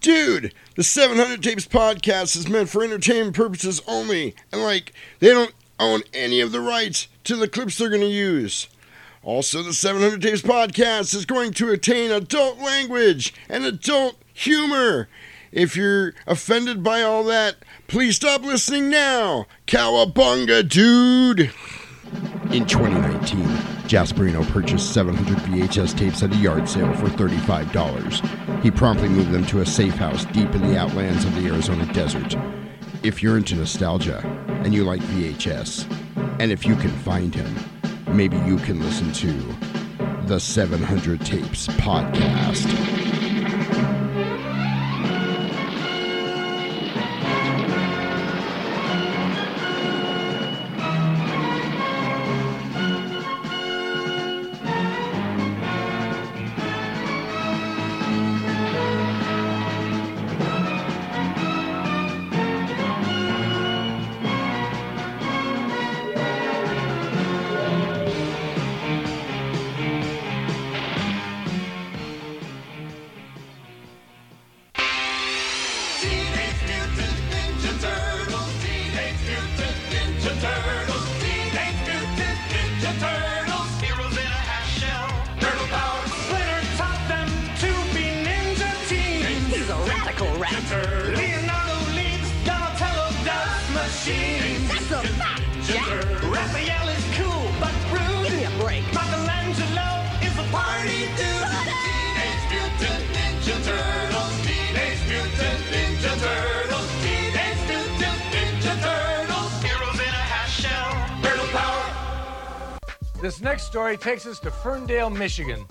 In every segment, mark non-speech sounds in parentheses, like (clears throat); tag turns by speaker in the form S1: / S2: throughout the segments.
S1: Dude, the 700 Tapes podcast is meant for entertainment purposes only, and like, they don't own any of the rights to the clips they're going to use. Also, the 700 Tapes podcast is going to attain adult language and adult humor. If you're offended by all that, please stop listening now. Cowabunga, dude! In 2019, Jasperino purchased 700 VHS tapes at a yard sale for $35. He promptly moved them to a safe house deep in the outlands of the Arizona desert. If you're into nostalgia and you like VHS, and if you can find him, maybe you can listen to the 700 Tapes podcast.
S2: Takes us to Ferndale, Michigan,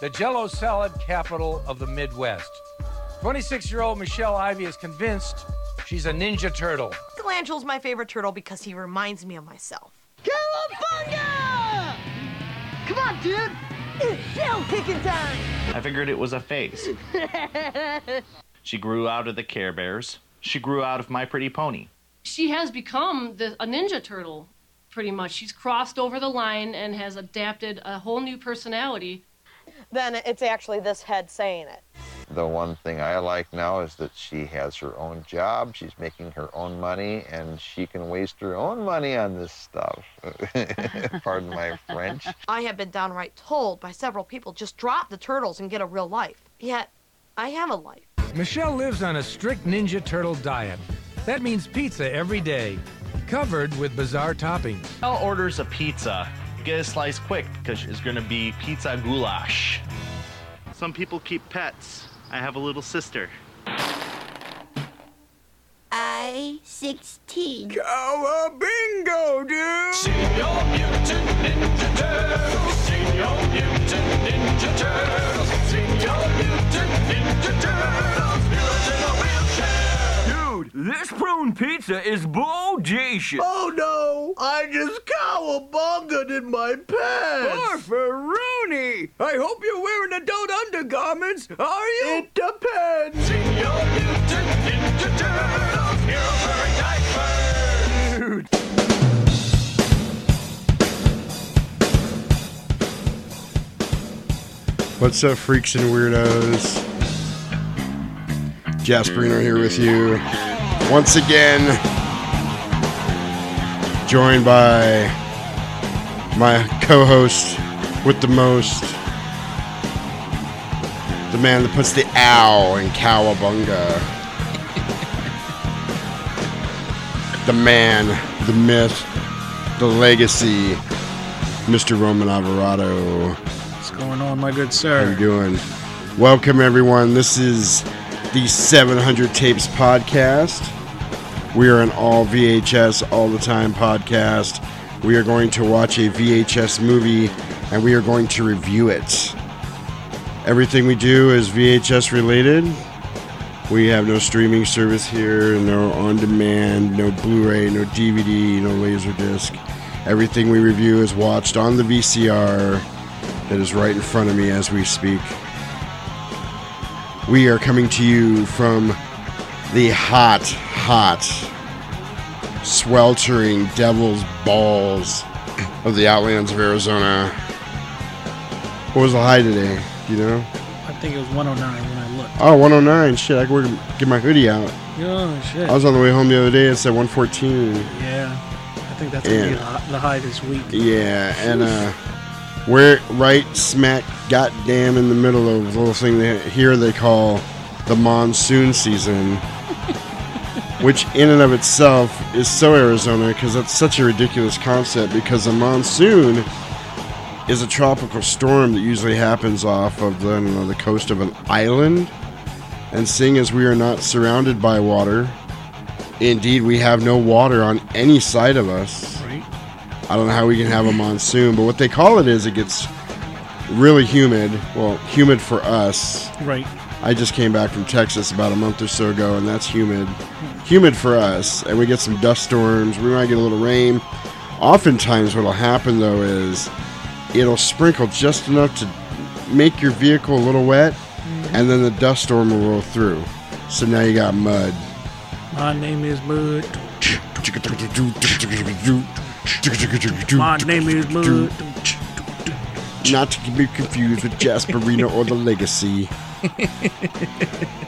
S2: the jello salad capital of the Midwest. 26 year old Michelle Ivy is convinced she's a Ninja Turtle.
S3: Michelangelo's my favorite turtle because he reminds me of myself.
S4: Cowabunga! Come on, dude. It's shell kicking time.
S5: I figured it was a phase. (laughs) she grew out of the Care Bears. She grew out of My Pretty Pony.
S6: she has become the, a ninja turtle pretty much she's crossed over the line and has adapted a whole new personality
S3: Then it's actually this head saying it.
S7: The one thing I like now is that she has her own job, she's making her own money, and she can waste her own money on this stuff. (laughs) Pardon my French.
S3: I have been downright told by several people just drop the turtles and get a real life. Yet, I have a life.
S2: Michelle lives on a strict Ninja Turtle diet. That means pizza every day, covered with bizarre toppings.
S5: Elle orders a pizza. Get a slice quick because it's going to be pizza goulash. Some people keep pets. I have a little sister.
S4: I 16.
S8: Cowabingo, dude! Senior Mutant Ninja Turtles! Senior Mutant Ninja Turtles! Senior Mutant Ninja Turtles!
S9: This prune pizza is bodacious.
S10: Oh no! I just cowabungaed in my pants!
S9: Rooney! I hope you're wearing adult undergarments, are you?
S10: It depends!
S8: Senior Mutant Ninja Turtles! Heroes wearing diapers!
S1: What's up, freaks and weirdos? Jasperino here with you. Once again, joined by my co host with the most, the man that puts the ow in cowabunga. the man, the myth, the legacy, Mr. Roman Alvarado.
S11: What's going on, my good sir?
S1: How you doing? Welcome everyone. This is the 700 Tapes podcast. We are an all VHS all the time podcast. We are going to watch a VHS movie and we are going to review it. Everything we do is VHS related. We have no streaming service here, no on demand, no Blu ray, no DVD, no Laserdisc. Everything we review is watched on the VCR that is right in front of me as we speak. We are coming to you from the hot, hot, sweltering devil's balls of the outlands of Arizona. What was the high today? Do You know?
S11: I think it was 109 when I looked.
S1: Oh, 109. Shit, I could get my hoodie out.
S11: Oh shit.
S1: I was on the way home the other day. It said 114.
S11: yeah. I think that's gonna be the high this week.
S1: Yeah, and uh, we're right smack goddamn in the middle of the little thing that here they call the monsoon season, which in and of itself is so Arizona because that's such a ridiculous concept because a monsoon is a tropical storm that usually happens off of the, know, the coast of an island. And seeing as we are not surrounded by water, indeed we have no water on any side of us.
S11: Right.
S1: I don't know how we can have a monsoon, but what they call it is it gets really humid. Well, humid for us.
S11: Right.
S1: I just came back from Texas about a month or so ago, and that's humid. Humid for us, and we get some dust storms. We might get a little rain. Oftentimes, what'll happen though is it'll sprinkle just enough to make your vehicle a little wet, mm-hmm. and then the dust storm will roll through. So now you got mud.
S11: My name is Mud. My name is Mud.
S1: Not to be confused with Jasperina or the Legacy. (laughs)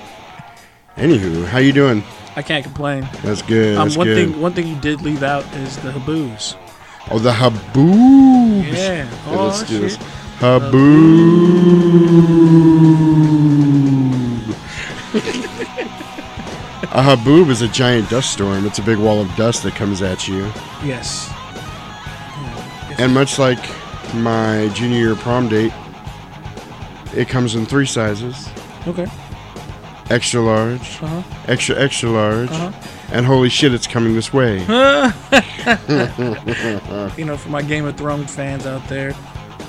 S1: Anywho, how you doing?
S11: I can't complain.
S1: That's good.
S11: Um,
S1: That's
S11: one
S1: good.
S11: thing, one thing you did leave out is the haboos.
S1: Oh, the haboobs.
S11: Yeah.
S1: Yeah,
S11: Oh,
S1: let's do this.
S11: shit.
S1: Haboob. a haboob is a giant dust storm. It's a big wall of dust that comes at you.
S11: Yes.
S1: And much like my junior year prom date, it comes in three sizes
S11: Okay.
S1: extra large,
S11: Uh-huh.
S1: extra, extra large,
S11: Uh-huh.
S1: and holy shit, it's coming this way. (laughs) (laughs)
S11: you know, for my Game of Thrones fans out there,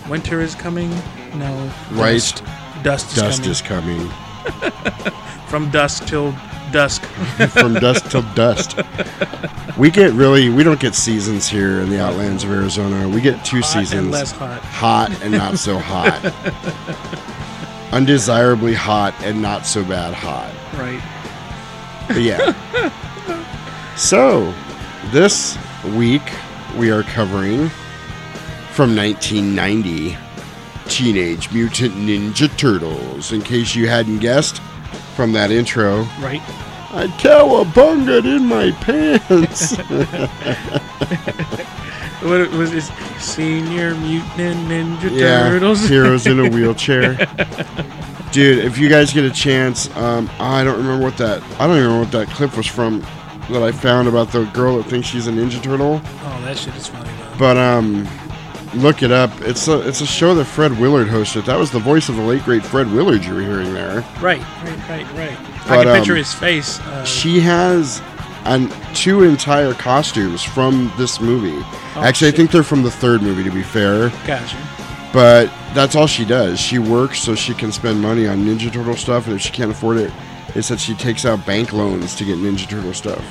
S11: winter is coming. No.
S1: Right.
S11: Dust, dust is
S1: Dust
S11: coming.
S1: is coming. (laughs)
S11: From dusk till dusk. (laughs)
S1: From dusk till dust. We get really, we don't get seasons here in the outlands of Arizona. We get two
S11: Hot and
S1: seasons.
S11: less hot.
S1: Hot and not so hot. (laughs) Undesirably hot and not so bad hot.
S11: Right.
S1: But yeah. so, this week we are covering from 1990 Teenage Mutant Ninja Turtles. In case you hadn't guessed from that intro,
S11: Right.
S1: I cowabunged in my pants. (laughs)
S11: What it was this Senior Mutant Ninja
S1: yeah,
S11: Turtles?
S1: heroes in a (laughs) wheelchair. Dude, if you guys get a chance, um, I don't remember what that. I don't even remember what that clip was from that I found about the girl that thinks she's a Ninja Turtle.
S11: Oh, that shit is funny though.
S1: But um, look it up. It's a it's a show that Fred Willard hosted. That was the voice of the late great Fred Willard you were hearing there.
S11: Right, right, right, right. I
S1: But,
S11: can picture
S1: um,
S11: his face. Uh,
S1: She has an, two entire costumes from this movie.
S11: Oh,
S1: Actually,
S11: shit.
S1: I think they're from the third movie. To be fair,
S11: gotcha.
S1: but that's all she does. She works so she can spend money on Ninja Turtle stuff, and if she can't afford it, it's that she takes out bank loans to get Ninja Turtle stuff.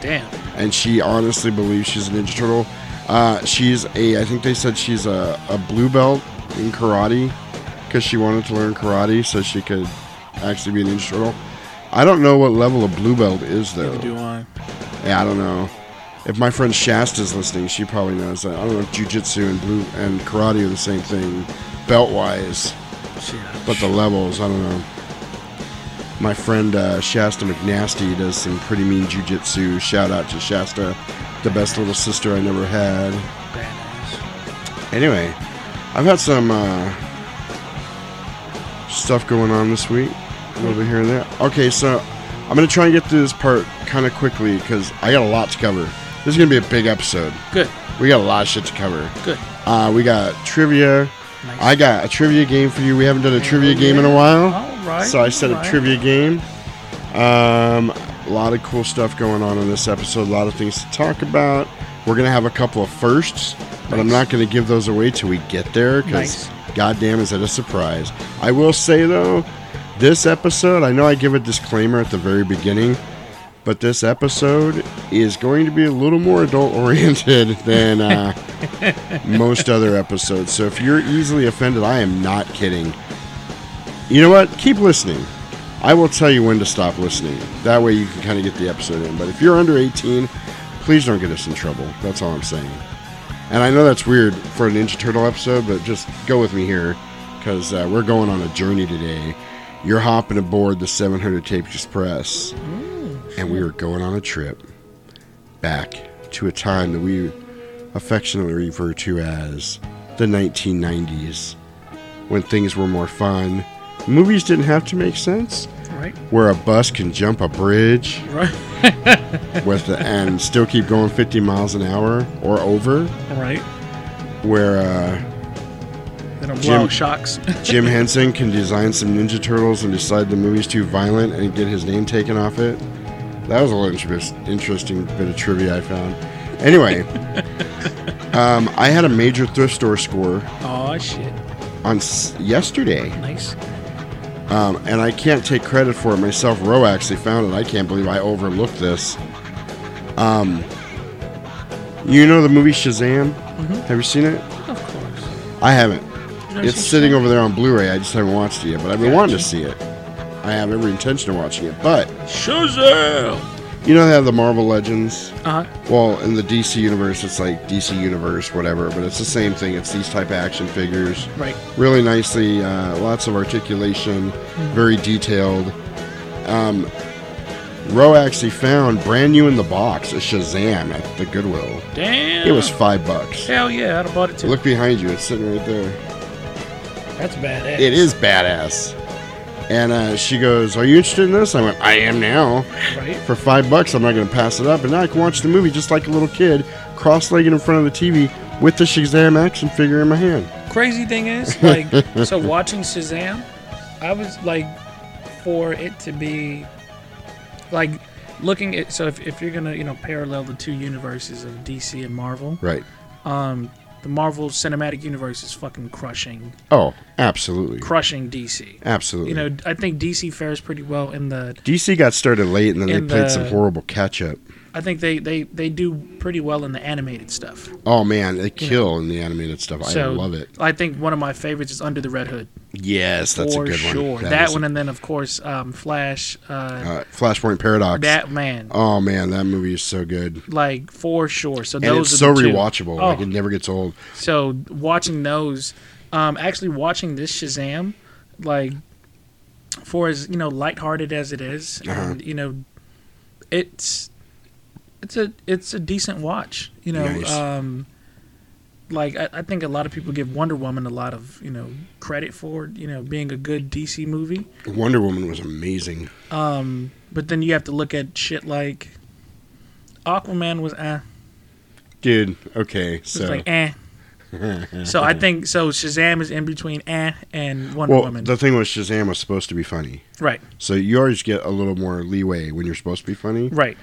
S11: Damn.
S1: And she honestly believes she's a Ninja Turtle. Uh, she's a, I think they said she's a, a blue belt in karate because she wanted to learn karate so she could actually be an Ninja Turtle. I don't know what level a blue belt is though.
S11: Neither do I.
S1: Yeah, I don't know. If my friend Shasta's listening, she probably knows that. I don't know if jujitsu and blue and karate are the same thing, belt wise, but the levels, I don't know. My friend uh, Shasta McNasty does some pretty mean jujitsu. Shout out to Shasta, the best little sister I never had. Anyway, I've had some uh, stuff going on this week, a little bit here and there. Okay, so I'm gonna try and get through this part kind of quickly because I got a lot to cover. This is gonna be a big episode.
S11: Good.
S1: We got a lot of shit to cover.
S11: Good.
S1: Uh, we got trivia.
S11: Nice.
S1: I got a trivia game for you. We haven't done a trivia game in a while,
S11: All right.
S1: so I set
S11: all
S1: a trivia game. Um, a lot of cool stuff going on in this episode. A lot of things to talk about. We're gonna have a couple of firsts, but I'm not gonna give those away till we get there because,
S11: Nice.
S1: goddamn, is it a surprise? I will say though, this episode, I know I give a disclaimer at the very beginning, but this episode is going to be a little more adult oriented (laughs) than uh, (laughs) most other episodes. So if you're easily offended, I am not kidding. You know what? Keep listening. I will tell you when to stop listening. That way you can kind of get the episode in. But if you're under 18, please don't get us in trouble. That's all I'm saying. And I know that's weird for a Ninja Turtle episode, but just go with me here because uh, we're going on a journey today. you're hopping aboard the 700 Tape Express, and we are going on a trip back to a time that we affectionately refer to as the 1990s, when things were more fun. Movies didn't have to make sense.
S11: Right.
S1: Where a bus can jump a bridge
S11: Right. (laughs)
S1: with the, and still keep going 50 miles an hour or over.
S11: Right.
S1: Where uh,
S11: They don't
S1: Jim-
S11: shocks. (laughs)
S1: Jim Henson can design some Ninja Turtles and decide the movie's too violent and get his name taken off it. That was a little interest, interesting bit of trivia I found. Anyway, (laughs) um, I had a major thrift store score
S11: oh shit.
S1: on s- yesterday,
S11: Nice.
S1: Um, and I can't take credit for it myself. Ro actually found it. I can't believe I overlooked this. Um, you know the movie Shazam? Have you seen it?
S11: Of course.
S1: I haven't. It's sitting
S11: Shazam?
S1: over there on Blu-ray. I just haven't watched it yet, but I've been wanting to see it. I have every intention of watching it. But
S11: Shazam!
S1: You know they have the Marvel Legends.
S11: Uh huh.
S1: Well, in the DC universe, it's like DC Universe, whatever. But it's the same thing. It's these type of action figures.
S11: Right.
S1: Really nicely, uh, lots of articulation, very detailed. Um, Ro actually found brand new in the box a Shazam at the Goodwill.
S11: Damn.
S1: It was five bucks.
S11: Hell yeah, I'd have bought it too.
S1: Look behind you; it's sitting right there.
S11: That's badass.
S1: It is badass. And uh, she goes, "Are you interested in this?" I went, "I am now."
S11: Right.
S1: For five bucks, I'm not going to pass it up, and now I can watch the movie just like a little kid, cross-legged in front of the TV with the Shazam action figure in my hand.
S11: Crazy thing is, (laughs) like, so watching Shazam, I was like, for it to be, like, looking at. So if, if you're gonna, you know, parallel the two universes of DC and Marvel,
S1: Right.
S11: um, the Marvel Cinematic Universe is fucking crushing,
S1: Oh, absolutely,
S11: crushing DC.
S1: absolutely.
S11: You know, I think DC fares pretty well in the.
S1: DC got started late, and then they played
S11: the-
S1: some horrible catch-up.
S11: I think they they they do pretty well in the animated stuff.
S1: Oh man, they kill in the animated stuff. I love it.
S11: I think one of my favorites is Under the Red Hood.
S1: Yes, that's
S11: for
S1: a good
S11: sure.
S1: one.
S11: That,
S1: is
S11: one,
S1: a-
S11: and then of course um, Flash. Uh,
S1: uh, Flashpoint Paradox.
S11: that man,
S1: Oh man, that movie is so good,
S11: like for sure. So
S1: and
S11: those
S1: it's
S11: are
S1: so rewatchable.
S11: Oh,
S1: Like it never gets old.
S11: so watching those, um, actually watching this Shazam, like for as you know lighthearted as it is,
S1: Uh-huh.
S11: and you know, it's it's a it's a decent watch. You know,
S1: Nice.
S11: um, like I, I think a lot of people give Wonder Woman a lot of you know credit for you know being a good DC movie.
S1: Wonder Woman was amazing.
S11: Um, but then you have to look at shit like Aquaman was eh,
S1: Dude, okay, so
S11: like eh. (laughs) so I think so. Shazam is in between eh and Wonder
S1: well,
S11: Woman.
S1: the thing was Shazam was supposed to be funny,
S11: right,
S1: so you always get a little more leeway when you're supposed to be funny.
S11: right.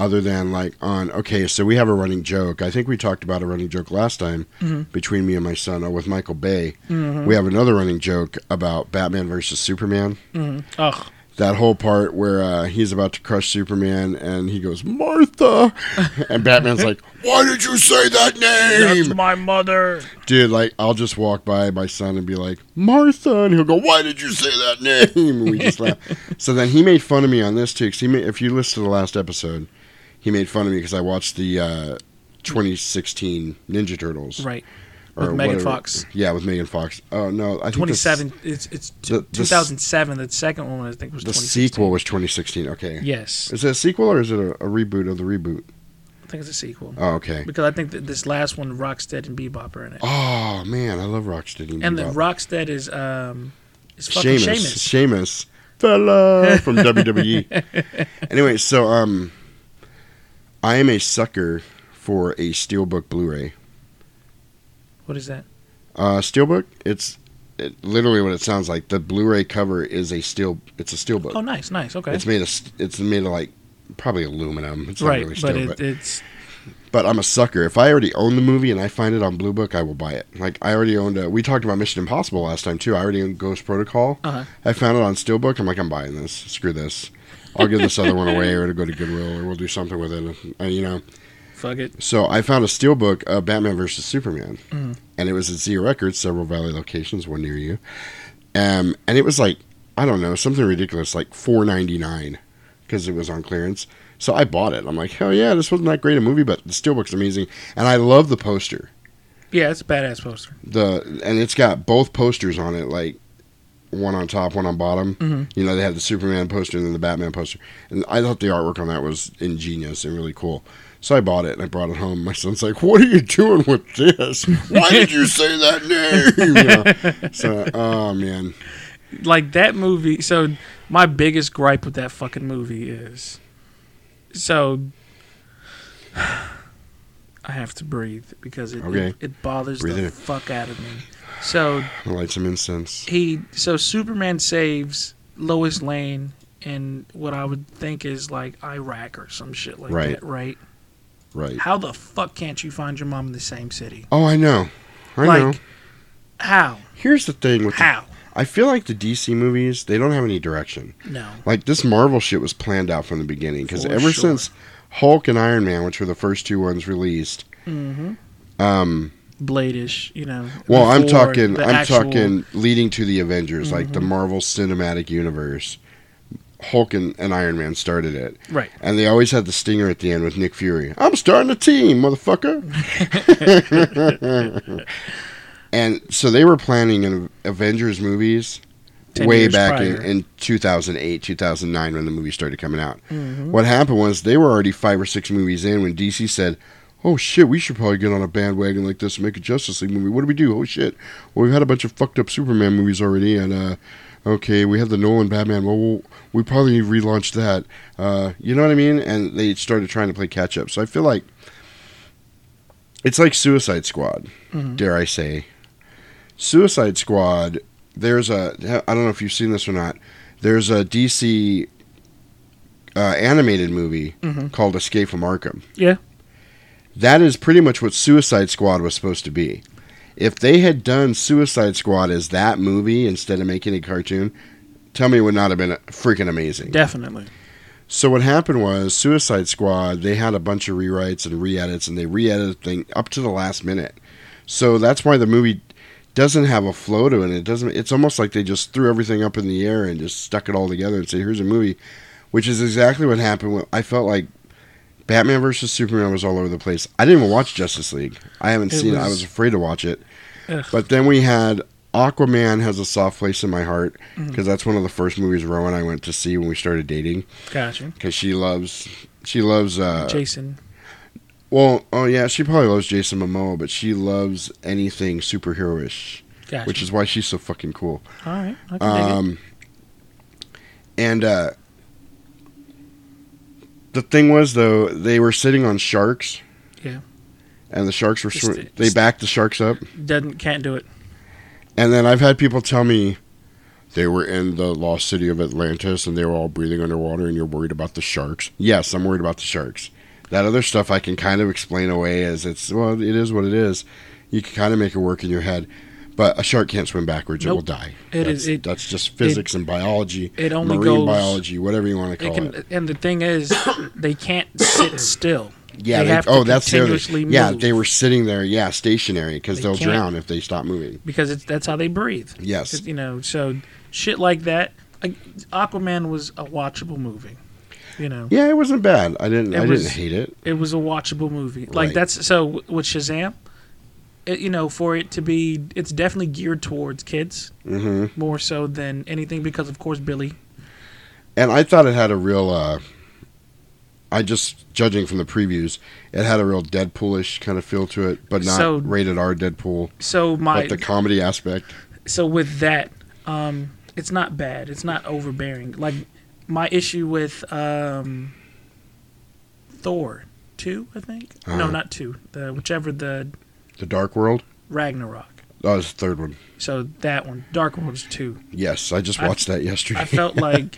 S1: Other than like on okay, so we have a running joke. I think we talked about a running joke last time
S11: Mhm.
S1: between me and my son, or with Michael Bay.
S11: Mhm.
S1: We have another running joke about Batman versus Superman.
S11: Mm. Ugh.
S1: That whole part where uh, he's about to crush Superman and he goes Martha, (laughs) and Batman's like, "Why did you say that name?"
S11: That's my mother.
S1: Dude, like I'll just walk by my son and be like, Martha, and he'll go, Why did you say that name? And we just laugh. (laughs) So then he made fun of me on this too, because if you listen to the last episode, he made fun of me because I watched the uh, 2016 Ninja Turtles,
S11: Right. With Megan Fox.
S1: Yeah, with Megan Fox. Oh no, I think
S11: Twenty
S1: the.
S11: It's it's
S1: the- the
S11: two thousand seven. The second one I think was
S1: The
S11: 2016.
S1: sequel was 2016. Okay.
S11: Yes.
S1: Is it a sequel or is it a, a reboot of the reboot?
S11: I think it's a sequel.
S1: Oh, okay.
S11: Because I think that this last one, Rocksteady and Bebop are in it.
S1: Oh man, I love Rocksteady. and
S11: and the
S1: Bebop.
S11: Rocksteady is um is fucking
S1: Sheamus,
S11: Sheamus.
S1: Sheamus, fella from WWE. (laughs) anyway, so um, I am a sucker for a steelbook Blu-ray.
S11: What is that?
S1: Uh, steelbook, it's it, literally what it sounds like. The Blu-ray cover is a steel. It's a steelbook.
S11: Oh, nice, nice. Okay.
S1: It's made of. It's made of like probably aluminum. It's not
S11: right,
S1: really
S11: but
S1: steel,
S11: it,
S1: but
S11: it's
S1: but I'm a sucker. If I already own the movie and I find it on Blue Book, I will buy it. Like I already owned. A, we talked about Mission Impossible last time too. I already owned Ghost Protocol.
S11: Uh-huh.
S1: I found it on Steelbook. I'm like, I'm buying this. Screw this. I'll give this other one away, or it'll go to Goodwill, or we'll do something with it. Uh, you know.
S11: fuck it.
S1: So I found a Steelbook of Batman versus Superman,
S11: Mhm.
S1: and it was at Zia Records, several Valley locations, one near you. Um, and it was like I don't know something ridiculous, like four ninety nine, because it was on clearance. So I bought it. I'm like, hell yeah, this wasn't that great a movie, but the Steelbook's amazing, and I love the poster.
S11: Yeah, it's a badass poster.
S1: The and it's got both posters on it, like one on top, one on bottom.
S11: Mhm.
S1: You know, they had the Superman poster and then the Batman poster, and I thought the artwork on that was ingenious and really cool. So I bought it and I brought it home. My son's like, "What are you doing with this? Why (laughs) did you say that name?" (laughs) You know? So, oh man,
S11: like that movie. So my biggest gripe with that fucking movie is, so (sighs) I have to breathe because it
S1: Okay.
S11: it, it bothers
S1: Breathe
S11: the
S1: in.
S11: fuck out of me. So
S1: light some incense.
S11: he so Superman saves Lois Lane in what I would think is like Iraq or some shit like
S1: Right.
S11: that, right?
S1: Right.
S11: How the fuck can't you find your mom in the same city?
S1: Oh, I know. I
S11: Like,
S1: know.
S11: How?
S1: Here's the thing with the-
S11: How?
S1: I feel like the DC movies they don't have any direction.
S11: No.
S1: Like this Marvel shit was planned out from the beginning because ever
S11: sure.
S1: since Hulk and Iron Man, which were the first two ones released,
S11: Mm-hmm.
S1: um,
S11: Bladish, you know.
S1: well, I'm talking, I'm
S11: actual-
S1: talking leading to the Avengers, like the
S11: Mhm.
S1: Marvel Cinematic Universe. Hulk and, and Iron Man started it,
S11: Right.
S1: And they always had the stinger at the end with Nick Fury. I'm starting a team, motherfucker. (laughs) and so they were planning an Avengers movies
S11: 10
S1: way back in, in 2008, 2009 when the movie started coming out.
S11: Mhm.
S1: What happened was they were already five or six movies in when DC said, "Oh shit, we should probably get on a bandwagon like this and make a Justice League movie." What do we do? Oh shit, well we've had a bunch of fucked up Superman movies already, and uh, okay, we have the Nolan Batman. Well, we'll we probably need to relaunch that. Uh, you know what I mean? And they started trying to play catch up. So I feel like it's like Suicide Squad.
S11: Mhm.
S1: Dare I say? Suicide Squad. There's a I don't know if you've seen this or not. There's a DC uh, animated movie
S11: Mhm.
S1: called Escape from Arkham.
S11: Yeah.
S1: That is pretty much what Suicide Squad was supposed to be. If they had done Suicide Squad as that movie instead of making a cartoon, tell me it would not have been freaking amazing.
S11: Definitely.
S1: So what happened was Suicide Squad, they had a bunch of rewrites and re-edits and they re-edited thing up to the last minute. So that's why the movie doesn't have a flow to it. It doesn't it's almost like they just threw everything up in the air and just stuck it all together and said here's a movie, which is exactly what happened with I felt like Batman versus Superman was all over the place. I didn't even watch Justice League. I haven't
S11: It
S1: seen it. I
S11: was-
S1: was afraid to watch it.
S11: Ugh.
S1: But then we had Aquaman has a soft place in my heart because that's one of the first movies Rowan and I went to see when we started dating
S11: Gotcha.
S1: because she loves she loves uh
S11: Jason.
S1: well oh yeah she probably loves Jason Momoa but she loves anything superheroish
S11: Gotcha.
S1: which is why she's so fucking cool
S11: All right. I can dig it.
S1: um and uh the thing was though they were sitting on sharks
S11: Yeah.
S1: and the sharks were sw- they backed the sharks up
S11: Doesn't can't do it.
S1: and then I've had people tell me they were in the lost city of Atlantis and they were all breathing underwater and you're worried about the sharks. Yes, I'm worried about the sharks. That other stuff I can kind of explain away as it's well, it is what it is. You can kind of make it work in your head. But a shark can't swim backwards; it will die.
S11: It
S1: that's,
S11: is- it-
S1: that's just physics and biology.
S11: it only
S1: marine
S11: goes-
S1: biology, whatever you want to
S11: It
S1: call it.
S11: can, and the thing is, (coughs) they can't sit (coughs) still.
S1: Yeah,
S11: they
S1: they- oh, that's the other. Yeah,
S11: move
S1: they were sitting there, yeah, stationary because
S11: They
S1: they'll drown if they stop moving.
S11: because it's that's how they breathe.
S1: Yes.
S11: You know, so shit like that. Aquaman was a watchable movie. You know.
S1: Yeah, it wasn't bad. I didn't.
S11: It
S1: I
S11: was-
S1: didn't hate it.
S11: It was a watchable movie.
S1: Right.
S11: Like that's so with Shazam. You know, for it to be, it's definitely geared towards kids
S1: hmm
S11: more so than anything because, of course, Billy.
S1: and I thought it had a real. uh I just judging from the previews, it had a real Deadpoolish kind of feel to it, but not
S11: So-
S1: rated R Deadpool.
S11: So my
S1: but the comedy aspect.
S11: so with that, um, it's not bad. It's not overbearing. Like my issue with um, Thor two, I think. No,
S1: Uh-huh.
S11: not two. The whichever the
S1: The Dark World.
S11: Ragnarok.
S1: That was the third one.
S11: So that one, Dark World is two.
S1: Yes, I just
S11: I-
S1: watched that yesterday.
S11: I felt (laughs) like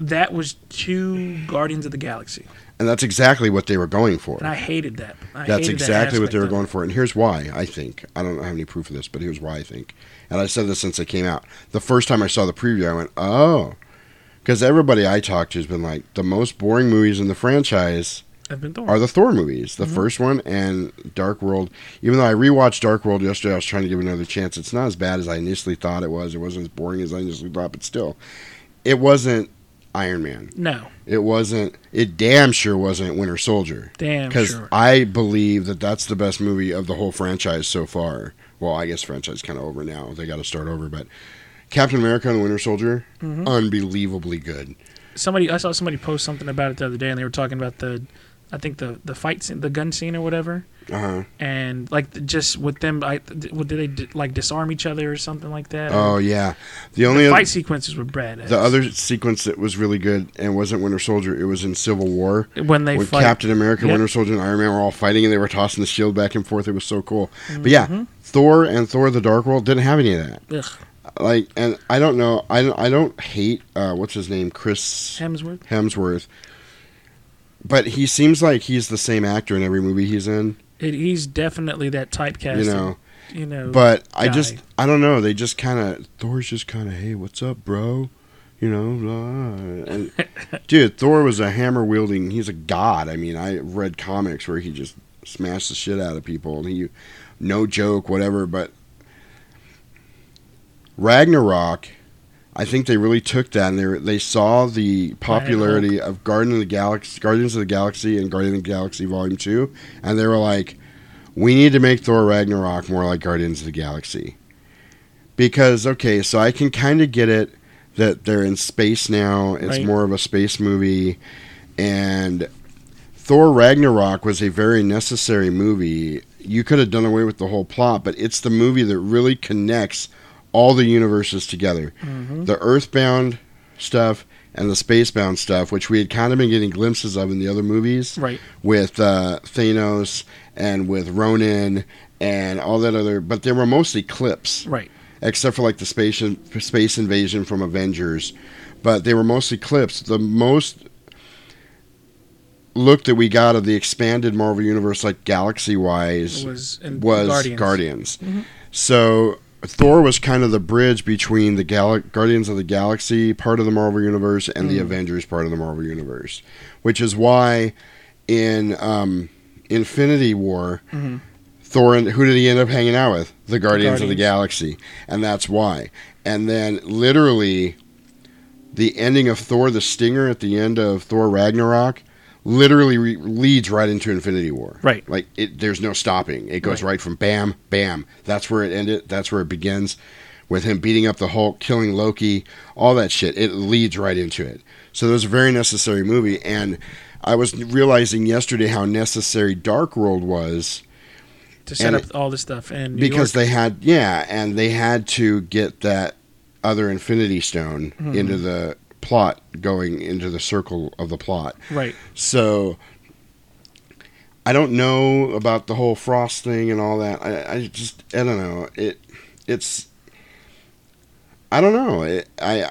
S11: that was two Guardians of the Galaxy,
S1: and that's exactly what they were going for.
S11: and I hated that. I
S1: That's
S11: hated that
S1: exactly what they were going for. And here's why, I think. I don't have any proof of this, but here's why I think. And I said this since it came out. The first time I saw the preview, I went, oh. Because everybody I talked to has been like, the most boring movies in the franchise
S11: I've been Thor.
S1: are the Thor movies. The
S11: Mhm.
S1: first one and Dark World. Even though I rewatched Dark World yesterday, I was trying to give it another chance. It's not as bad as I initially thought it was. It wasn't as boring as I initially thought, but still. It wasn't Iron Man.
S11: no,
S1: It wasn't. It damn sure wasn't Winter Soldier.
S11: damn
S1: Because
S11: sure.
S1: I believe that that's the best movie of the whole franchise so far. Well, I guess franchise kind of over now. They got to start over, but Captain America and the Winter Soldier,
S11: Mhm.
S1: unbelievably good.
S11: Somebody, I saw somebody post something about it the other day, and they were talking about the, I think the the fight scene, the gun scene or whatever,
S1: Uh huh.
S11: and like just with them, I, what did they d- like disarm each other or something like that?
S1: Oh yeah, the only
S11: the fight sequences were bad.
S1: the other sequence that was really good and wasn't Winter Soldier. It was in Civil War
S11: When they fight-
S1: Captain America,
S11: Yep.
S1: Winter Soldier, and Iron Man were all fighting, and they were tossing the shield back and forth. It was so cool. But yeah,
S11: Mhm.
S1: Thor and Thor: The Dark World didn't have any of that.
S11: Ugh.
S1: Like, and I don't know. I don't. I don't hate. Uh, what's his name? Chris
S11: Hemsworth.
S1: Hemsworth. But he seems like he's the same actor in every movie he's in.
S11: It, he's definitely that typecast.
S1: You know.
S11: you know.
S1: But I just, I don't know. They just kind of Thor's just kind of, hey, what's up, bro? You know, blah. and (laughs) dude, Thor was a hammer wielding. He's a god. I mean, I read comics where he just smashed the shit out of people, and he, no joke, whatever. But Ragnarok, I think they really took that, and they were- they saw the popularity of Guardian of the Galaxy, Guardians of the Galaxy, and Guardian of the Galaxy Volume Two, and they were like, we need to make Thor Ragnarok more like Guardians of the Galaxy. Because okay, so I can kind of get it that they're in space now. It's
S11: Right.
S1: more of a space movie, and Thor Ragnarok was a very necessary movie. You could have done away with the whole plot, but it's the movie that really connects all the universes together.
S11: Mhm.
S1: The Earthbound stuff and the Spacebound stuff, which we had kind of been getting glimpses of in the other movies,
S11: Right.
S1: With uh, Thanos and with Ronan and all that other, but they were mostly clips,
S11: Right.
S1: Except for like the space space invasion from Avengers, but they were mostly clips. The most look that we got of the expanded Marvel universe, like galaxy wise,
S11: Was
S1: was
S11: Guardians.
S1: Guardians.
S11: Mhm.
S1: So Thor was kind of the bridge between the Gal- Guardians of the Galaxy part of the Marvel universe and the
S11: Mm.
S1: Avengers part of the Marvel universe, which is why in um, Infinity War.
S11: Mhm.
S1: Thor and who did he end up hanging out with? The Guardians, of the Galaxy, and that's why. And then literally, the ending of Thor: The Stinger at the end of Thor Ragnarok literally re- leads right into Infinity War.
S11: Right.
S1: Like it, there's no stopping. It goes
S11: Right.
S1: right. from bam, bam. That's where it ended. That's where it begins, with him beating up the Hulk, killing Loki, all that shit. It leads right into it. So it was a very necessary movie, and I was realizing yesterday how necessary Dark World was
S11: to set
S1: and
S11: up
S1: it-
S11: all this stuff and
S1: because they had yeah, and they had to get that other Infinity Stone
S11: Mhm.
S1: into the plot, going into the circle of the plot.
S11: Right.
S1: So I don't know about the whole Frost thing and all that. I, I just I don't know. It it's I don't know. It, I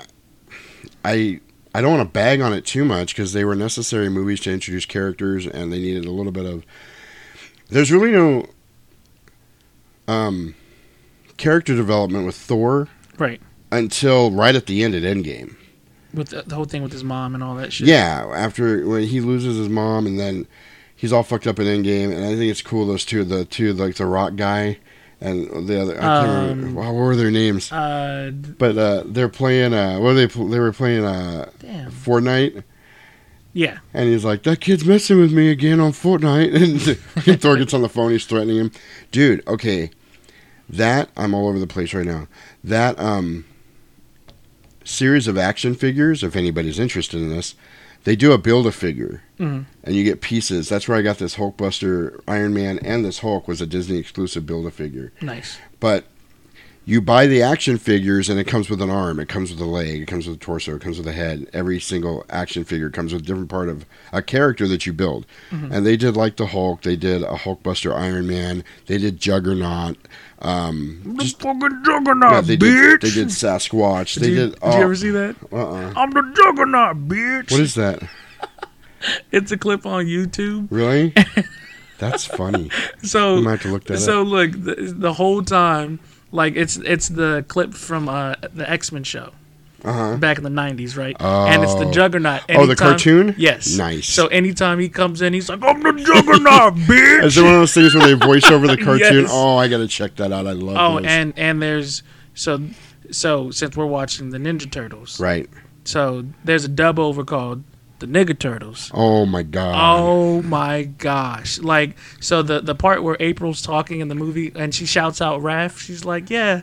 S1: I I don't want to bag on it too much because they were necessary movies to introduce characters and they needed a little bit of. There's really no um, character development with Thor
S11: right
S1: until right at the end at Endgame.
S11: With the, the whole thing with his mom and all that shit.
S1: Yeah, after when he loses his mom and then he's all fucked up in Endgame, and I think it's cool those two, the two like the Rock guy and the other. I can't remember
S11: Um,
S1: what were their names.
S11: Uh,
S1: But uh, they're playing. Uh, what are they? They were playing uh,
S11: Damn.
S1: Fortnite.
S11: Yeah.
S1: And he's like, that kid's messing with me again on Fortnite. (laughs) And (laughs) Thor gets on the phone. He's threatening him. Dude, okay. That, I'm all over the place right now. That um, series of action figures, if anybody's interested in this, they do a build a figure.
S11: Mhm.
S1: And you get pieces. That's where I got this Hulkbuster Iron Man and this Hulk was a Disney exclusive build a figure.
S11: Nice.
S1: But you buy the action figures and it comes with an arm, it comes with a leg, it comes with a torso, it comes with a head. Every single action figure comes with a different part of a character that you build.
S11: Mhm.
S1: And they did like the Hulk, they did a Hulkbuster Iron Man, they did Juggernaut. Um, just
S11: fucking juggernaut,
S1: yeah, they
S11: bitch.
S1: did they did Sasquatch. They
S11: Did you-
S1: did.
S11: did
S1: oh,
S11: you ever see that?
S1: Uh-uh.
S11: I'm the juggernaut, bitch.
S1: What is that? (laughs)
S11: It's a clip on YouTube.
S1: Really? (laughs) That's funny.
S11: So
S1: might have to look that
S11: so
S1: up.
S11: look the, the whole time like it's it's the clip from uh, the X-Men show.
S1: Uh-huh.
S11: Back in the '90s, right? And it's the
S1: Oh.
S11: Juggernaut.
S1: Oh, the cartoon?
S11: Yes.
S1: Nice.
S11: So anytime he comes in, he's like, "I'm the Juggernaut, (laughs) bitch."
S1: Is it one of those things where they voice over the (laughs) cartoon?
S11: Yes.
S1: Oh, I gotta check that out. I love
S11: Oh,
S1: those.
S11: and and there's so so since we're watching the Ninja Turtles,
S1: Right.
S11: So there's a dub over called the Nigga Turtles.
S1: Oh my god.
S11: Oh my gosh! Like so the the part where April's talking in the movie and she shouts out Raph, she's like, "Yeah,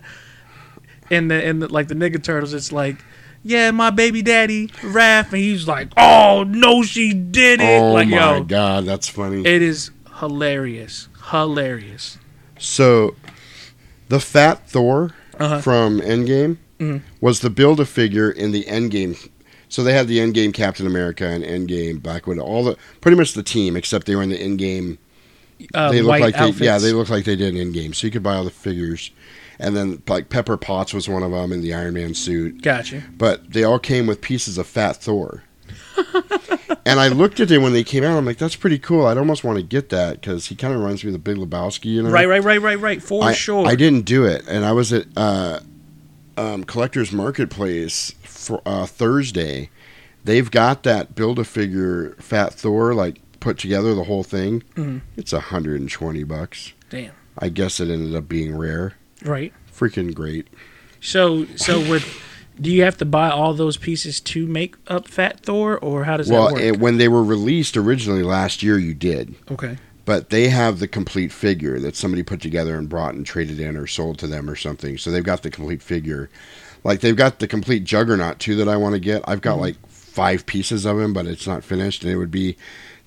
S11: and the and the, like the nigga turtles, it's like, yeah, my baby daddy Raph, and he's like, oh no, she did it.
S1: Oh
S11: like
S1: my
S11: yo,
S1: god, that's funny.
S11: it is hilarious, hilarious.
S1: So, the Fat Thor
S11: Uh-huh.
S1: from Endgame
S11: Mhm.
S1: was the build a figure in the Endgame. So they had the Endgame Captain America and Endgame Black Widow, all the pretty much the team, except they were in the Endgame.
S11: Uh,
S1: they look
S11: white
S1: like they, yeah, they look like they did in Endgame. So you could buy all the figures, and then like Pepper Potts was one of them in the Iron Man suit.
S11: Gotcha.
S1: But they all came with pieces of Fat Thor. (laughs) and I looked at it when they came out. I'm like, that's pretty cool. I'd almost want to get that because he kind of reminds me of the Big Lebowski, you know?
S11: Right, right, right, right, right. For
S1: I,
S11: sure.
S1: I didn't do it, and I was at uh, um, Collectors Marketplace for uh, Thursday. They've got that build a figure Fat Thor like put together the whole thing.
S11: Mhm.
S1: It's hundred and twenty bucks.
S11: Damn.
S1: I guess it ended up being rare.
S11: Right.
S1: Freaking great.
S11: So, so with, do you have to buy all those pieces to make up Fat Thor, or how does
S1: well,
S11: that work?
S1: Well, when they were released originally last year, you did.
S11: okay.
S1: but they have the complete figure that somebody put together and brought and traded in or sold to them or something. So they've got the complete figure. Like they've got the complete juggernaut too that I want to get. I've got
S11: Mhm.
S1: like five pieces of him, but it's not finished, and it would be.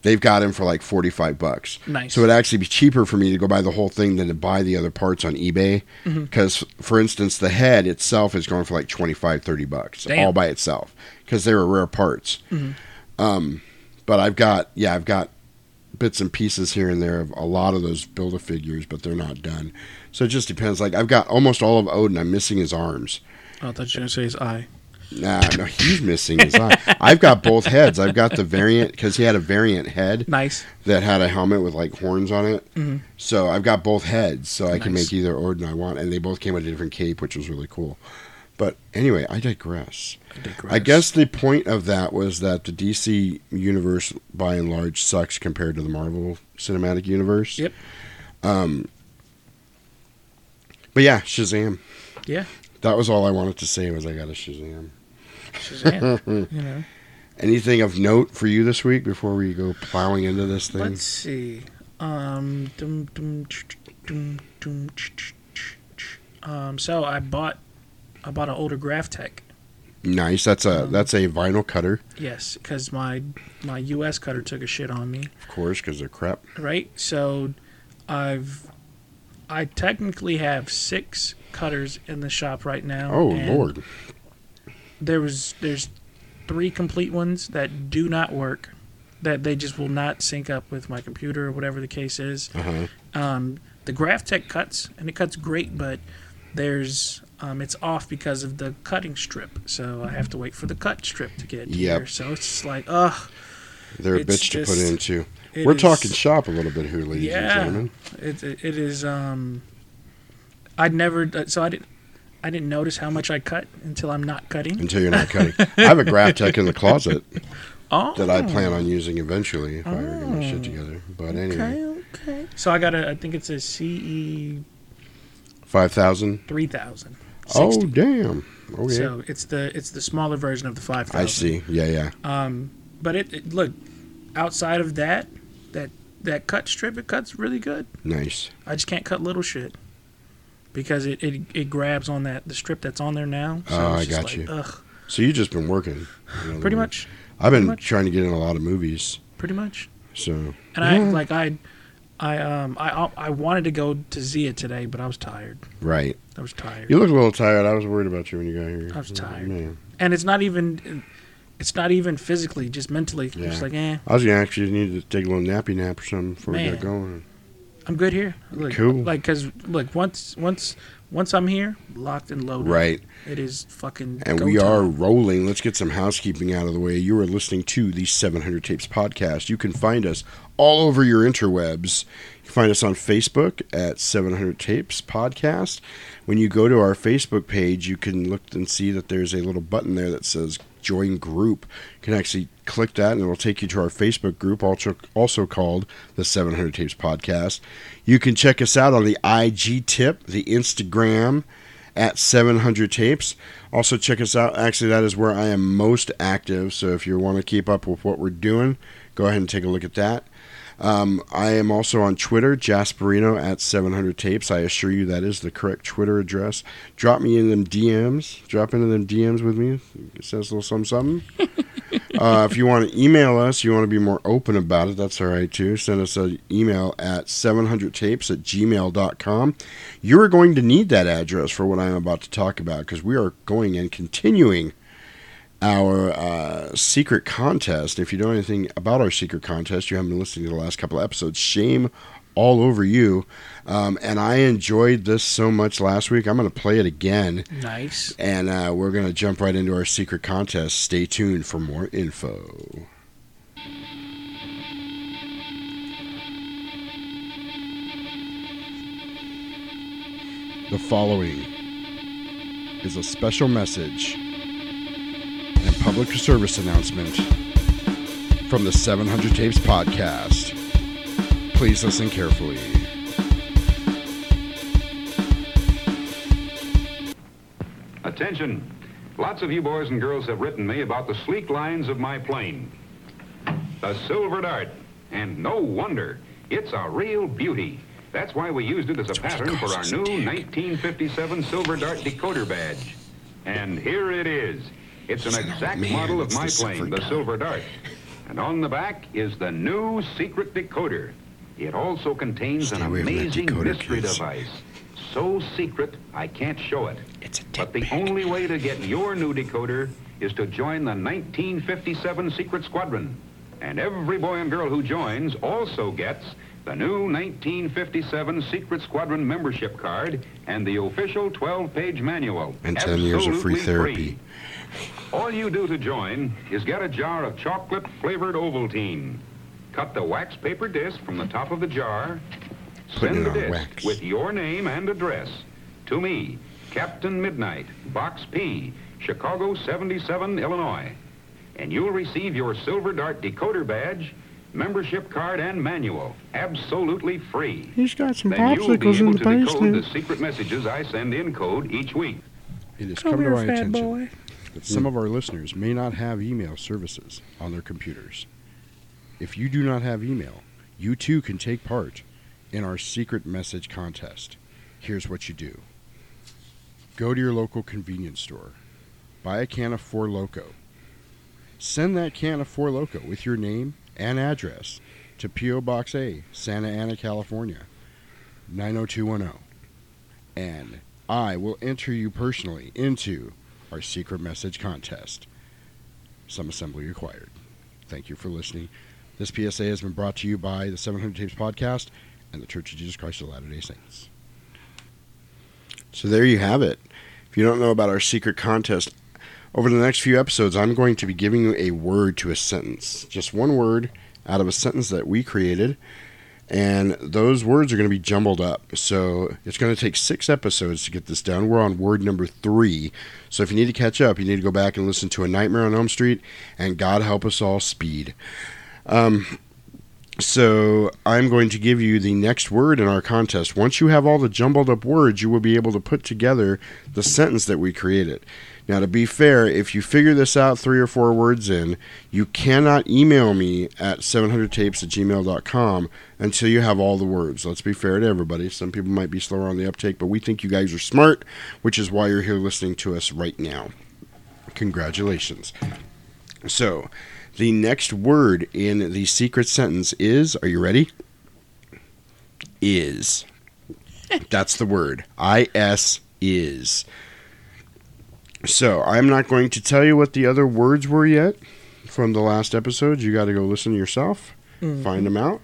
S1: They've got him for like forty five bucks.
S11: Nice.
S1: So it'd actually be cheaper for me to go buy the whole thing than to buy the other parts on eBay. Because, for instance, the head itself is going for like 25, 30 bucks
S11: Damn.
S1: all by itself because they were rare parts.
S11: Mhm.
S1: Um, but I've got yeah, I've got bits and pieces here and there of a lot of those build a figures, but they're not done. So it just depends. Like I've got almost all of Odin. I'm missing his arms.
S11: Oh, I thought you were gonna say his eye.
S1: Nah, no, he's missing his eye. I've got both heads. I've got the variant because he had a variant head.
S11: Nice.
S1: That had a helmet with like horns on it.
S11: Mhm.
S1: So I've got both heads, so I can make either Odin I want, and they both came with a different cape, which was really cool. But anyway, I digress.
S11: I digress.
S1: I guess the point of that was that the DC universe, by and large, sucks compared to the Marvel Cinematic Universe.
S11: Yep.
S1: Um. But yeah, Shazam.
S11: Yeah.
S1: That was all I wanted to say. Was I got a Shazam.
S11: Shazam, you (laughs) know.
S1: Anything of note for you this week before we go plowing into this thing?
S11: Let's see. Um, dum, dum, dum, dum, um, so I bought, I bought an older Graphtec.
S1: Nice. That's a that's a vinyl cutter,
S11: Yes, because my my U.S. cutter took a shit on me.
S1: of course, because they're crap.
S11: Right. So, I've, I technically have six cutters in the shop right now.
S1: Oh lord.
S11: There was there's three complete ones that do not work. That they just will not sync up with my computer or whatever the case is.
S1: Uh-huh.
S11: Um, the Graphtec cuts and it cuts great, but there's um, it's off because of the cutting strip. So I have to wait for the cut strip to get
S1: Yep.
S11: here. So it's like, ugh.
S1: They're a bitch to put
S11: just-
S1: into. We're
S11: is-
S1: talking shop a little bit here, ladies and gentlemen.
S11: it, it it is. Um, I'd never so I didn't I didn't notice how much I cut until I'm not cutting.
S1: Until you're not cutting. I have a Graphtec in the closet (laughs)
S11: Oh.
S1: that I plan on using eventually if I ever get my shit together. But anyway,
S11: Okay, okay. So I got a I think it's a CE
S1: five thousand.
S11: three thousand.
S1: Oh damn. Oh yeah.
S11: So it's the it's the smaller version of the five thousand.
S1: I see. Yeah, yeah.
S11: Um, but it, it look outside of that, that that cut strip, it cuts really good.
S1: Nice.
S11: I just can't cut little shit because it, it, it grabs on that the strip that's on there now. So
S1: oh, I got
S11: like,
S1: you.
S11: Ugh,
S1: So you've just been working. in other
S11: Pretty much.
S1: I've been
S11: much.
S1: trying to get in a lot of movies.
S11: pretty much.
S1: So
S11: And I like I, I um I I wanted to go to Zia today, but I was tired.
S1: right.
S11: I was tired.
S1: You look a little tired. I was worried about you when you got here.
S11: I was tired.
S1: Man.
S11: and it's not even, it's not even physically, just mentally.
S1: Yeah.
S11: just like, eh,
S1: I was gonna actually need to take a little nappy nap or something before we
S11: Man.
S1: got going.
S11: I'm good here. Look,
S1: Cool.
S11: Like, cause look, once once once I'm here, locked and loaded.
S1: Right.
S11: It is fucking.
S1: And we
S11: time.
S1: are rolling. Let's get some housekeeping out of the way. You are listening to the 700 Tapes podcast. You can find us all over your interwebs. You can find us on Facebook at 700 Tapes podcast. When you go to our Facebook page, you can look and see that there's a little button there that says join group. You can actually click that and it will take you to our Facebook group, also, also called the 700 Tapes podcast. You can check us out on the IG tip, the Instagram, at 700 tapes. Also, check us out. Actually, that is where I am most active. So, if you want to keep up with what we're doing, Go ahead and take a look at that. Um, I am also on Twitter, Jasperino at 700 Tapes. I assure you that is the correct Twitter address. Drop me in them DMs. Drop into them DMs with me. It says a little something, something. (laughs) uh, if you want to email us, you want to be more open about it, that's all right too. Send us an email at 700tapes at gmail.com. You are going to need that address for what I'm about to talk about because we are going and continuing our uh, secret contest. If you know anything about our secret contest, you haven't been listening to the last couple of episodes, shame all over you. Um, and I enjoyed this so much last week. I'm going to play it again.
S11: Nice.
S1: And uh, we're going to jump right into our secret contest. Stay tuned for more info. The following is a special message public service announcement from the 700 Tapes podcast. Please listen carefully.
S12: Attention. Lots of you boys and girls have written me about the sleek lines of my plane. The Silver Dart. And no wonder. It's a real beauty. That's why we used it as a pattern for our new 1957 Silver Dart decoder badge. And here it is. It's an exact
S1: man,
S12: model of
S1: it's
S12: my
S1: the
S12: plane,
S1: Silver
S12: the Silver Dart. And on the back is the new secret decoder. It also contains
S1: Stay
S12: an
S1: away from that
S12: amazing
S1: decoder,
S12: mystery
S1: kids.
S12: device. So secret, I can't show it.
S1: It's a
S12: But the only way to get your new decoder is to join the 1957 Secret Squadron. And every boy and girl who joins also gets the new 1957 Secret Squadron membership card and the official 12-page manual.
S1: And 10 years of free
S12: Absolutely
S1: therapy.
S12: All you do to join is get a jar of chocolate-flavored Ovaltine. Cut the wax paper disc from the top of the jar. Send the disc
S1: wax.
S12: with your name and address to me, Captain Midnight, Box P, Chicago 77, Illinois. And you'll receive your Silver Dart decoder badge, membership card, and manual absolutely free.
S1: He's got some
S12: Then you'll be
S1: popsicles in
S12: able
S1: the
S12: to decode the secret messages I send in code each week.
S1: It has
S11: Come
S1: come to
S11: here,
S1: my
S11: fat
S1: attention
S11: boy.
S1: That some of our listeners may not have email services on their computers. If you do not have email, you too can take part in our secret message contest. Here's what you do go to your local convenience store, buy a can of Four Loco. Send that can of Four Loco with your name and address to P.O. Box A, Santa Ana, California, 90210. And I will enter you personally into our secret message contest. Some assembly required. Thank you for listening. This PSA has been brought to you by the 700 Tapes Podcast and the Church of Jesus Christ of Latter day Saints. So there you have it. If you don't know about our secret contest, over the next few episodes, I'm going to be giving you a word to a sentence. Just one word out of a sentence that we created. And those words are going to be jumbled up. So it's going to take six episodes to get this done. We're on word number three. So if you need to catch up, you need to go back and listen to A Nightmare on Elm Street and God Help Us All Speed. Um, so I'm going to give you the next word in our contest. Once you have all the jumbled up words, you will be able to put together the sentence that we created. Now, to be fair, if you figure this out three or four words in, you cannot email me at 700tapes at gmail.com until you have all the words. Let's be fair to everybody. Some people might be slower on the uptake, but we think you guys are smart, which is why you're here listening to us right now. Congratulations. So, the next word in the secret sentence is are you ready? Is. (laughs) That's the word. I S is. So, I'm not going to tell you what the other words were yet from the last episode. You got to go listen yourself,
S11: Mhm.
S1: find them out,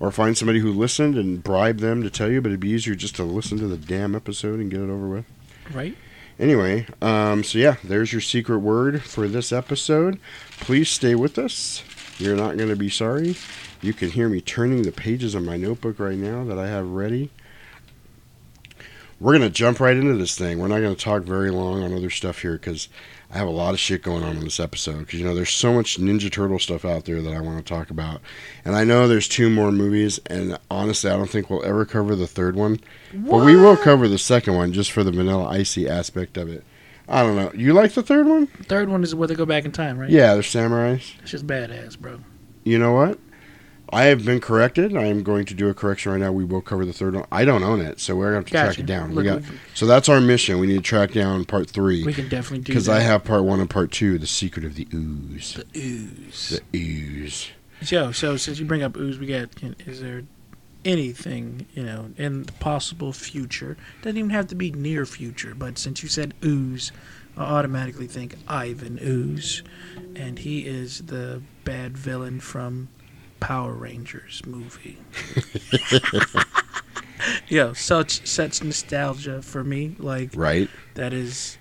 S1: or find somebody who listened and bribe them to tell you, but it'd be easier just to listen to the damn episode and get it over with.
S11: Right?
S1: Anyway, um, so yeah, there's your secret word for this episode. Please stay with us. You're not going to be sorry. You can hear me turning the pages of my notebook right now that I have ready. We're going to jump right into this thing. We're not going to talk very long on other stuff here because I have a lot of shit going on in this episode. Because, you know, there's so much Ninja Turtle stuff out there that I want to talk about. And I know there's two more movies, and honestly, I don't think we'll ever cover the third one. But we will cover the second one just for the vanilla icy aspect of it. I don't know. You like the third one?
S11: Third one is where they go back in time, right?
S1: Yeah, they're samurais.
S11: It's just badass, bro.
S1: you know what? I have been corrected. I am going to do a correction right now. We will cover the third one. I don't own it, so we're gonna have to track it down.
S11: Look,
S1: we got so that's our mission. We need to track down part three.
S11: We can definitely do
S1: because I have part one and part two. The secret of the ooze.
S11: The ooze.
S1: The ooze.
S11: Joe, so since you bring up ooze, we got. can- Is there anything you know in the possible future? Doesn't even have to be near future, but since you said ooze, I automatically think Ivan Ooze, and he is the bad villain from Power Rangers movie. (laughs) Yo, such such nostalgia for me. Like
S1: Right.
S11: that is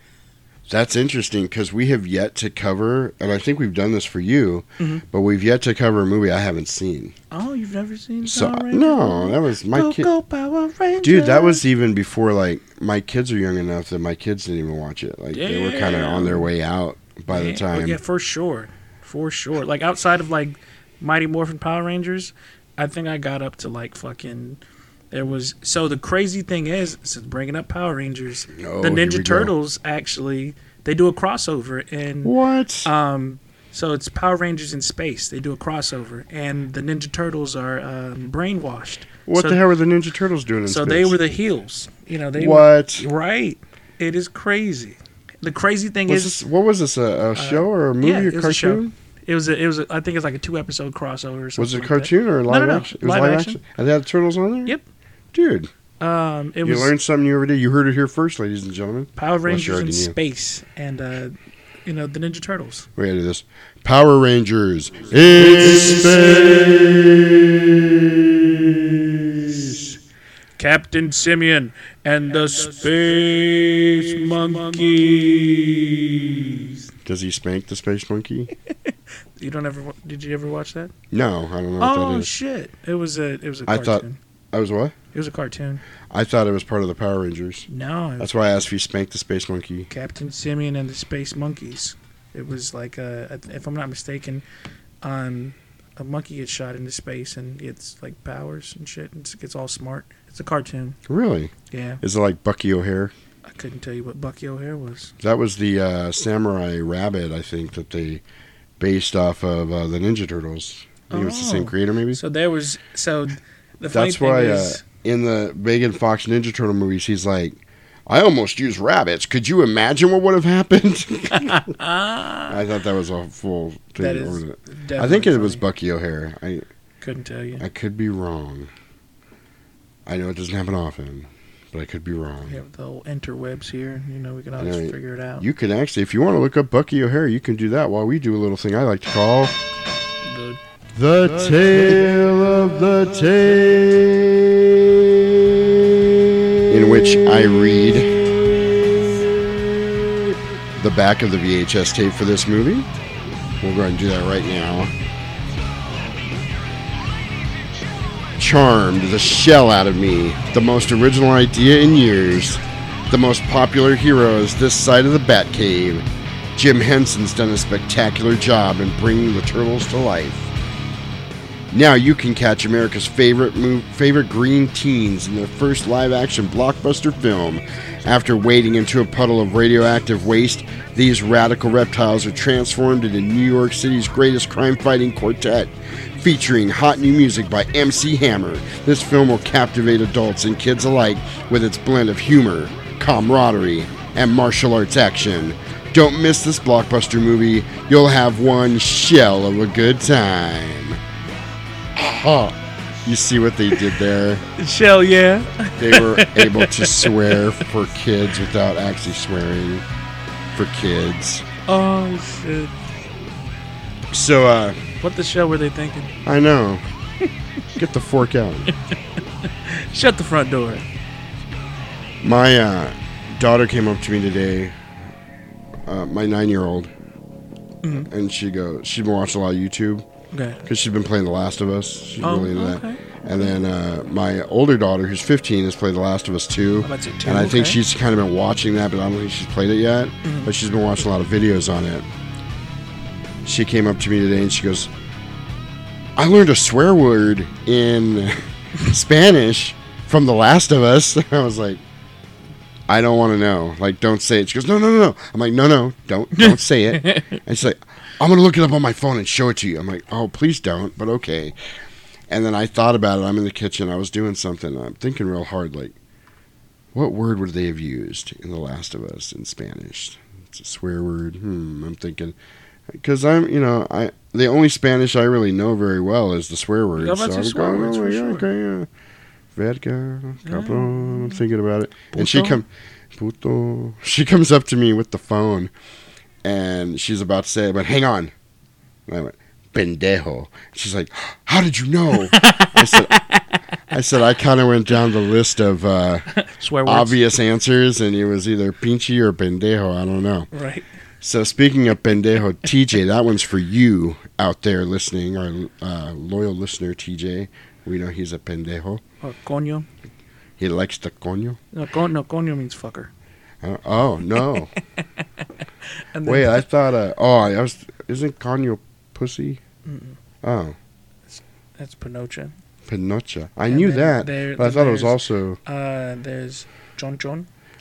S1: That's interesting because we have yet to cover, and I think we've done this for you,
S11: Mhm.
S1: but we've yet to cover a movie I haven't seen.
S11: oh, you've never seen
S1: So no, that was my kid.
S11: go Power Rangers.
S1: Dude, that was even before like my kids are young enough that my kids didn't even watch it. Like they were kind of on their way out by the
S11: Yeah,
S1: time.
S11: Yeah, for sure, for sure. Like outside of like Mighty Morphin Power Rangers, I think I got up to like fucking. There was so the crazy thing is, since bringing up Power Rangers,
S1: Oh,
S11: the
S1: here we
S11: Ninja
S1: go.
S11: Turtles actually they do a crossover and
S1: What?
S11: Um, so it's Power Rangers in space. They do a crossover, and the Ninja Turtles are um, brainwashed.
S1: What
S11: So-
S1: the hell were the Ninja Turtles doing in
S11: So
S1: space?
S11: they were the heels. You know they
S1: What?
S11: Were, right. It is crazy. The crazy thing
S1: Was
S11: is
S1: this, what was this? A, a show or a movie
S11: Uh, yeah,
S1: or
S11: it a show.
S1: cartoon?
S11: It was a, it was a, I think it's like a two episode crossover or something.
S1: Was it a
S11: like
S1: cartoon
S11: that.
S1: or a
S11: No,
S1: live
S11: no, no.
S1: action? It was
S11: live,
S1: live
S11: action.
S1: And they had the turtles on there.
S11: Yep.
S1: Dude,
S11: Um, it
S1: you
S11: was
S1: learned something new every day. You heard it here first, ladies and gentlemen.
S11: Power Rangers in
S1: knew.
S11: space and uh, you know the Ninja Turtles.
S1: We gotta do this. Power Rangers in space.
S11: Captain Simian and the Space Monkeys.
S1: Does he spank the space monkey? (laughs)
S11: You don't ever? wa- Did you ever watch that?
S1: No, I don't know what
S11: Oh
S1: that is.
S11: shit! It was a it was a
S1: I
S11: cartoon.
S1: thought I was what?
S11: it was a cartoon.
S1: I thought it was part of the Power Rangers.
S11: No, it
S1: That's why I asked if he spanked the space monkey.
S11: Captain Simian and the Space Monkeys. It was like, a, if I'm not mistaken, um, a monkey gets shot into space and gets like powers and shit and gets all smart. It's a cartoon.
S1: Really?
S11: Yeah.
S1: Is it like Bucky O'Hare?
S11: I couldn't tell you what Bucky O'Hare was.
S1: That was the uh, Samurai Rabbit, I think, that they based off of uh, the Ninja Turtles. I think it was the same
S11: Oh.
S1: creator, maybe.
S11: So there was so the funny
S1: That's
S11: thing
S1: why uh,
S11: is
S1: in the Megan Fox Ninja Turtle movies, he's like, I almost used rabbits. Could you imagine what would have happened? (laughs) I thought that was a full thing.
S11: That is
S1: I think it was. Bucky O'Hare. I
S11: couldn't tell you.
S1: I could be wrong. I know it doesn't happen often, but I could be wrong.
S11: We have the interwebs here. You know, we can
S1: I
S11: always
S1: know,
S11: figure it out.
S1: You can actually, if you want to look up Bucky O'Hare, you can do that while we do a little thing I like to call
S11: The-
S1: the tale of the tape, in which I read the back of the VHS tape for this movie. We'll go ahead and do that right now. Charmed the shell out of me. The most original idea in years. The most popular heroes this side of the Batcave. Jim Henson's done a spectacular job in bringing the turtles to life. Now you can catch America's favorite favorite green teens in their first live-action blockbuster film. After wading into a puddle of radioactive waste, these radical reptiles are transformed into New York City's greatest crime-fighting quartet. Featuring hot new music by MC Hammer, this film will captivate adults and kids alike with its blend of humor, camaraderie, and martial arts action. Don't miss this blockbuster movie. You'll have one shell of a good time. Oh, you see what they did there? (laughs)
S11: Shell, yeah.
S1: They were able to swear for kids without actually swearing for kids.
S11: Oh shit!
S1: So, uh,
S11: What the shell were they thinking?
S1: I know. Get the fork out. (laughs)
S11: Shut the front door.
S1: My uh, daughter came up to me today, uh, my nine year old,
S11: Mhm.
S1: and she goes, she's been watching a lot of YouTube.
S11: Okay.
S1: Because she's been playing The Last of Us. She's
S11: Oh,
S1: really into that.
S11: okay.
S1: And then uh, my older daughter, who's 15, has played The Last of Us 2.
S11: Oh, that's it too,
S1: And I think she's kind of been watching that, but I don't think she's played it yet.
S11: Mhm.
S1: But she's been watching a lot of videos on it. She came up to me today and she goes, I learned a swear word in (laughs) Spanish from The Last of Us. (laughs) I was like, I don't want to know. Like, don't say it. She goes, no, no, no, no. I'm like, no, no, don't, don't say it. (laughs) And she's like, I'm gonna look it up on my phone and show it to you. I'm like, oh, please don't, but okay. And then I thought about it. I'm in the kitchen. I was doing something. I'm thinking real hard, like, what word would they have used in The Last of Us in Spanish? It's a swear word. Hmm. I'm thinking, because I'm, you know, I the only Spanish I really know very well is the swear word.
S11: Yeah,
S1: so I'm
S11: swear
S1: going,
S11: words
S1: oh, yeah,
S11: sure.
S1: okay, yeah. Vodka, cabrón. I'm thinking about it, and she come, puto. She comes up to me with the phone, and she's about to say, but hang on. And I went, pendejo. She's like, how did you know? (laughs) I said, I said I kind of went down the list of uh,
S11: Swear words.
S1: obvious answers, and it was either pinche or pendejo. I don't know.
S11: Right.
S1: So speaking of pendejo, TJ, that one's for you out there listening, our uh, loyal listener, TJ. We know he's a pendejo.
S11: Or coño.
S1: He likes the coño.
S11: No, con- no, coño means fucker.
S1: Uh, oh no! (laughs)
S11: And
S1: Wait, I thought. Uh, oh, I was. Isn't coño pussy?
S11: Mm-mm.
S1: Oh,
S11: That's Pinocha.
S1: pinocha. I
S11: And
S1: knew that,
S11: there-
S1: but I thought it was also.
S11: Uh, there's. That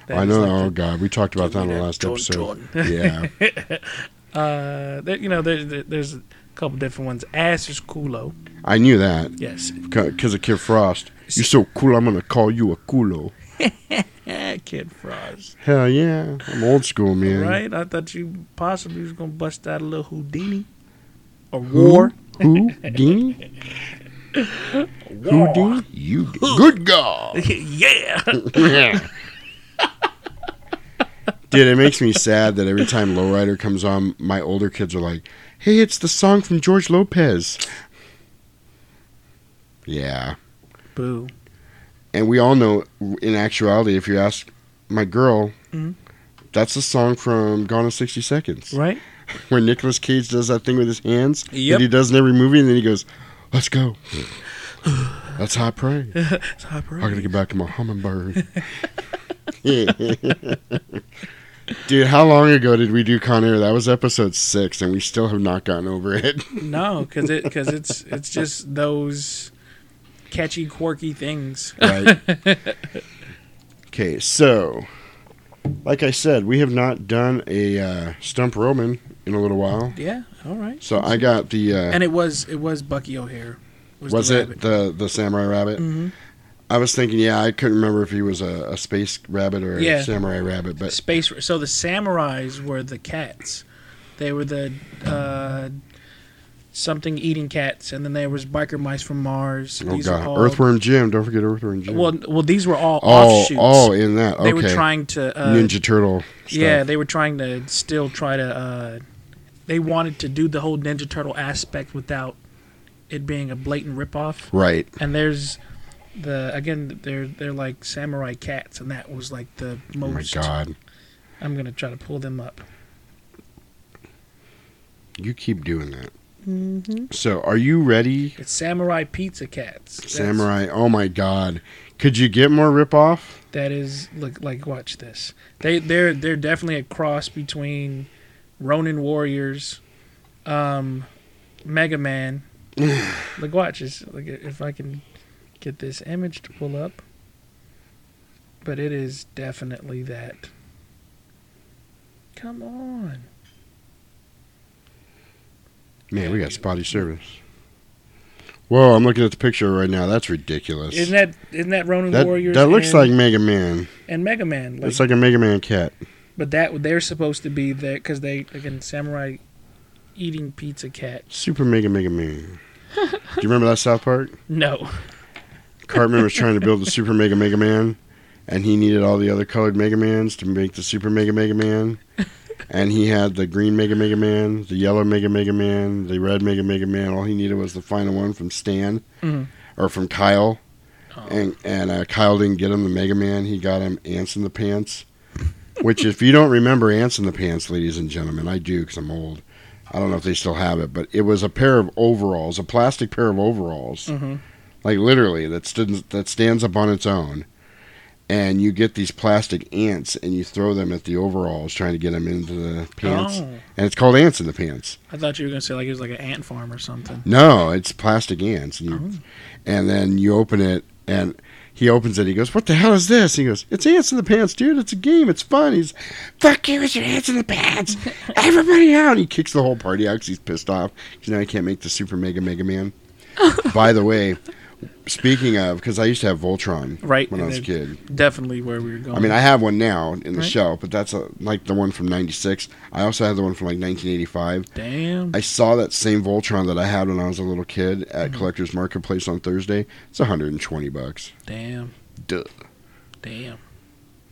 S1: I know.
S11: like
S1: oh
S11: the-
S1: God, we talked about that on the last
S11: chon
S1: episode.
S11: chon. (laughs)
S1: yeah, (laughs)
S11: uh, there, you know, there's there's a couple different ones. Ass is culo.
S1: I knew that.
S11: Yes.
S1: because of Kid Frost. You're so cool. I'm gonna call you a culo. (laughs)
S11: Kid Frost.
S1: Hell yeah, I'm old school, man.
S11: Right? I thought you possibly was gonna bust out a little Houdini. Or
S1: Who?
S11: War.
S1: Houdini? Houdini? You good God.
S11: yeah.
S1: Dude, it makes me sad that every time Lowrider comes on, my older kids are like, "Hey, it's the song from George Lopez." Yeah,
S11: Boo.
S1: and we all know, in actuality, if you ask my girl,
S11: Mhm.
S1: that's a song from Gone in sixty seconds,
S11: Right? (laughs)
S1: where Nicolas Cage does that thing with his hands
S11: Yep.
S1: that he does in every movie, and then he goes, "Let's go." That's high praise. (laughs)
S11: It's high praise.
S1: I gotta get back to my hummingbird. (laughs) Dude, how long ago did we do Con Air? That was episode six, and we still have not gotten over it. (laughs)
S11: No, because it because it's it's just those catchy, quirky things.
S1: Right. (laughs) Okay, so, like I said, we have not done a uh, Stump Roman in a little while.
S11: yeah. All right.
S1: So I got the. Uh,
S11: And it was it was Bucky O'Hare.
S1: was
S11: the
S1: it
S11: rabbit.
S1: the the samurai rabbit?
S11: Mhm.
S1: I was thinking, yeah, I couldn't remember if he was a, a space rabbit or
S11: Yeah.
S1: a samurai rabbit, but
S11: space? So the samurais were the cats. They were the uh, something eating cats, and then there was biker mice from Mars.
S1: oh
S11: These
S1: god,
S11: all-
S1: Earthworm Jim! Don't forget Earthworm Jim.
S11: Well, well, these were all
S1: oh,
S11: offshoots.
S1: oh, in that. Okay.
S11: They were trying to uh,
S1: Ninja Turtle. Stuff.
S11: Yeah, they were trying to still try to. Uh, they wanted to do the whole Ninja Turtle aspect without it being a blatant ripoff.
S1: Right.
S11: And there's the again they're they're like samurai cats, and that was like the most.
S1: Oh my god.
S11: I'm gonna try to pull them up.
S1: You keep doing that.
S11: Mm-hmm.
S1: So, are you ready,
S11: It's samurai pizza cats. That's-
S1: Samurai? Oh my god. Could you get more ripoff?
S11: That is like like watch this. They they're they're definitely a cross between Ronin Warriors, um, Mega Man. (sighs) like watch this. Like if I can get this image to pull up. But it is definitely that. Come on.
S1: Man, we got spotty service. Whoa, I'm looking at the picture right now. That's ridiculous.
S11: Isn't that isn't that Ronin
S1: that,
S11: Warriors?
S1: that looks
S11: and,
S1: like Mega Man.
S11: and Mega Man. Like,
S1: it's like a Mega Man cat.
S11: but that they're supposed to be there because they again samurai eating pizza cat.
S1: Super Mega Mega Man. (laughs) Do you remember that South Park?
S11: No.
S1: Cartman was trying to build the Super Mega Mega Man, and he needed all the other colored Mega Mans to make the Super Mega Mega Man. And he had the green Mega Mega Man, the yellow Mega Mega Man, the red Mega Mega Man. All he needed was the final one from Stan
S11: Mhm.
S1: or from Kyle. And and uh, Kyle didn't get him the Mega Man. He got him Ants in the Pants. Which, if you don't remember Ants in the Pants, ladies and gentlemen, I do because I'm old. I don't know if they still have it, but it was a pair of overalls, a plastic pair of overalls
S11: Mhm.
S1: Like literally that stood, that stands up on its own and you get these plastic ants and you throw them at the overalls trying to get them into the pants
S11: Oh.
S1: and it's called ants in the pants
S11: I thought you were gonna say like it was like an ant farm or something.
S1: no it's plastic ants and, you,
S11: Oh.
S1: and then you open it and he opens it. He goes, "What the hell is this?" He goes, "It's Ants in the Pants, dude. It's a game. It's fun." He's, "Fuck you, it's your Ants in the Pants. (laughs) Everybody out!" He kicks the whole party out because he's pissed off because now he can't make the Super Mega Mega Man. (laughs) By the way, speaking of, because I used to have Voltron
S11: Right.
S1: when I was a kid.
S11: Definitely where we were going.
S1: I mean, I have one now in the
S11: Right.
S1: shelf, but that's a, like the one from '96. I also have the one from like 1985.
S11: Damn.
S1: I saw that same Voltron that I had when I was a little kid at
S11: Mm-hmm.
S1: Collector's Marketplace on Thursday. It's 120 bucks.
S11: Damn.
S1: Duh.
S11: Damn.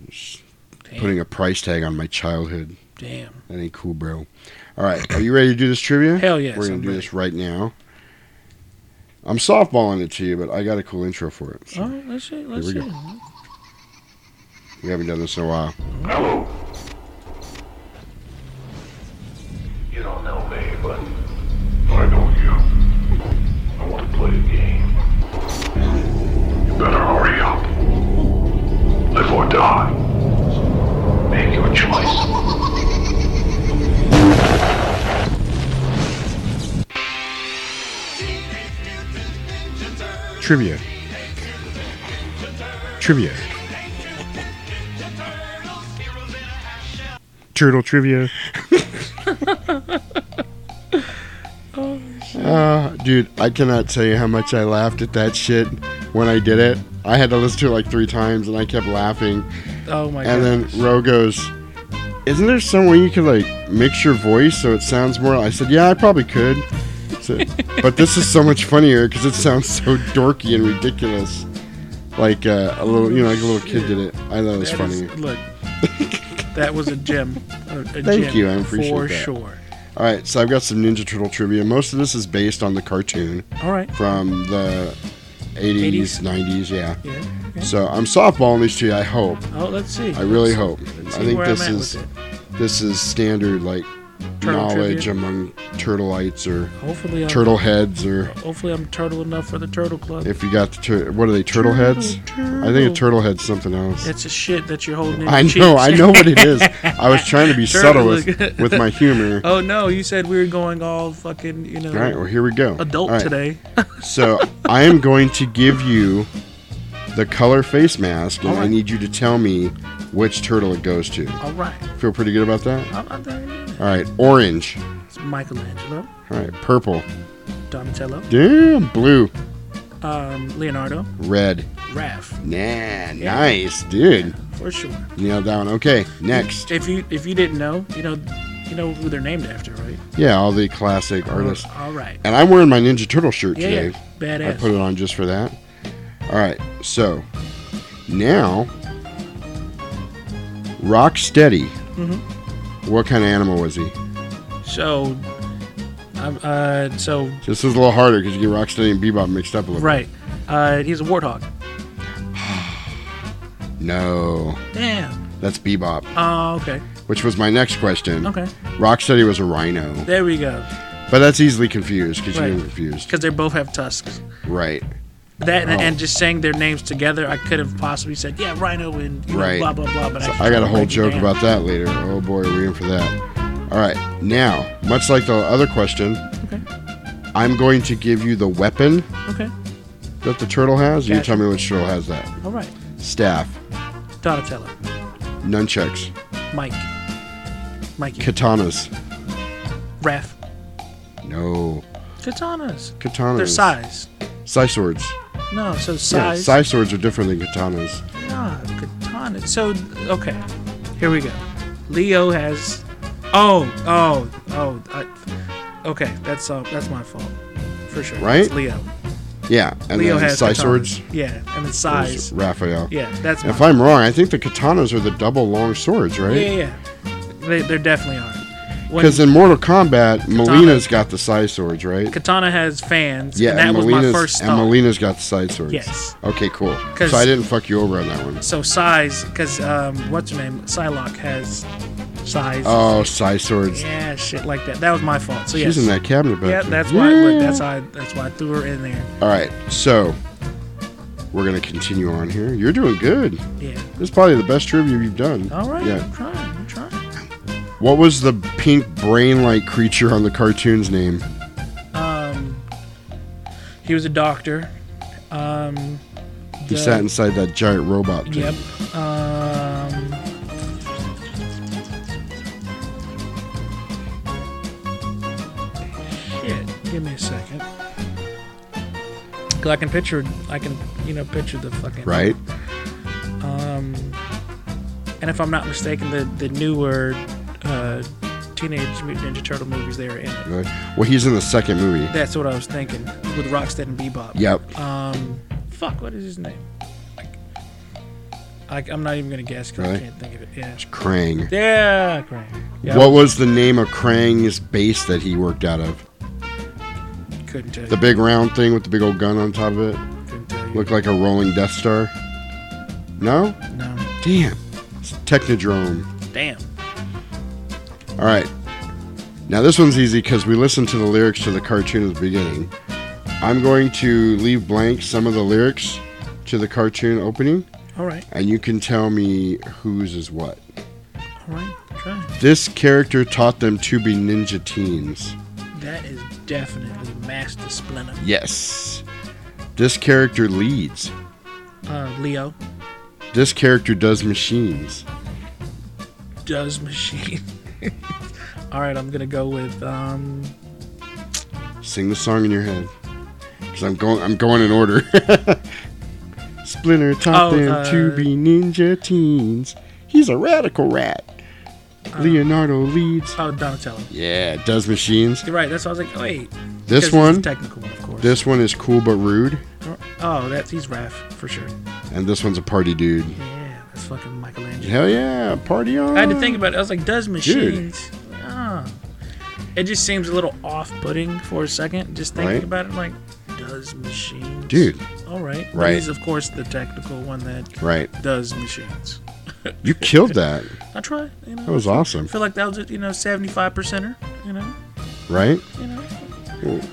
S11: Damn.
S1: Putting a price tag on my childhood.
S11: Damn.
S1: That ain't cool, bro. All right, are you ready to do this trivia?
S11: Hell yeah!
S1: We're gonna
S11: I'm
S1: do
S11: ready.
S1: this right now. I'm softballing it to you, but I got a cool intro for it. So
S11: All right, let's see. Let's
S1: we
S11: see.
S1: go. we haven't done this in a while.
S13: Hello. You don't know me, but I know you. I want to play a game. You better hurry up. Live or die. Make your choice.
S1: Trivia. Trivia. Turtle trivia. (laughs) Uh, dude, I cannot tell you how much I laughed at that shit when I did it. I had to listen to it like three times, and I kept laughing.
S11: Oh my god!
S1: And
S11: goodness.
S1: then Ro goes, "Isn't there some way you could like mix your voice so it sounds more?" I said, "Yeah, I probably could." So, but this is so much funnier because it sounds so dorky and ridiculous. Like uh, a little, you know, like a little kid did it. I thought it was
S11: That
S1: funny.
S11: is- look, that was a gem. A, a
S1: Thank
S11: gem
S1: you, I appreciate
S11: for
S1: that.
S11: sure.
S1: All right, so I've got some Ninja Turtle trivia. Most of this is based on the cartoon.
S11: All right.
S1: From the 80s,
S11: 80s?
S1: 90s, yeah.
S11: Yeah, okay.
S1: So I'm softballing these you, I hope.
S11: Oh, let's see.
S1: I really
S11: Let's-
S1: hope.
S11: let's
S1: I think
S11: where I'm
S1: this is this is standard like
S11: Turtle
S1: knowledge
S11: trivia?
S1: among turtleites or
S11: Hopefully, I'm,
S1: turtle heads or
S11: Hopefully, I'm turtle enough for the turtle club.
S1: if you got the tur- what are they turtle heads? I think a turtle head's something else.
S11: It's a shit that you're holding in
S1: I know,
S11: cheeks.
S1: I know what it is. I was trying to be (laughs)
S11: Turtle
S1: subtle with, (laughs) with my humor.
S11: Oh no, you said we were going all fucking, you know.
S1: All right, well here we go.
S11: Adult
S1: right.
S11: today. (laughs)
S1: so I am going to give you the color face mask, and
S11: All
S1: I need you to tell me which turtle it goes to.
S11: All right.
S1: Feel pretty good about that?
S11: I'm not there.
S1: All right. orange.
S11: It's Michelangelo,
S1: All right, purple.
S11: Donatello,
S1: Damn, blue.
S11: um, Leonardo,
S1: Red.
S11: Raph,
S1: Nah, nice, dude.
S11: for sure.
S1: Nailed that one. Okay, next.
S11: If you if you didn't know, you know, you know who they're named after, right?
S1: Yeah, all the classic artists.
S11: All right.
S1: And I'm wearing my Ninja Turtle shirt
S11: Yeah,
S1: today.
S11: yeah. Badass.
S1: I put it on just for that. All right, so now Rocksteady.
S11: Mm-hmm.
S1: What kind of animal was he?
S11: So, um, uh, so
S1: This is a little harder because you get Rocksteady and Bebop mixed up a little.
S11: right, uh, he's a warthog. (sighs)
S1: No,
S11: Damn.
S1: that's Bebop.
S11: Oh, okay.
S1: Which was my next question.
S11: Okay.
S1: Rocksteady was a rhino,
S11: There we go.
S1: but that's easily confused because
S11: Right.
S1: you get confused.
S11: Because they both have tusks.
S1: Right.
S11: That and,
S1: Oh.
S11: and just saying their names together, I could have possibly said, yeah, Rhino and you know,
S1: Right.
S11: blah blah blah. But
S1: So
S11: I,
S1: I got a whole joke about that later. Oh boy, are we in for that? All right, now, much like the other question,
S11: Okay.
S1: I'm going to give you the weapon
S11: Okay.
S1: that the turtle has. You tell me which turtle has that.
S11: All right.
S1: Staff,
S11: Donatello,
S1: nunchucks,
S11: Mike, Mikey,
S1: katanas.
S11: Raph.
S1: No,
S11: Katanas.
S1: katanas.
S11: Their size.
S1: Size swords.
S11: No, so
S1: Yeah,
S11: size.
S1: sai swords are different than katanas.
S11: Nah, katana. So okay, here we go. Leo has. Oh, oh, oh. I, okay, that's uh, that's my fault, for sure.
S1: Right?
S11: It's Leo.
S1: Yeah, and
S11: Leo
S1: then
S11: has
S1: sai swords.
S11: Yeah, and the
S1: is
S11: size.
S1: Raphael.
S11: Yeah, that's
S1: If. I'm wrong, I think the katanas are the double long swords, right?
S11: Yeah, yeah, yeah. They, they definitely are.
S1: Because in Mortal Kombat, Mileena's got the sai swords, right?
S11: Kitana has fans,
S1: Yeah,
S11: and that
S1: and
S11: was
S1: Mileena's,
S11: my first
S1: and
S11: thought.
S1: Mileena's got the side swords.
S11: Yes.
S1: Okay, cool. So I didn't fuck you over on that one.
S11: So size, because um, what's her name? Psylocke has size.
S1: Oh, side swords.
S11: Yeah, shit like that. That was my fault. So
S1: She's
S11: yes.
S1: in that cabinet back
S11: Yeah,
S1: there.
S11: that's why.
S1: Yeah.
S11: That's why. That's why I threw her in there.
S1: All right, so we're gonna continue on here. You're doing good.
S11: Yeah.
S1: This is probably the best trivia you've done.
S11: All right.
S1: Yeah. What was the pink brain-like creature on the cartoon's name?
S11: Um, he was a doctor. Um,
S1: He
S11: The-
S1: sat inside that giant robot thing.
S11: Yep. Um, shit. Give me a second. Cause I can picture, I can, you know, picture the fucking.
S1: Right.
S11: Um, and if I'm not mistaken, the the newer uh, Teenage Mutant Ninja Turtle movies, they are in it.
S1: Right. Well, he's in the second movie.
S11: That's what I was thinking with Rockstead and Bebop.
S1: Yep.
S11: Um, fuck, what is his name? I, I'm not even gonna guess because
S1: Really?
S11: I can't think of it. Yeah.
S1: It's Krang.
S11: Yeah, Krang. Yeah,
S1: what was the name of Krang's base that he worked out of?
S11: Couldn't tell you.
S1: The big round thing with the big old gun on top of it?
S11: Couldn't tell you.
S1: Looked like a rolling Death Star? No?
S11: No.
S1: Damn. It's Technodrome.
S11: Damn.
S1: All right. Now this one's easy because we listened to the lyrics to the cartoon at the beginning. I'm going to leave blank some of the lyrics to the cartoon opening,
S11: All right.
S1: and you can tell me whose is what.
S11: All right. Try.
S1: This character taught them to be ninja teens.
S11: That is definitely Master Splinter.
S1: Yes. This character leads.
S11: Uh, Leo
S1: This character does machines.
S11: does machine. (laughs) (laughs) All right, I'm gonna go with um.
S1: Sing the song in your head. Cause I'm going. I'm going in order. (laughs) Splinter taught
S11: Oh,
S1: them
S11: uh,
S1: to be ninja teens. He's a radical rat. Leonardo leads.
S11: Oh, Donatello.
S1: Yeah, does machines.
S11: You're right. That's why I was like, oh, wait.
S1: This one.
S11: Technical one, of course.
S1: This one is cool but rude,
S11: Oh, that's he's Raph for sure.
S1: and this one's a party dude.
S11: Yeah, fucking Michelangelo.
S1: Hell yeah, party on!
S11: I had to think about it. I was like, does machines? Ah. It just seems a little off-putting for a second. Just thinking
S1: Right.
S11: about it, I'm like, does machines?
S1: Dude.
S11: All right.
S1: Right.
S11: He's of course the technical one that
S1: Right.
S11: does machines. (laughs)
S1: You killed that,
S11: I tried. You know,
S1: That was awesome.
S11: I feel like that was a, you know seventy-five percenter. You know.
S1: right?
S11: You know.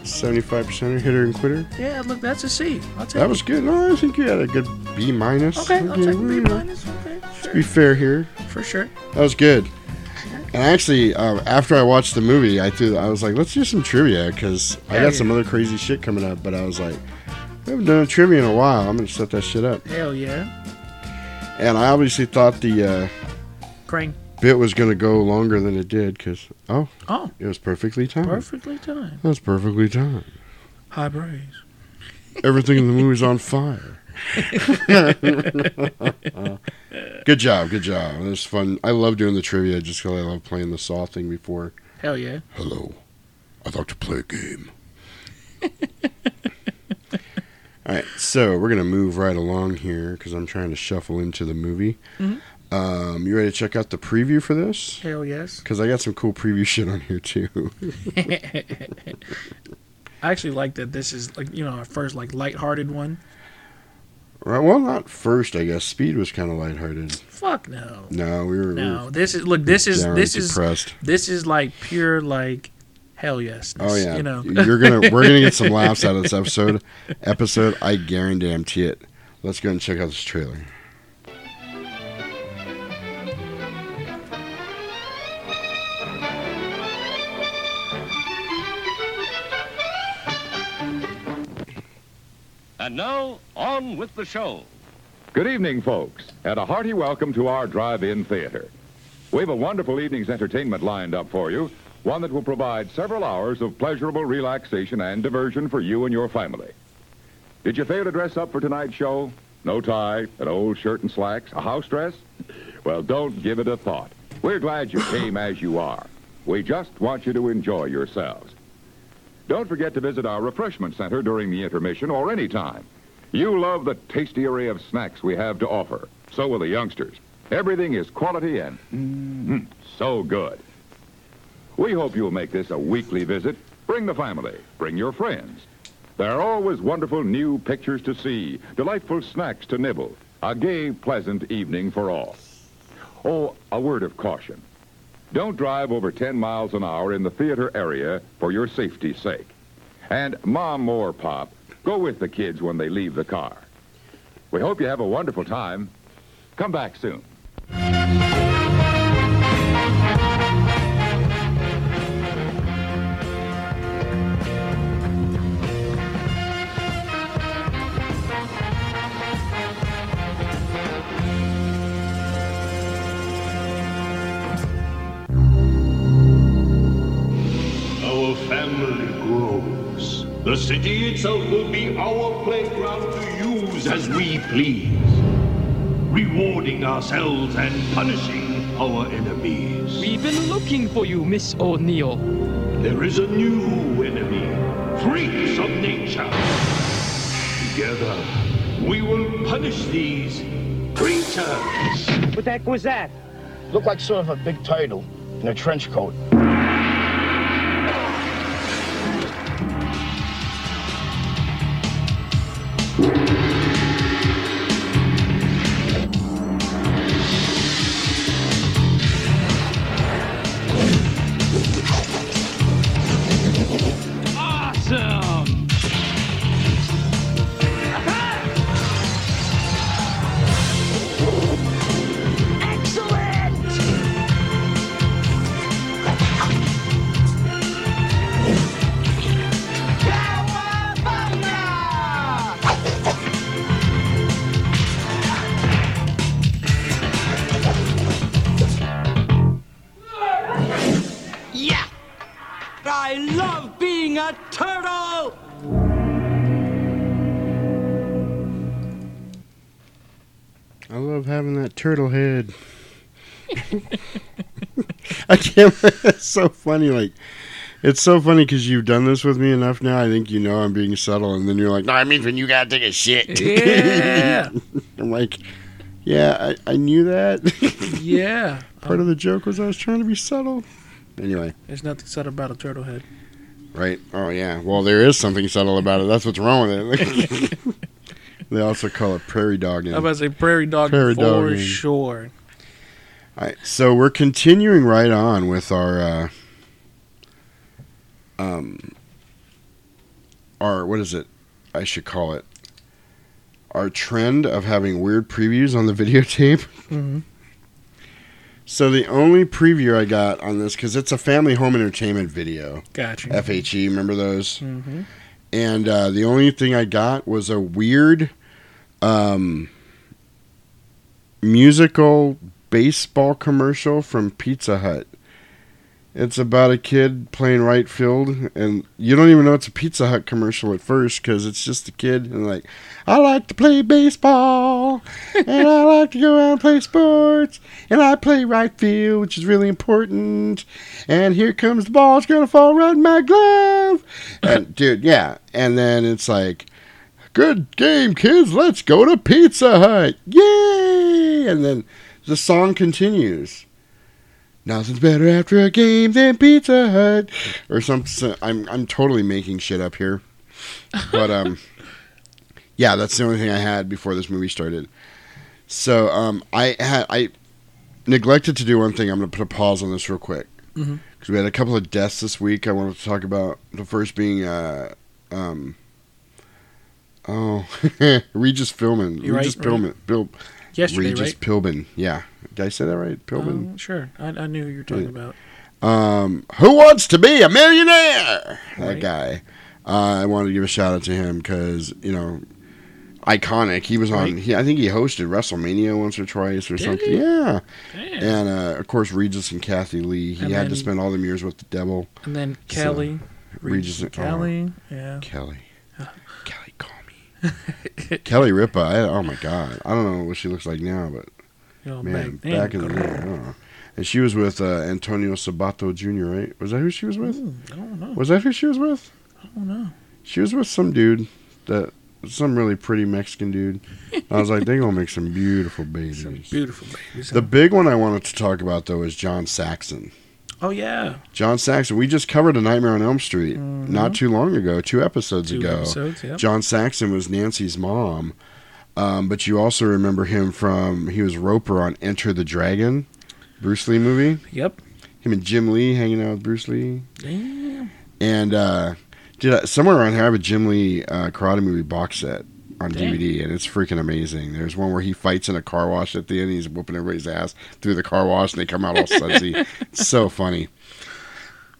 S1: Seventy-five percent hitter and quitter.
S11: Yeah. Look, that's a C. I'll take
S1: That was good. No, I think you had a good B minus.
S11: Okay, I'll take a B minus. Okay,
S1: Let's be fair here.
S11: for sure.
S1: That was good. And actually, uh, after I watched the movie, I threw. I was like, let's do some trivia because I got some other crazy shit coming up. But I was like, we haven't done a trivia in a while. I'm gonna set that shit up.
S11: Hell yeah.
S1: And I obviously thought the uh,
S11: Krang.
S1: Bit was gonna go longer than it did because oh,
S11: Oh.
S1: it was perfectly timed.
S11: Perfectly timed.
S1: That's perfectly timed.
S11: High praise.
S1: Everything in the movie's on fire. (laughs) good job, good job. It was fun. I love doing the trivia just because I love playing the saw thing before.
S11: Hell yeah.
S1: Hello, I'd like to play a game. (laughs) All right, so we're gonna move right along here because I'm trying to shuffle into the movie.
S11: Mhm.
S1: Um, you ready to check out the preview for this?
S11: Hell yes.
S1: Because I got some cool preview (laughs) shit on here too. (laughs)
S11: I actually like that this is like you know our first like lighthearted one.
S1: right? Well, not first, I guess. Speed was kind of lighthearted.
S11: Fuck no.
S1: No, we were. we
S11: No,
S1: were
S11: this is look. This is this is
S1: depressed.
S11: this is like pure like hell yes.
S1: Oh yeah,
S11: You know.
S1: you're gonna (laughs) we're gonna get some laughs out of this episode. Episode, I guarantee it. Let's go and check out this trailer.
S14: And now, on with the show.
S15: Good evening, folks, and a hearty welcome to our drive-in theater. We have a wonderful evening's entertainment lined up for you, one that will provide several hours of pleasurable relaxation and diversion for you and your family. Did you fail to dress up for tonight's show? No tie, an old shirt and slacks, a house dress? Well, don't give it a thought. We're glad you came as you are. We just want you to enjoy yourselves. Don't forget to visit our refreshment center during the intermission or any time. You love the tasty array of snacks we have to offer. So will the youngsters. Everything is quality and mm, so good. We hope you'll make this a weekly visit. Bring the family. Bring your friends. There are always wonderful new pictures to see, delightful snacks to nibble, a gay, pleasant evening for all. Oh, a word of caution. Don't drive over 10 miles an hour in the theater area for your safety's sake. And Mom or Pop, go with the kids when they leave the car. We hope you have a wonderful time. Come back soon.
S13: The city itself will be our playground to use as we please, rewarding ourselves and punishing our enemies.
S16: We've been looking for you, Miss O'Neil.
S13: There is a new enemy, freaks of nature. Together, we will punish these creatures.
S15: What the heck was that?
S17: Looked like sort of a big turtle in a trench coat.
S9: Turtle
S1: head. (laughs) I can't. It's so funny. Like, it's so funny because you've done this with me enough now. I think you know I'm being subtle, and then you're like, "No, I mean when you gotta take a shit." (laughs)
S11: Yeah. (laughs)
S1: I'm like, "Yeah, I, I knew that."
S11: Yeah.
S1: Part of the joke was I was trying to be subtle. Anyway,
S11: There's nothing subtle about a turtle head.
S1: right? Oh yeah. Well, there is something subtle about it. That's what's wrong with it. They also call it prairie dog.
S11: I was about to say prairie dog
S1: Prairie
S11: for
S1: dogging.
S11: sure.
S1: All right, so we're continuing right on with our uh, um our what is it? I should call it our trend of having weird previews on the (laughs) videotape.
S11: Mhm.
S1: So the only preview I got on this because it's a family home entertainment video.
S11: Gotcha.
S1: FHE, remember those?
S11: Mm-hmm.
S1: And uh, the only thing I got was a weird um, musical baseball commercial from Pizza Hut. It's about a kid playing right field, and you don't even know it's a Pizza Hut commercial at first because it's just a kid and like, I like to play baseball, and I (laughs) like to go out and play sports, and I play right field, which is really important. And here comes the ball; it's gonna fall right in my glove. And (laughs) dude, yeah. And then it's like, good game, kids. Let's go to Pizza Hut, yay! And then the song continues. Nothing's better after a game than Pizza Hut, or something. I'm I'm totally making shit up here, but um, (laughs) yeah, that's the only thing I had before this movie started. So um, I had I neglected to do one thing. I'm gonna put a pause on this real quick because
S11: Mhm.
S1: we had a couple of deaths this week. I wanted to talk about the first being uh um. Oh, (laughs) Regis Philbin.
S11: You're right,
S1: Regis
S11: right.
S1: Philbin. Bill.
S11: Yesterday,
S1: Regis
S11: right?
S1: Philbin. Yeah. Did I say that right? Philbin.
S11: Um, sure. I, I knew who you were talking about.
S1: Um, who wants to be a millionaire? That guy. Uh, I wanted to give a shout out to him because you know, iconic. He was on.
S11: Right.
S1: He, I think he hosted WrestleMania once or twice or
S11: Did
S1: something.
S11: he?
S1: Yeah.
S11: Damn.
S1: And uh, of course, Regis and Kathie Lee. He
S11: And
S1: had to spend all them years with the devil.
S11: And then
S1: So,
S11: Kelly.
S1: Regis and
S11: Kelly. yeah.
S1: Kelly. (laughs) Kelly, call me. Kelly Ripa. I, oh my God. I don't know what she looks like now, but
S11: You know,
S1: man,
S11: back
S1: back in the day. And she was with uh, Antonio Sabato Jr. Right? Was that who she was with?
S11: I don't know.
S1: Was that who she was with?
S11: I don't know.
S1: She was with some dude that some really pretty Mexican dude. I was like, they're gonna make some beautiful (laughs) babies.
S11: Beautiful babies.
S1: The big one I wanted to talk about though is John Saxon.
S11: Oh yeah.
S1: John Saxon. We just covered a Nightmare on Elm Street not too long ago, two episodes
S11: Mm-hmm. Two
S1: ago.
S11: episodes, yep.
S1: John Saxon was Nancy's mom, um, but you also remember him from he was Roper on Enter the Dragon, Bruce Lee movie.
S11: Yep.
S1: Him and Jim Lee hanging out with Bruce Lee.
S11: Damn.
S1: And uh, did I, somewhere around here I have a Jim Lee uh, karate movie box set on
S11: Damn.
S1: DVD, and it's freaking amazing. There's one where he fights in a car wash at the end. He's whooping everybody's ass through the car wash, and they come out all sudsy. (laughs) it's so funny.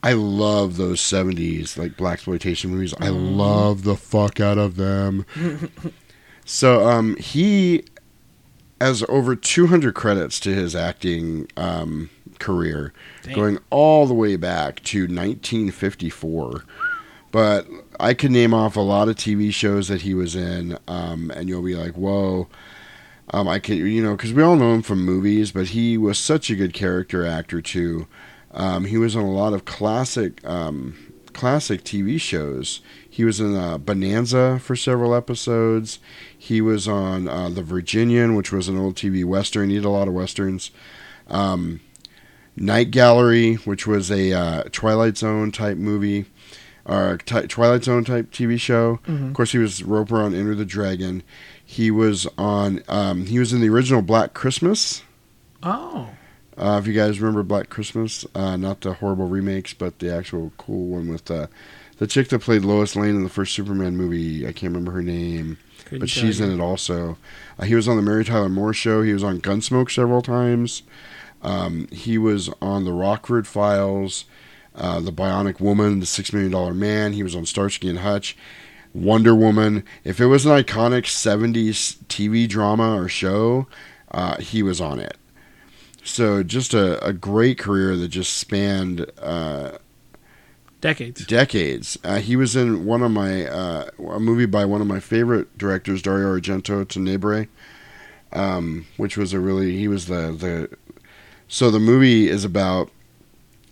S1: I love those '70s like black exploitation movies. I
S11: Mm-hmm.
S1: love the fuck out of them. (laughs) so um, he has over 200 credits to his acting um, career,
S11: Damn.
S1: going all the way back to 1954 But I could name off a lot of TV shows that he was in, um, and you'll be like, "Whoa." Um, I can, you know, because we all know him from movies, but he was such a good character actor too. Um, he was on a lot of classic, um, classic TV shows. He was in uh, Bonanza for several episodes. He was on uh, The Virginian, which was an old TV western. He did a lot of westerns. Um, Night Gallery, which was a uh, Twilight Zone type movie, or t- Twilight Zone type TV show.
S11: Mhm.
S1: Of course, he was Roper on Enter the Dragon. He was on. Um, he was in the original Black Christmas.
S11: Oh.
S1: Uh, if you guys remember Black Christmas, uh, not the horrible remakes, but the actual cool one with uh, the chick that played Lois Lane in the first Superman movie. I can't remember her name,
S11: Couldn't
S1: but she's in it also. Uh, he was on the Mary Tyler Moore Show. He was on Gunsmoke several times. Um, he was on the Rockford Files, uh, the Bionic Woman, the Six Million Dollar Man. He was on Starsky and Hutch. Wonder Woman. If it was an iconic 70s TV drama or show, uh, he was on it. So just a, a great career that just spanned uh,
S11: Decades.
S1: decades. Uh, he was in one of my uh, a movie by one of my favorite directors, Dario Argento, Tenebrae, um, which was a really he was the the. So the movie is about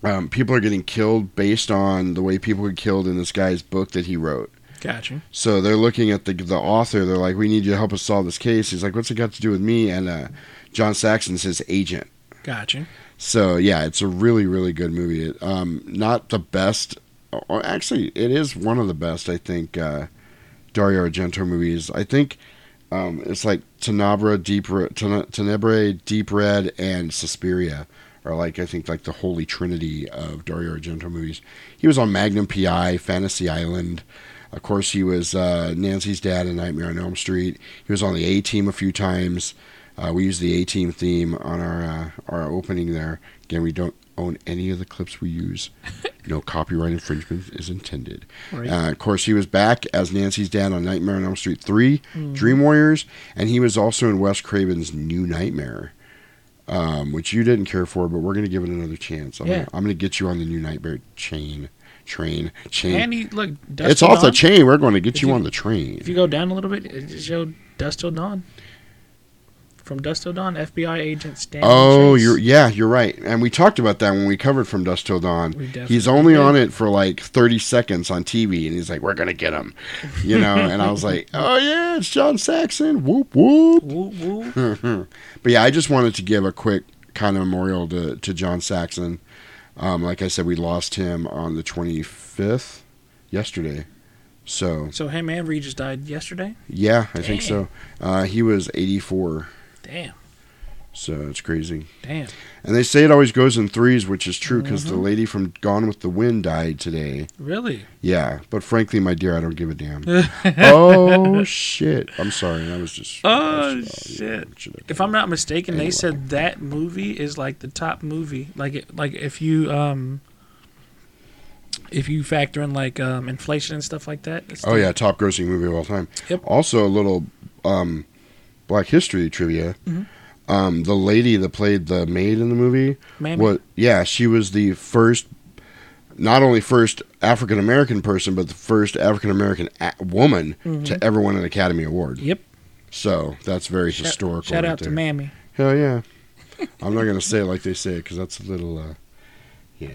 S1: um, people are getting killed based on the way people get killed in this guy's book that he wrote.
S11: Gotcha.
S1: So they're looking at the the author. They're like, "We need you to help us solve this case." He's like, "What's it got to do with me?" And uh, John Saxon's his agent.
S11: Gotcha.
S1: So yeah, it's a really really good movie. Um, not the best, actually, it is one of the best. I think uh, Dario Argento movies. I think um, it's like Tenebra, Deep Tenebrae, Deep Red, and Suspiria are like I think like the holy trinity of Dario Argento movies. He was on Magnum PI, Fantasy Island. Of course, he was uh, Nancy's dad in Nightmare on Elm Street. He was on the A Team a few times. Uh, we use the A Team theme on our uh, our opening there. Again, we don't own any of the clips we use. (laughs) no copyright infringement is intended.
S11: Right.
S1: Uh, of course, he was back as Nancy's dad on Nightmare on Elm Street 3,
S11: Mhm.
S1: Dream Warriors, and he was also in Wes Craven's New Nightmare, um, which you didn't care for, but we're going to give it another chance. I'm
S11: Yeah.
S1: going to get you on the New Nightmare chain. Train. Chain.
S11: And he look.
S1: It's off the chain. We're going to get you,
S11: you-
S1: on the train.
S11: If you go down a little bit, it showed Dust Till Dawn. From Dust Till Dawn, FBI agent Stanley
S1: Oh,
S11: Chase.
S1: you're yeah, you're right. And we talked about that when we covered from Dust Till Dawn. He's only
S11: did.
S1: on it for like 30 seconds on TV, and he's like, "We're gonna get him," you know. and I was like, (laughs) "Oh yeah, it's John Saxon." Whoop whoop.
S11: Whoop whoop. (laughs)
S1: but yeah, I just wanted to give a quick kind of memorial to to John Saxon. Um, like I said, we lost him on the 25th yesterday. So
S11: So him and Regis died yesterday.
S1: yeah, I think so. Uh, he was 84.
S11: Damn.
S1: So it's crazy.
S11: Damn.
S1: And they say it always goes in threes, which is true because the
S11: Mhm.
S1: lady from Gone with the Wind died today.
S11: Really?
S1: Yeah, but frankly, my dear, I don't give a damn. (laughs) oh shit! I'm sorry. I was just.
S11: Oh shit! If I'm not mistaken,
S1: Anyway.
S11: they said that movie is like the top movie. Like it, like if you um if you factor in like um inflation and stuff like that.
S1: Oh
S11: the-
S1: yeah, top grossing movie of all time.
S11: Yep.
S1: Also, a little um, Black History trivia.
S11: Mhm.
S1: Um, the lady that played the maid in the movie,
S11: Mammy.
S1: what? Yeah, she was the first, not only first African American person, but the first African American a- woman
S11: Mhm.
S1: to ever win an Academy Award.
S11: Yep.
S1: So that's very
S11: Shout-
S1: historical.
S11: Shout
S1: right
S11: out to. Mammy.
S1: Hell yeah. I'm not gonna say it like they say it because that's a little, uh, yeah.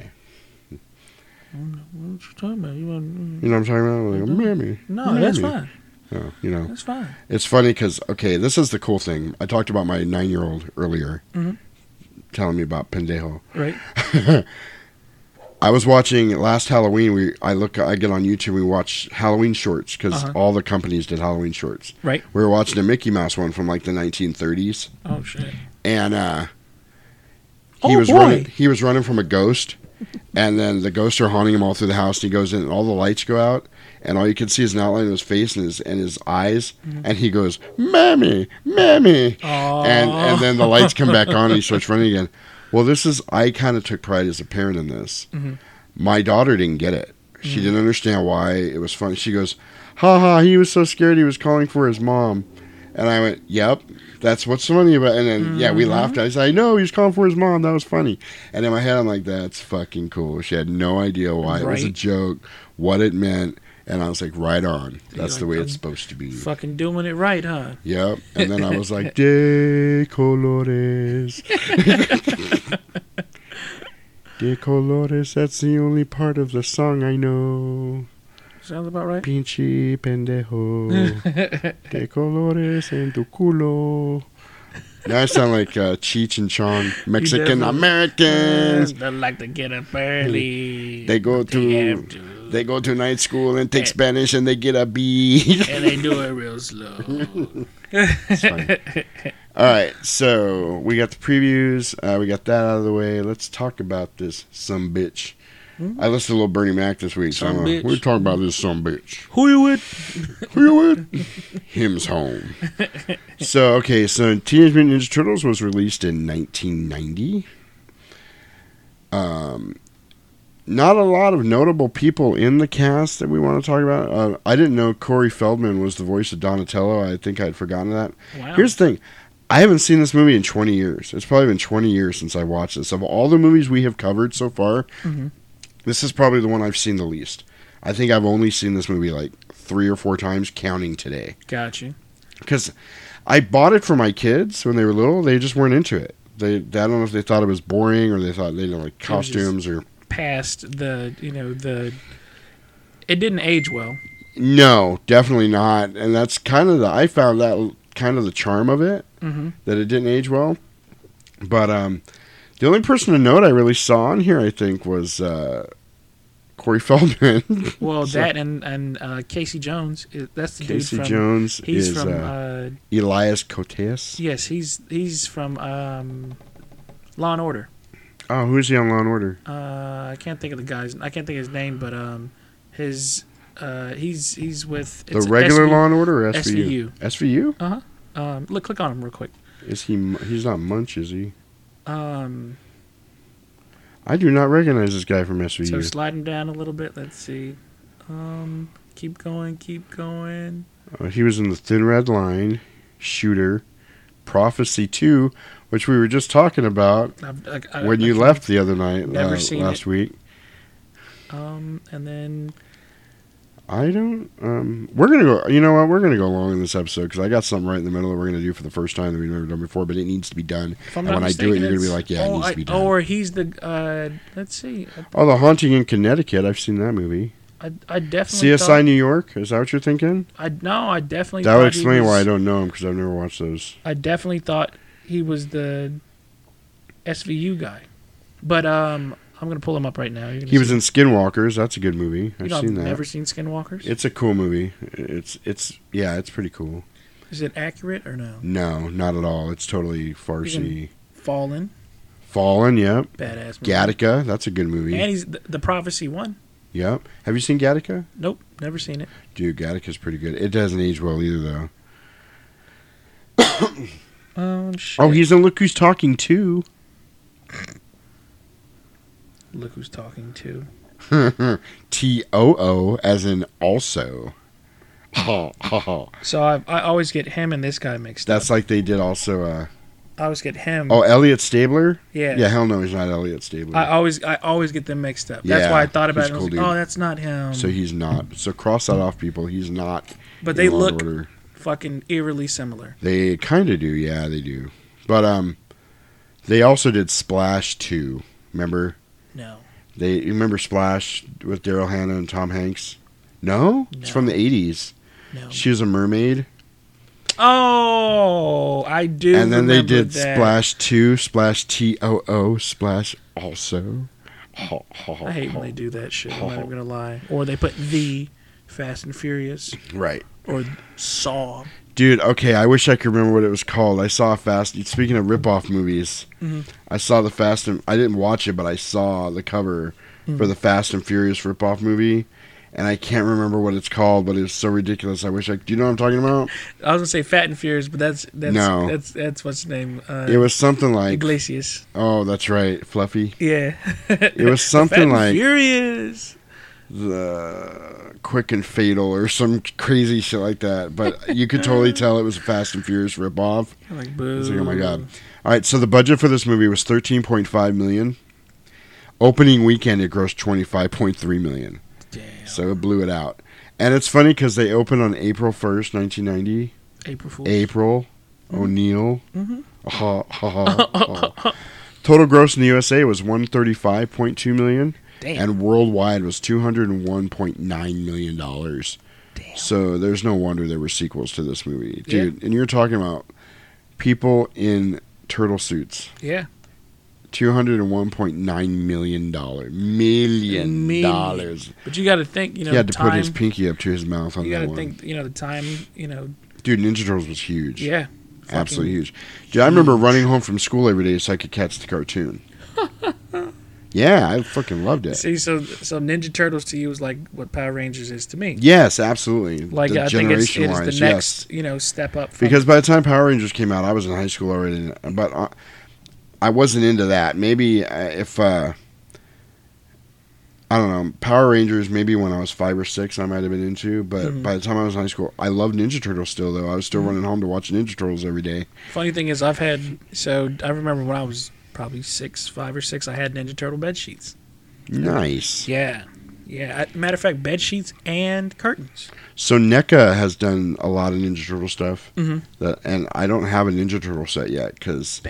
S11: What you talking about? You want?
S1: You know what I'm talking about? Like, mammy.
S11: No, that's
S1: mammy."
S11: fine.
S1: No, you know.
S11: That's fine.
S1: It's funny because okay, this is the cool thing. I talked about my nine-year-old earlier,
S11: Mhm.
S1: telling me about Pendejo.
S11: Right. (laughs)
S1: I was watching last Halloween. We I look I get on YouTube. We watch Halloween shorts because
S11: Uh-huh.
S1: all the companies did Halloween shorts.
S11: Right.
S1: We were watching a Mickey Mouse one from like the 1930s,
S11: Oh shit.
S1: and uh, he
S11: Oh,
S1: was
S11: boy.
S1: running. He was running from a ghost, and then the ghosts are haunting him all through the house. And he goes in, and all the lights go out, and all you can see is an outline of his face and his and his eyes,
S11: Mhm.
S1: and he goes, "Mammy, mammy," and and then the lights come back on, and he starts (laughs) running again. Well, this is I kind of took pride as a parent in this.
S11: Mhm.
S1: My daughter didn't get it. She
S11: Mhm.
S1: didn't understand why it was funny. She goes, "Ha ha!" He was so scared. He was calling for his mom. And I went, "Yep, that's what's funny about." And then yeah, we laughed. I said, "I know he's calling for his mom. That was funny." And in my head, I'm like, "That's fucking cool." She had no idea why it was a joke, what it meant, and I was like, "Right on. That's the way it's supposed to be."
S11: Fucking doing it right, huh?
S1: Yep. And then I was like, (laughs) De colores. (laughs) De colores, that's the only part of the song I know.
S11: Sounds about right.
S1: Pinche pendejo. (laughs) De colores en tu culo. Now I sound like uh, Cheech and Chong, Mexican Americans.
S11: They like to get up early.
S1: They go to they go to night school and take Spanish and they get a B. (laughs)
S11: and they do it real slow.
S1: It's fine. (laughs) All right, so we got the previews. Uh, we got that out of the way. Let's talk about this some bitch. I listened to a little Bernie Mac this week, so uh, we're talking about this some bitch.
S11: Who you with?
S1: Who you with? (laughs) Him's home. So okay, so Teenage Mutant Ninja Turtles was released in 1990. Um, not a lot of notable people in the cast that we want to talk about. Uh, I didn't know Corey Feldman was the voice of Donatello. I think I'd forgotten that.
S11: Wow.
S1: Here's the thing. I haven't seen this movie in 20 years. It's probably been 20 years since I watched this. Of all the movies we have covered so far,
S11: Mhm.
S1: this is probably the one I've seen the least. I think I've only seen this movie like three or four times, counting today.
S11: Gotcha.
S1: Because I bought it for my kids when they were little. They just weren't into it. They, I don't know if they thought it was boring or they thought they didn't like
S11: was just-
S1: costumes or.
S11: Past the, you know, the. It didn't age well.
S1: No, definitely not. And that's kind of the. I found that kind of the charm of it.
S11: Mhm.
S1: That it didn't age well. But um, the only person to note I really saw on here, I think, was uh, Corey (laughs) Feldman.
S11: Well,
S1: So-
S11: that and and uh, Casey Jones. That's the
S1: Casey
S11: dude from.
S1: Jones
S11: He's
S1: is
S11: from.
S1: uh,
S11: Uh,
S1: Elias Koteas.
S11: yes, he's he's from um, Law and Order.
S1: Oh, who's he on Law and Order?
S11: Uh, I can't think of the guy's. I can't think of his name, but um, his uh, he's he's with
S1: The regular Law and Order or SVU?
S11: SVU.
S1: SVU?
S11: Uh huh. Um, look, click on him real quick.
S1: Is he? He's not Munch, is he?
S11: Um,
S1: I do not recognize this guy from SVU.
S11: so sliding down a little bit. Let's see. Um, keep going, keep going.
S1: Uh, he was in the Thin Red Line, Shooter, Prophecy Two, which we were just talking about
S11: I- I-
S1: when
S11: I
S1: you left the other night
S11: never
S1: uh,
S11: seen
S1: last
S11: it.
S1: week.
S11: Um, and then
S1: I don't. Um, we're gonna go. You know what? We're gonna go long in this episode because I got something right in the middle that we're gonna do for the first time that we've never done before. But it needs to be done. and when I do it, you're gonna be like, "Yeah,
S11: oh,
S1: it needs to be done."
S11: Or he's the. Uh, let's see.
S1: oh, the Haunting in Connecticut. I've seen that movie.
S11: I, I definitely.
S1: CSI
S11: thought-
S1: New York. Is that what you're thinking?
S11: I no, I definitely.
S1: That would explain why I don't know him because I've never watched those.
S11: I definitely thought he was the SVU guy, but um, I'm gonna pull him up right now.
S1: He was in Skinwalkers. That's a good movie.
S11: You
S1: I've
S11: know,
S1: seen that.
S11: never seen Skinwalkers.
S1: It's a cool movie. It's it's yeah, it's pretty cool.
S11: Is it accurate or no?
S1: No, not at all. It's totally farcy.
S11: Fallen,
S1: Fallen, yep.
S11: Badass movie.
S1: Gattaca, that's a good movie.
S11: and he's the, the Prophecy one.
S1: Yep. Have you seen Gattaca?
S11: Nope, never seen it.
S1: Dude, Gattaca's pretty good. It doesn't age well either, though. (coughs)
S11: Oh shit!
S1: Oh, he's in Look Who's Talking too.
S11: Look who's talking to. (laughs)
S1: T O O, as in also. (laughs)
S11: So I I always get him and this guy mixed
S1: That's like they did also. Uh.
S11: I always get him.
S1: oh, Elliot Stabler.
S11: Yeah.
S1: Yeah, hell no, he's not Elliot Stabler.
S11: I always I always get them mixed up. That's
S1: Yeah,
S11: why I thought about it.
S1: cool
S11: like, oh, that's not him.
S1: so he's not. So cross that off, people. He's not.
S11: but they look
S1: Order.
S11: Fucking eerily similar.
S1: They kind of do, yeah, they do. But um, they also did Splash too. Remember?
S11: No.
S1: They you remember Splash with Daryl Hannah and Tom Hanks? No, it's from the eighties.
S11: No.
S1: She was a mermaid,
S11: Oh, I do.
S1: and then they did
S11: that.
S1: Splash two, Splash T O O, Splash also.
S11: I hate when they do that shit. I'm not even gonna lie. Or they put the Fast and Furious.
S1: Right.
S11: Or Saw.
S1: Dude, okay, I wish I could remember what it was called. I saw Fast. Speaking of rip-off movies,
S11: Mhm.
S1: I saw the Fast and I didn't watch it, but I saw the cover for
S11: Mhm.
S1: the Fast and Furious rip-off movie, and I can't remember what it's called, but it's so ridiculous. I wish I. Do you know what I'm talking about?
S11: I was gonna say Fat and Furious, but that's that's
S1: No.
S11: that's that's what's his name. Uh,
S1: it was something like
S11: Iglesias.
S1: Oh, that's right, Fluffy.
S11: Yeah. (laughs)
S1: It was
S11: Fat
S1: something
S11: and
S1: like
S11: Furious.
S1: The Quick and Fatal or some crazy shit like that. But you could totally tell it was a Fast and Furious ripoff.
S11: Like, boo.
S1: Like, oh my god! All right, so the budget for this movie was thirteen point five million. Opening weekend, it grossed twenty five point three million.
S11: Damn.
S1: So it blew it out. And it's funny because they opened on April first, nineteen ninety.
S11: April Fool's.
S1: April O'Neil.
S11: Mhm.
S1: Ha, ha, ha, (laughs) ha. Total gross in the USA was one thirty five point two million.
S11: Damn.
S1: And worldwide was two hundred and one point nine million dollars. So there's no wonder there were sequels to this movie,
S11: Yeah.
S1: dude. And you're talking about people in turtle suits.
S11: Yeah.
S1: Two hundred and one point nine million dollar million
S11: Million.
S1: dollars.
S11: But you got to think, you know,
S1: he had to
S11: time.
S1: put his pinky up to his mouth on
S11: you got
S1: that
S11: to
S1: one.
S11: think, you know, the time, you know,
S1: Dude, Ninja Turtles was huge.
S11: Yeah.
S1: absolutely huge. Dude, I remember running home from school every day so I could catch the cartoon. (laughs) yeah, I fucking loved it.
S11: See, so so Ninja Turtles to you was like what Power Rangers is to me.
S1: Yes, absolutely.
S11: Like
S1: The
S11: I think it's, it is the next, you know, step up. From,
S1: Because by the time Power Rangers came out, I was in high school already. But uh, I wasn't into that. Maybe uh, if uh, I don't know Power Rangers, maybe when I was five or six, I might have been into. But
S11: Mhm.
S1: by the time I was in high school, I loved Ninja Turtles still. Though I was
S11: Mm-hmm.
S1: still running home to watch Ninja Turtles every day.
S11: funny thing is, I've had so I remember when I was probably six, five or six, I had Ninja Turtle bed sheets.
S1: Nice.
S11: Yeah, yeah. Matter of fact, bed sheets and curtains.
S1: So NECA has done a lot of Ninja Turtle stuff.
S11: Mhm.
S1: That, and I don't have a Ninja Turtle set yet because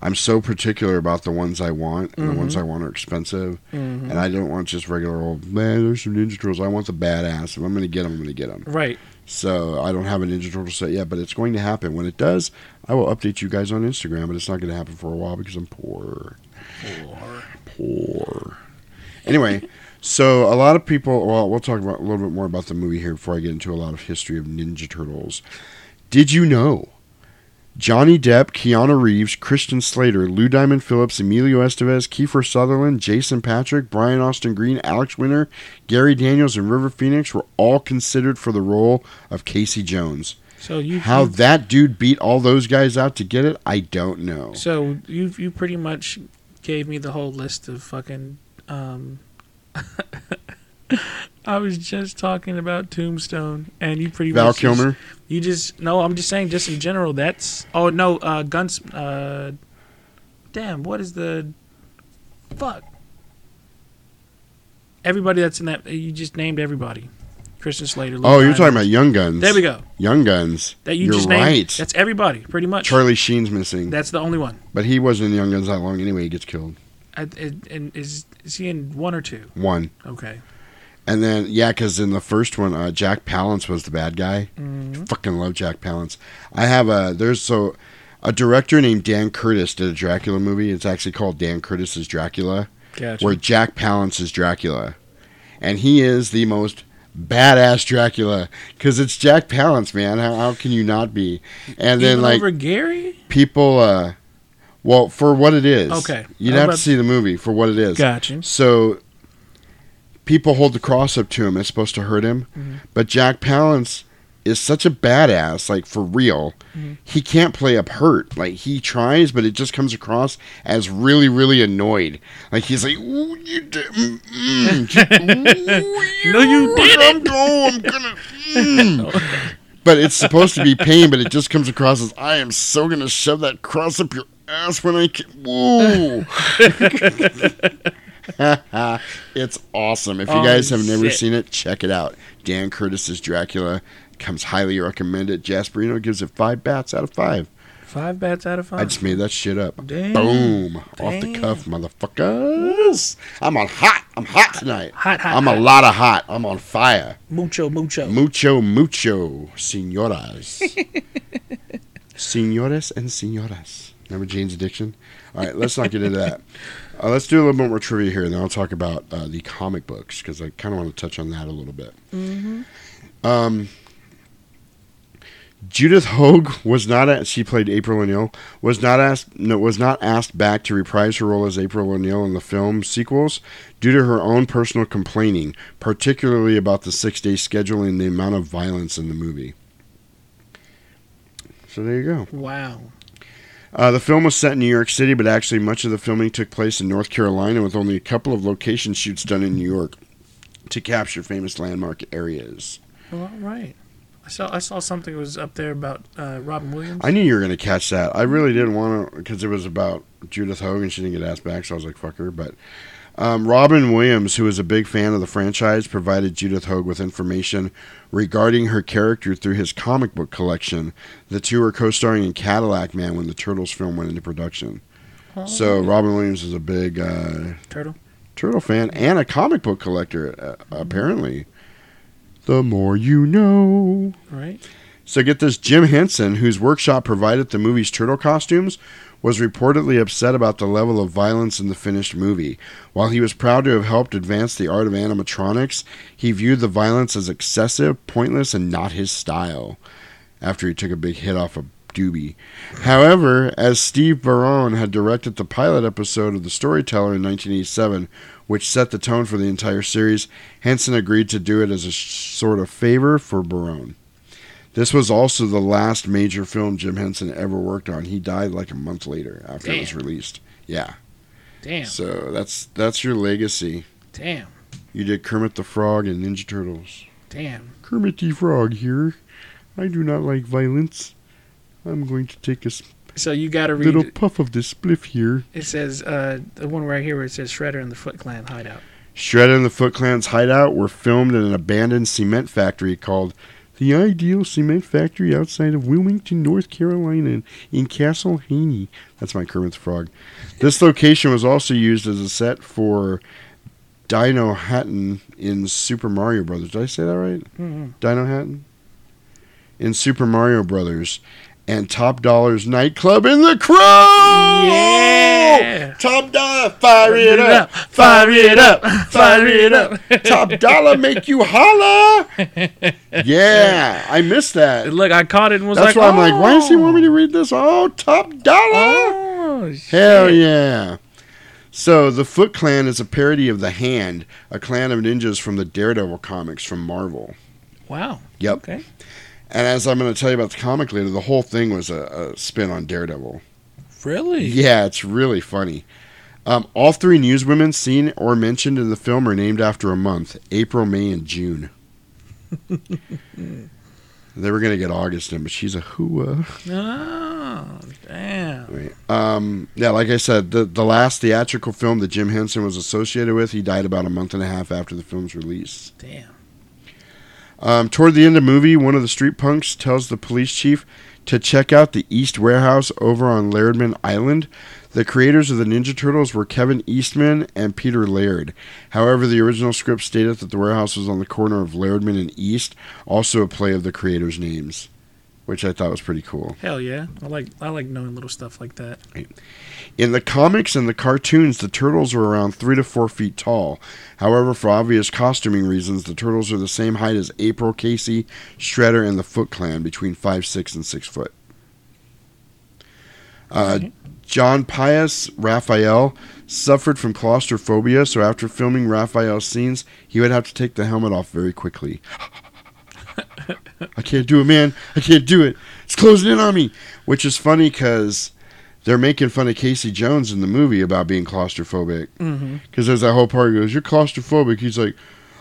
S1: I'm so particular about the ones I want, and the ones
S11: Mhm.
S1: I want are expensive,
S11: Mhm.
S1: and I don't want just regular old man. There's some Ninja Turtles. I want the badass. If I'm gonna get them, I'm gonna get them.
S11: Right.
S1: So I don't have a Ninja Turtle set yet, but it's going to happen. When it does, I will update you guys on Instagram. But it's not going to happen for a while because I'm poor.
S11: Poor.
S1: Poor. Anyway, (laughs) so a lot of people. Well, we'll talk about a little bit more about the movie here before I get into a lot of history of Ninja Turtles. Did you know? Johnny Depp, Keanu Reeves, Christian Slater, Lou Diamond Phillips, Emilio Estevez, Kiefer Sutherland, Jason Patric, Brian Austin Green, Alex Winter, Gary Daniels, and River Phoenix were all considered for the role of Casey Jones.
S11: So you
S1: How
S11: you-
S1: that dude beat all those guys out to get it, I don't know.
S11: So you you pretty much gave me the whole list of fucking. Um, (laughs) I was just talking about Tombstone, and you pretty
S1: Val
S11: much just-
S1: Kilmer?
S11: You just no, I'm just saying, just in general. That's oh no, uh, Guns. Uh, damn, what is the fuck? Everybody that's in that, you just named everybody. Christian Slater. Lou
S1: Oh, you're
S11: Diamond.
S1: talking about Young Guns.
S11: There we go.
S1: Young Guns.
S11: That you
S1: are
S11: just named.
S1: right.
S11: That's everybody, pretty much.
S1: Charlie Sheen's missing.
S11: That's the only one.
S1: But he wasn't in Young Guns that long anyway. He gets killed.
S11: I, and and is is he in one or two?
S1: One.
S11: Okay.
S1: And then, yeah, because in the first one, uh, Jack Palance was the bad guy.
S11: Mhm.
S1: Fucking love Jack Palance. I have a, there's so, a director named Dan Curtis did a Dracula movie. It's actually called Dan Curtis's Dracula.
S11: Gotcha.
S1: Where Jack Palance is Dracula. And he is the most badass Dracula. Because it's Jack Palance, man. How, how can you not be? And then,
S11: Even
S1: like,
S11: over Gary.
S1: people uh well for what it is
S11: Okay.
S1: you'd
S11: I was
S1: have
S11: about-
S1: to see the movie for what it is
S11: Gotcha.
S1: so people hold the cross up to him it's supposed to hurt him
S11: Mhm.
S1: but jack palance is such a badass like for real
S11: Mhm.
S1: he can't play up hurt like he tries but it just comes across as really really annoyed like he's like Ooh, you did mm, mm, (laughs)
S11: no, you didn't.
S1: I'm, I'm gonna mm." but it's supposed to be pain, but it just comes across as I am so gonna shove that cross up your ass when I can. Woo! (laughs) (laughs) it's awesome. If you
S11: Oh,
S1: guys have never
S11: shit.
S1: seen it, check it out. Dan Curtis's Dracula comes highly recommended. Jasperino gives it five bats out of five.
S11: Five bats out of five.
S1: I just made that shit up.
S11: Damn.
S1: Boom. Off the cuff, motherfuckers. I'm on hot. I'm hot tonight.
S11: Hot, hot,
S1: I'm
S11: hot.
S1: a lot of hot. I'm on fire.
S11: Mucho, mucho.
S1: Mucho, mucho, senoras. (laughs) Senores and senoras. Remember Jane's Addiction? All right, let's not get into that. (laughs) Uh, let's do a little bit more trivia here, and then I'll talk about uh, the comic books because I kind of want to touch on that a little bit.
S11: Mm-hmm.
S1: Um, Judith Hoag was not at, she played April O'Neil was not asked no, was not asked back to reprise her role as April O'Neil in the film sequels due to her own personal complaining, particularly about the six day schedule and the amount of violence in the movie. So there you go.
S11: Wow.
S1: Uh, the film was set in New York City, but actually much of the filming took place in North Carolina, with only a couple of location shoots done in New York. to capture famous landmark areas.
S11: Well, all right. I saw I saw something that was up there about uh, Robin Williams.
S1: I knew you were going to catch that. I really didn't want to because it was about Judith Hogan. She didn't get asked back, so I was like, fuck her. But um, Robin Williams, who is a big fan of the franchise, provided Judith Hoag with information regarding her character through his comic book collection. The two were co starring in Cadillac Man when the Turtles film went into production. So Robin Williams is a big uh,
S11: Turtle.
S1: Turtle fan and a comic book collector, uh, apparently. The more you know.
S11: Right.
S1: So get this Jim Henson, whose workshop provided the movie's turtle costumes, was reportedly upset about the level of violence in the finished movie. While he was proud to have helped advance the art of animatronics, he viewed the violence as excessive, pointless, and not his style. After he took a big hit off a doobie. However, as Steve Barron had directed the pilot episode of The Storyteller in 1987, which set the tone for the entire series, Henson agreed to do it as a sort of favor for Barron. This was also the last major film Jim Henson ever worked on. He died like a month later after it was released. Yeah.
S11: Damn.
S1: So that's that's your legacy.
S11: Damn.
S1: You did Kermit the Frog and Ninja Turtles.
S11: Damn.
S1: Kermit the Frog here. I do not like violence. I'm going to take a s-
S11: So you got to read.
S1: little puff of this spliff here.
S11: It says uh, the one right here where it says Shredder and the Foot Clan hideout.
S1: Shredder and the Foot Clan's hideout were filmed in an abandoned cement factory called the Ideal Cement Factory outside of Wilmington, North Carolina, in Castle Hayne. That's my Kermit the Frog. This location was also used as a set for Dinohattan in Super Mario Brothers. Did I say that right?
S11: Mhm.
S1: Dinohattan in Super Mario Brothers, and Top Dollar's nightclub in the Crow.
S11: Yeah.
S1: Top Dollar, fire it up, fire it up, fire it up. Top Dollar make you holla. (laughs) Yeah, I missed that.
S11: Look, I caught it and was like,
S1: That's
S11: like,
S1: why I'm like, why does he
S11: "Oh."
S1: want me to oh. read this? Oh, Top Dollar.
S11: Oh, shit.
S1: Hell yeah. So, the Foot Clan is a parody of The Hand, a clan of ninjas from the Daredevil comics from Marvel.
S11: Wow.
S1: Yep.
S11: Okay.
S1: And as I'm going to tell you about the comic later, the whole thing was a, a spin on Daredevil.
S11: Really?
S1: Yeah, it's really funny. Um, all three newswomen seen or mentioned in the film are named after a month April, May, and June. (laughs) they were going to get August in, but she's a hua.
S11: Oh, damn.
S1: Right. Um, yeah, like I said, the, the last theatrical film that Jim Henson was associated with, he died about a month and a half after the film's release.
S11: Damn.
S1: Um, toward the end of the movie, one of the street punks tells the police chief to check out the East Warehouse over on Lairdman Island. The creators of the Ninja Turtles were Kevin Eastman and Peter Laird. However, the original script stated that the warehouse was on the corner of Lairdman and East, also a play of the creators' names, which I thought was pretty cool.
S11: Hell yeah. I like I like knowing little stuff like that.
S1: In the comics and the cartoons, the turtles are around three to four feet tall. However, for obvious costuming reasons, the turtles are the same height as April, Casey, Shredder, and the Foot Clan, between five six and six foot. Uh, Josh Pais Raphael suffered from claustrophobia, so after filming Raphael's scenes, he would have to take the helmet off very quickly. (laughs) I can't do it, man. I can't do it. It's closing in on me. Which is funny because they're making fun of Casey Jones in the movie about being claustrophobic. Because there's that whole part he goes, You're claustrophobic. He's like,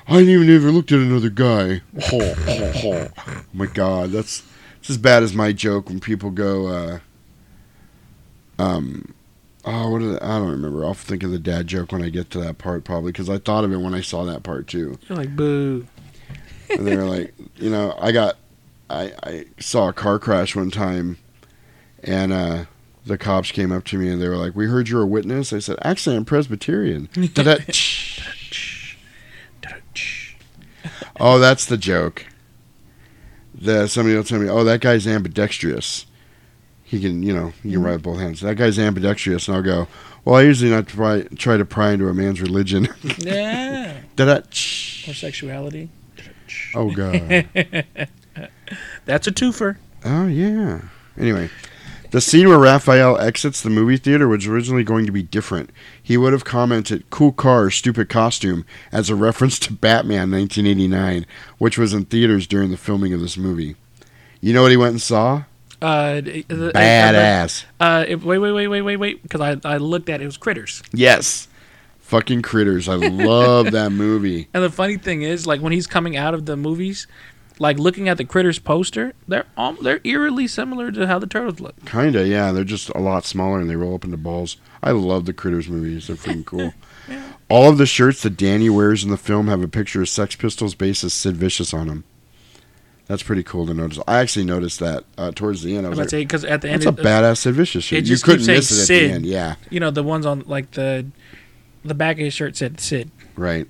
S1: I ain't even ever looked at another guy. (laughs) Oh, oh, oh. my God. That's it's as bad as my joke when people go, uh, um, oh, what is it? I don't remember. I'll think of the dad joke when I get to that part, probably, because I thought of it when I saw that part too.
S11: You're like, boo.
S1: And they were like, you know, I got, I, I saw a car crash one time, and uh, the cops came up to me and they were like, "We heard you're a witness." I said, "Actually, I'm Presbyterian." (laughs) Oh, that's the joke. The somebody will tell me, "Oh, that guy's ambidextrous. He can, you know, he can write with both hands." That guy's ambidextrous, and I'll go, "Well, I usually not try, try to pry into a man's religion."
S11: Yeah. (laughs) Or sexuality.
S1: Oh (laughs) God.
S11: That's a twofer.
S1: Oh yeah. Anyway, the scene where Raphael exits the movie theater was originally going to be different. He would have commented "cool car, stupid costume" as a reference to Batman 1989, which was in theaters during the filming of this movie. You know what he went and saw?
S11: Uh, d- the-
S1: Badass.
S11: Uh, wait, wait, wait, wait, wait, wait, because I, I looked at it. It was Critters.
S1: Yes. Fucking critters. I love that movie. (laughs)
S11: And the funny thing is, like when he's coming out of the movies, like looking at the critters poster, they're um, they're eerily similar to how the turtles look.
S1: Kinda, yeah. They're just a lot smaller and they roll up into balls. I love the Critters movies. They're freaking cool. (laughs) All of the shirts that Danny wears in the film have a picture of Sex Pistols bassist Sid Vicious on them. That's pretty cool to notice. I actually noticed that uh, towards the end. I was like,
S11: because at the end,
S1: that's a badass Sid Vicious shirt. You couldn't miss it at
S11: Sid.
S1: the end. Yeah,
S11: You know the ones on like the the back of his shirt said Sid.
S1: right.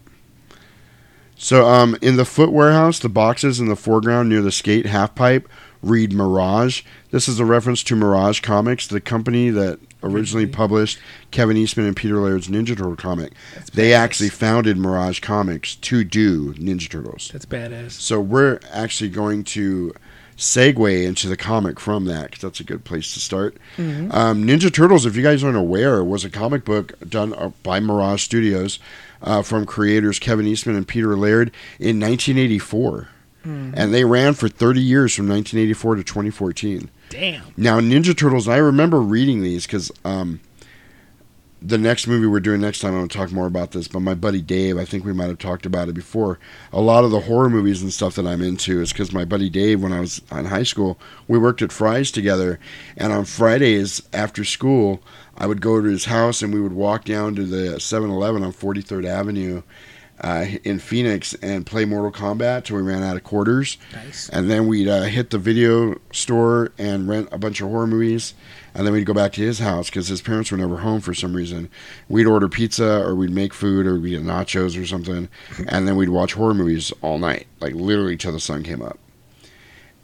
S1: So, um, in the foot warehouse, the boxes in the foreground near the skate half pipe read Mirage. This is a reference to Mirage Comics, the company that originally published Kevin Eastman and Peter Laird's Ninja Turtle comic. They actually founded Mirage Comics to do Ninja Turtles.
S11: That's badass.
S1: So we're actually going to segue into the comic from that because that's a good place to start.
S11: Mhm.
S1: Um, Ninja Turtles, if you guys aren't aware, was a comic book done uh, by Mirage Studios uh, from creators Kevin Eastman and Peter Laird in 1984.
S11: Mhm.
S1: And they ran for 30 years from 1984 to 2014.
S11: Damn.
S1: Now, Ninja Turtles, I remember reading these because um, the next movie we're doing next time, I'm going to talk more about this. But my buddy Dave, I think we might have talked about it before. A lot of the horror movies and stuff that I'm into is because my buddy Dave, when I was in high school, we worked at Fry's together. And on Fridays after school, I would go to his house and we would walk down to the 7 Eleven on 43rd Avenue. Uh, in Phoenix and play Mortal Kombat till we ran out of quarters.
S11: Nice.
S1: And then we'd uh, hit the video store and rent a bunch of horror movies. And then we'd go back to his house because his parents were never home for some reason. We'd order pizza or we'd make food or we'd get nachos or something. And then we'd watch horror movies all night, like literally till the sun came up.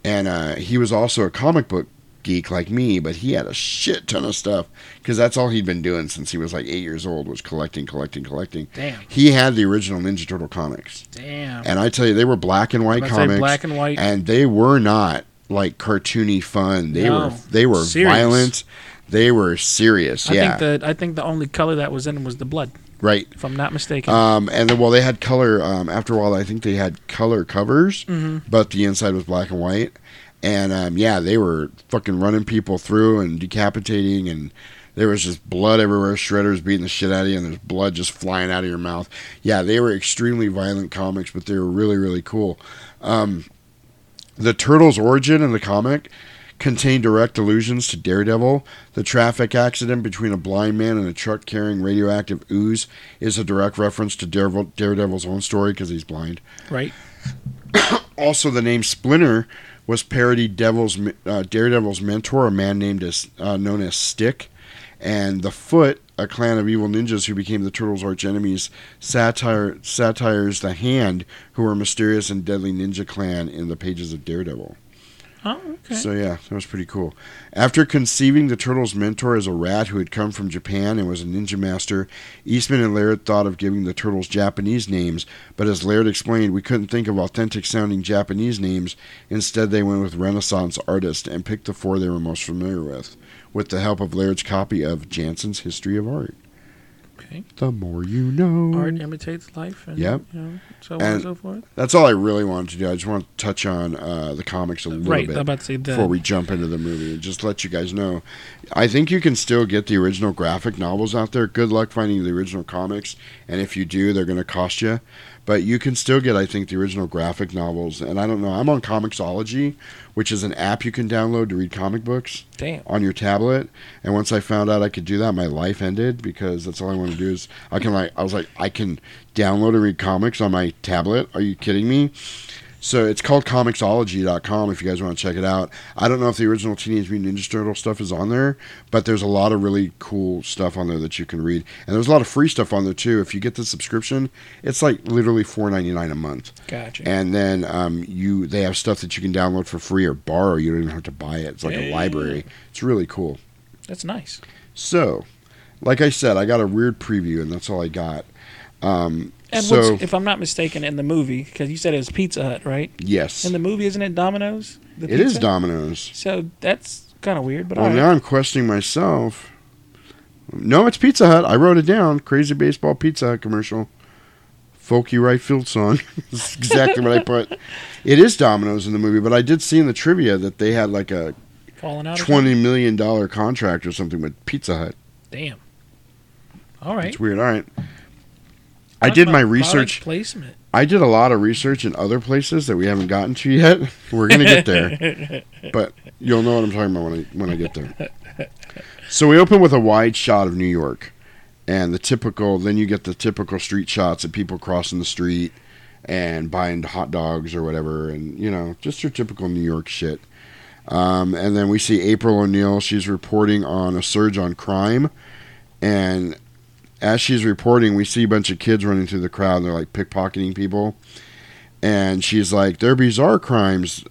S1: And uh, he was also a comic book geek like me, but he had a shit ton of stuff because that's all he'd been doing since he was like eight years old was collecting, collecting, collecting.
S11: Damn.
S1: He had the original Ninja Turtle comics.
S11: Damn.
S1: And I tell you, they were black and white
S11: I'm about to say
S1: comics.
S11: black and white.
S1: And they were not like cartoony fun. They
S11: No.
S1: were they were
S11: Serious.
S1: violent. They were serious.
S11: I
S1: yeah.
S11: think the I think the only color that was in them was the blood.
S1: right.
S11: If I'm not mistaken.
S1: Um, and then, well, they had color. Um, after a while, I think they had color covers,
S11: Mhm.
S1: but the inside was black and white. And um, yeah, they were fucking running people through and decapitating, and there was just blood everywhere. Shredders beating the shit out of you, and there's blood just flying out of your mouth. Yeah, they were extremely violent comics, but they were really, really cool. Um, the Turtles' origin in the comic contained direct allusions to Daredevil. The traffic accident between a blind man and a truck carrying radioactive ooze is a direct reference to Daredevil, Daredevil's own story because he's blind.
S11: right. (coughs)
S1: Also, the name Splinter was parodied Devil's uh, Daredevil's mentor, a man named as uh, known as Stick, and the Foot, a clan of evil ninjas who became the Turtles' arch enemies. Satire satires the Hand, who were mysterious and deadly ninja clan in the pages of Daredevil.
S11: Oh, okay.
S1: So yeah, that was pretty cool. After conceiving the turtle's mentor as a rat who had come from Japan and was a ninja master, Eastman and Laird thought of giving the turtles Japanese names, but as Laird explained, we couldn't think of authentic sounding Japanese names. Instead, they went with Renaissance artists and picked the four they were most familiar with, with the help of Laird's copy of Janson's History of Art.
S11: Okay.
S1: The more you know.
S11: Art imitates life. And,
S1: Yep.
S11: You know, so on and so forth.
S1: That's all I really wanted to do. I just want to touch on uh, the comics a little
S11: Right,
S1: bit
S11: about to say the-
S1: before we jump into the movie and just let you guys know. I think you can still get the original graphic novels out there. Good luck finding the original comics, and if you do, they're going to cost you. But you can still get, I think, the original graphic novels. And I don't know. I'm on Comixology, which is an app you can download to read comic books
S11: Damn.
S1: on your tablet. And once I found out I could do that, my life ended because that's all I want to do is I can like I was like I can download and read comics on my tablet. Are you kidding me? So it's called Comixology.com if you guys want to check it out. I don't know if the original Teenage Mutant Ninja Turtle stuff is on there, but there's a lot of really cool stuff on there that you can read, and there's a lot of free stuff on there too. If you get the subscription, it's like literally four ninety nine a month.
S11: Gotcha.
S1: And then um, you they have stuff that you can download for free or borrow. You don't even have to buy it. It's like a
S11: Yeah.
S1: library. It's really cool.
S11: That's nice.
S1: So, like I said, I got a weird preview, and that's all I got. Um,
S11: And
S1: so
S11: if I'm not mistaken, in the movie, because you said it was Pizza Hut, right?
S1: yes,
S11: In the movie, isn't it Domino's? The
S1: it is
S11: pizza?
S1: Domino's.
S11: So that's kind of weird, but
S1: Well,
S11: right.
S1: now I'm questioning myself. No, it's Pizza Hut. I wrote it down. Crazy baseball Pizza Hut commercial. Folky right field song. (laughs) That's exactly what I (laughs) put. It is Domino's in the movie, but I did see in the trivia that they had like a
S11: out.
S1: twenty million dollar contract or something with Pizza Hut.
S11: Damn. All right.
S1: It's weird. All right. I did my research.
S11: placement.
S1: I did a lot of research in other places that we haven't gotten to yet. (laughs) We're gonna get there, but you'll know what I'm talking about when I when I get there. So we open with a wide shot of New York, and the typical. Then you get the typical street shots of people crossing the street and buying hot dogs or whatever, and you know just your typical New York shit. Um, and then we see April O'Neil. She's reporting on a surge on crime, and as she's reporting, we see a bunch of kids running through the crowd. They're like pickpocketing people, and she's like, "They're bizarre crimes.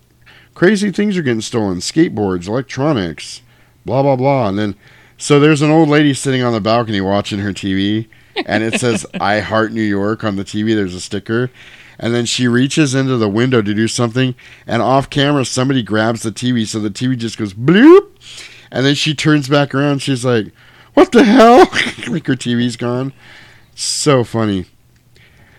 S1: Crazy things are getting stolen: skateboards, electronics, blah blah blah." And then, so there's an old lady sitting on the balcony watching her TV, and it says (laughs) "I Heart New York" on the TV. There's a sticker. And then she reaches into the window to do something, and off camera, somebody grabs the TV, so the TV just goes bloop. And then she turns back around. She's like, "What the hell?" (laughs) like her TV's gone. So funny.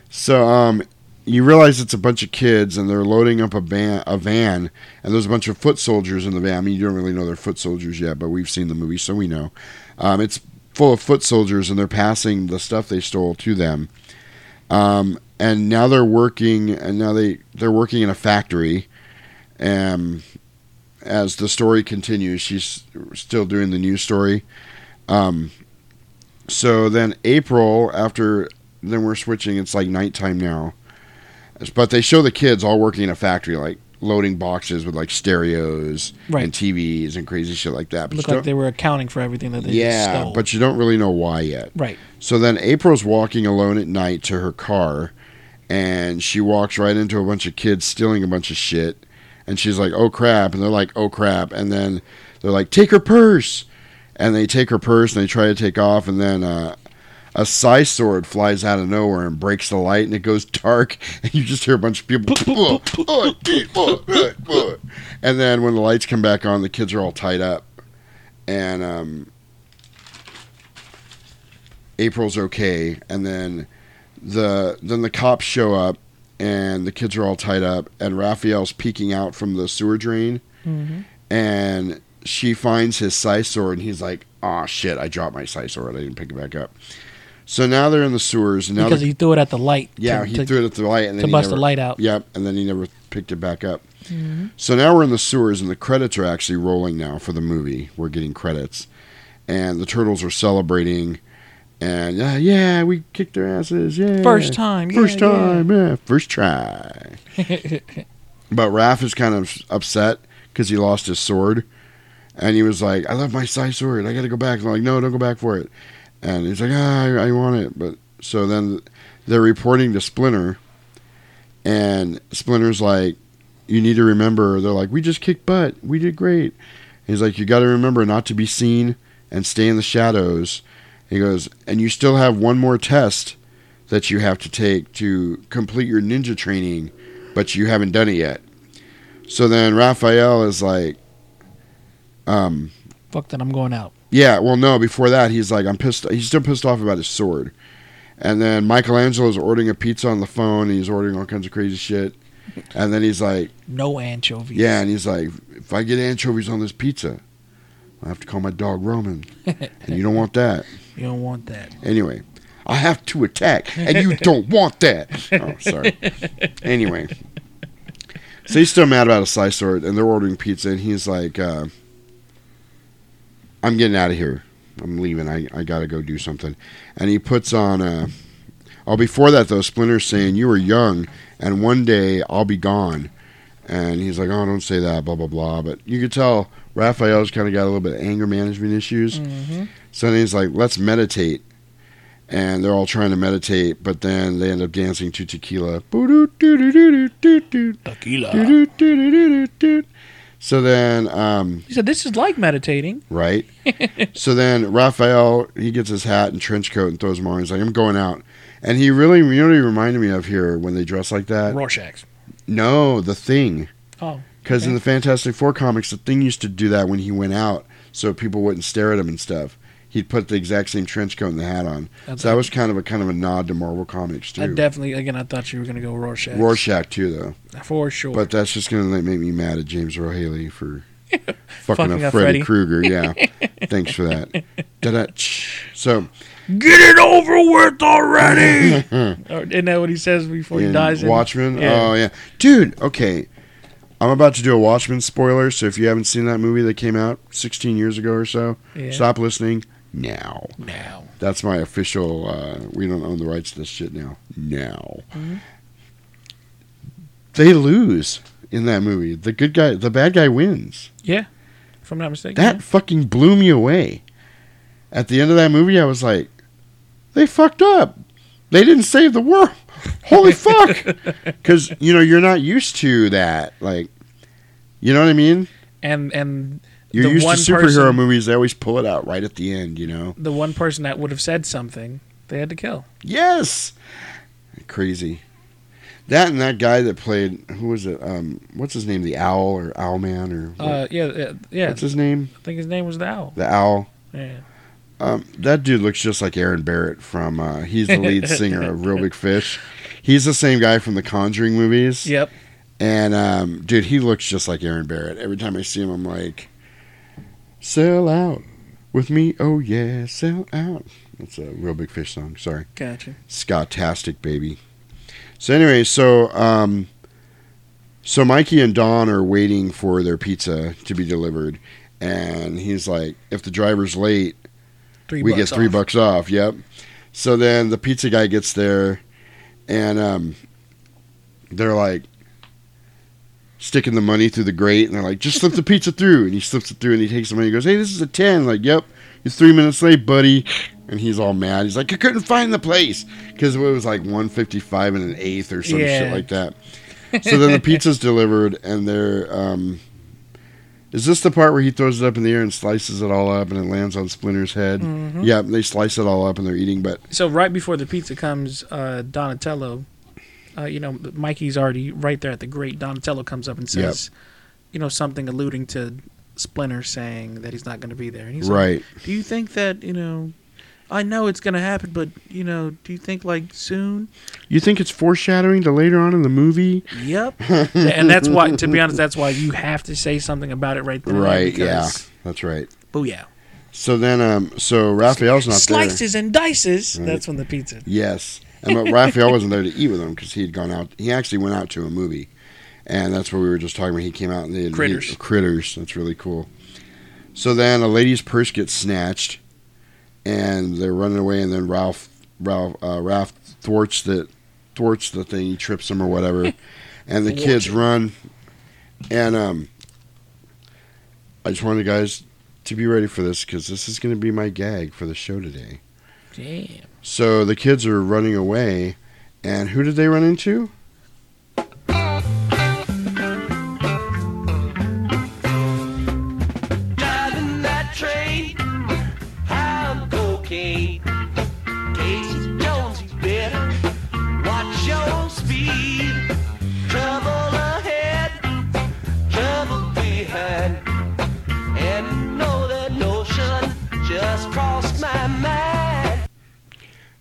S1: So um, you realize it's a bunch of kids, and they're loading up a van, a van, and there's a bunch of foot soldiers in the van. I mean, you don't really know they're foot soldiers yet, but we've seen the movie, so we know. Um, it's full of foot soldiers, and they're passing the stuff they stole to them. Um, and now they're working, and now they they're working in a factory. Um, as the story continues, she's still doing the news story. Um, so then April, after then we're switching. It's like nighttime now, but they show the kids all working in a factory, like loading boxes with like stereos
S11: Right.
S1: and TVs and crazy shit like that. But
S11: Looked like they were accounting for everything that they
S1: yeah, but you don't really know why yet.
S11: Right.
S1: So then April's walking alone at night to her car, and she walks right into a bunch of kids stealing a bunch of shit, and she's like, "Oh crap!" and they're like, "Oh crap!" and then they're like, "Take her purse," and they take her purse and they try to take off, and then uh, a size sword flies out of nowhere and breaks the light, and it goes dark, (laughs) and you just hear a bunch of people. (laughs) And then when the lights come back on, the kids are all tied up, and um, April's okay, and then the then the cops show up, and the kids are all tied up, and Raphael's peeking out from the sewer drain,
S11: Mhm.
S1: and she finds his size sword, and he's like, "Ah, shit, I dropped my size sword. I didn't pick it back up." So now they're in the sewers, and now
S11: because he threw it at the light.
S1: yeah,
S11: to-
S1: he
S11: to-
S1: threw it at the light, and
S11: to
S1: then he
S11: bust
S1: never,
S11: the light out.
S1: Yep, and then he never picked it back up.
S11: Mhm.
S1: So now we're in the sewers, and the credits are actually rolling now for the movie. We're getting credits, and the turtles are celebrating, and uh, yeah, we kicked their asses, yeah,
S11: First time,
S1: first
S11: yeah,
S1: time, yeah, first try. (laughs) But Raph is kind of upset because he lost his sword, and he was like, "I left my size sword. I got to go back." And I'm like, "No, don't go back for it." And he's like, "Ah, I, I want it." But so then they're reporting to Splinter, and Splinter's like, "You need to remember." They're like, "We just kicked butt. We did great." He's like, "You got to remember not to be seen and stay in the shadows." He goes, "And you still have one more test that you have to take to complete your ninja training, but you haven't done it yet." So then Raphael is like, um,
S11: Fuck that, I'm going out.
S1: yeah, well, no. Before that, he's like, I'm pissed. He's still pissed off about his sword. And then Michelangelo's ordering a pizza on the phone. And he's ordering all kinds of crazy shit. And then he's like,
S11: No anchovies.
S1: Yeah, and he's like, if I get anchovies on this pizza, I have to call my dog Roman, (laughs) and you don't want that.
S11: You don't want that.
S1: Anyway, I have to attack, and you don't want that. (laughs) Oh, sorry. Anyway, so he's still mad about a slice sword, and they're ordering pizza, and he's like, uh, "I'm getting out of here. I'm leaving. I I gotta go do something." And he puts on a. Oh, before that though, Splinter's saying, "You were young, and one day I'll be gone." And he's like, "Oh, don't say that." Blah blah blah. But you could tell Raphael's kind of got a little bit of anger management issues.
S11: Mhm.
S1: So then he's like, let's meditate. And they're all trying to meditate, but then they end up dancing to tequila. Tequila. So then, um,
S11: He said, "This is like meditating."
S1: right? (laughs) so then Raphael, he gets his hat and trench coat and throws them on. He's like, I'm going out. And he really, you know he reminded me of here when they dress like that?
S11: Rorschach's.
S1: No, the thing.
S11: Oh,
S1: Because in the Fantastic Four comics, the thing used to do that when he went out, so people wouldn't stare at him and stuff. He'd put the exact same trench coat and the hat on.
S11: That's
S1: so that was kind of a kind of a nod to Marvel Comics
S11: I
S1: too.
S11: definitely again. I thought you were gonna go Rorschach.
S1: Rorschach too, though.
S11: for sure.
S1: But that's just gonna like, make me mad at James Earl Haley for (laughs) fucking
S11: Fucking
S1: up
S11: up
S1: Freddy
S11: Freddy.
S1: Krueger. (laughs) Yeah, thanks for that. Da-da. So
S11: Get it over with already. (laughs) Or oh, Isn't that what he says before he dies? in-
S1: Watchmen.
S11: Yeah.
S1: Oh yeah, dude. Okay, I'm about to do a Watchmen spoiler. So if you haven't seen that movie that came out 16 years ago or so,
S11: Yeah.
S1: stop listening now.
S11: Now.
S1: That's my official. Uh, we don't own the rights to this shit now. Now.
S11: Mhm.
S1: They lose in that movie. The good guy, the bad guy wins.
S11: Yeah, if I'm not mistaken.
S1: That fucking blew me away. At the end of that movie, I was like, they fucked up. They didn't save the world. (laughs) Holy fuck. (laughs) Because, you know, you're not used to that. Like, you know what I mean?
S11: and and
S1: You're
S11: the
S1: used to superhero
S11: person,
S1: movies. They always pull it out right at the end, you know?
S11: The one person that would have said something, they had to kill.
S1: Yes. Crazy. That and that guy that played, who was it? Um, what's his name? The Owl or Owlman or
S11: Uh, yeah, yeah, yeah.
S1: What's his name?
S11: I think his name was the Owl.
S1: The Owl.
S11: Yeah.
S1: Um, that dude looks just like Aaron Barrett from. Uh, he's the lead singer of Reel Big Fish. He's the same guy from the Conjuring movies.
S11: Yep.
S1: And um, dude, he looks just like Aaron Barrett. Every time I see him, I'm like, "Sell out with me, oh yeah, sell out." That's a Reel Big Fish song. Sorry.
S11: Gotcha.
S1: Scott-tastic, baby. So anyway, so um, so Mikey and Don are waiting for their pizza to be delivered, and he's like, "If the driver's late."
S11: Three
S1: we get three
S11: off.
S1: bucks off. Yep. So then the pizza guy gets there, and um, they're like sticking the money through the grate, and they're like, "Just slip the pizza through." And he slips it through, and he takes the money. He goes, "Hey, this is a 10. Like, yep, you're three minutes late, buddy. And he's all mad. He's like, "I couldn't find the place because it was like one fifty five and an eighth or some
S11: Yeah.
S1: shit like that." So then the pizza's delivered, and they're. Um, is this the part where he throws it up in the air and slices it all up and it lands on Splinter's head?
S11: Mhm.
S1: Yeah, they slice it all up and they're eating, but
S11: So right before the pizza comes, uh, Donatello, uh, you know, Mikey's already right there at the grate. Donatello comes up and says, you know, something alluding to Splinter saying that he's not going to be there. And he's
S1: Right.
S11: like, do you think that, you know, I know it's going to happen, but, you know, do you think like soon?
S1: you think it's foreshadowing to later on in the movie?
S11: Yep. (laughs) and that's why, to be honest, that's why you have to say something about it right there.
S1: Right, yeah. That's right.
S11: Booyah.
S1: So then, um, so Raphael's not there.
S11: Slices and dices.
S1: Right.
S11: That's when the pizza.
S1: Yes. And but Raphael wasn't there to eat with them because he had gone out. He actually went out to a movie, and that's what we were just talking about. He came out and they had
S11: Critters.
S1: critters. That's really cool. So then a lady's purse gets snatched, and they're running away. And then Ralph, Ralph, uh, Ralph thwarts the thwarts the thing. He trips them or whatever, (laughs) and the kids run. And um, I just wanted you guys to be ready for this because this is going to be my gag for the show today.
S11: Damn.
S1: So the kids are running away, and who did they run into?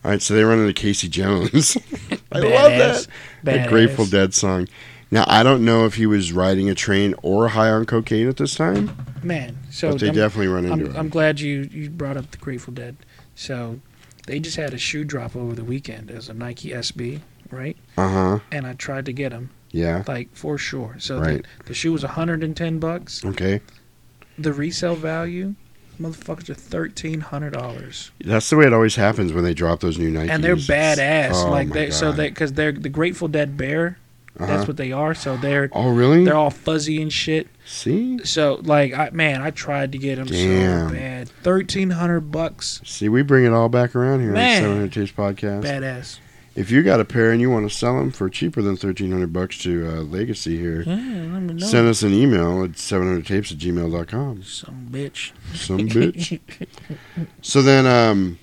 S1: All right, so they run into Casey Jones. (laughs) I love
S11: Badass.
S1: that. That Grateful
S11: Badass.
S1: Dead song. Now I don't know if he was riding a train or high on cocaine at this time.
S11: Man, so
S1: But they
S11: I'm-
S1: definitely run into
S11: I'm,
S1: it.
S11: I'm glad you you brought up the Grateful Dead. So they just had a shoe drop over the weekend as a Nike SB, right?
S1: Uh huh.
S11: And I tried to get them,
S1: Yeah.
S11: like for sure. So
S1: Right.
S11: the, the shoe was 110 bucks.
S1: Okay.
S11: The resale value, motherfuckers, are thirteen hundred dollars,
S1: That's the way it always happens when they drop those new Nikes.
S11: and they're badass.
S1: Oh,
S11: like
S1: my
S11: they so
S1: God.
S11: they because they're the Grateful Dead bear.
S1: Uh-huh.
S11: That's what they are. So they're
S1: Oh really?
S11: they're all fuzzy and shit.
S1: See.
S11: So like, I man, I tried to get them
S1: Damn.
S11: so bad. Thirteen hundred bucks,
S1: See, we bring it all back around here
S11: Man.
S1: on 700 Tapes Podcast.
S11: badass.
S1: If you got a pair and you want to sell them for cheaper than 1300 bucks to uh, Legacy here,
S11: Yeah, let me know.
S1: send us an email at 700tapes at gmail.com.
S11: Some bitch.
S1: Some bitch. (laughs) so then um,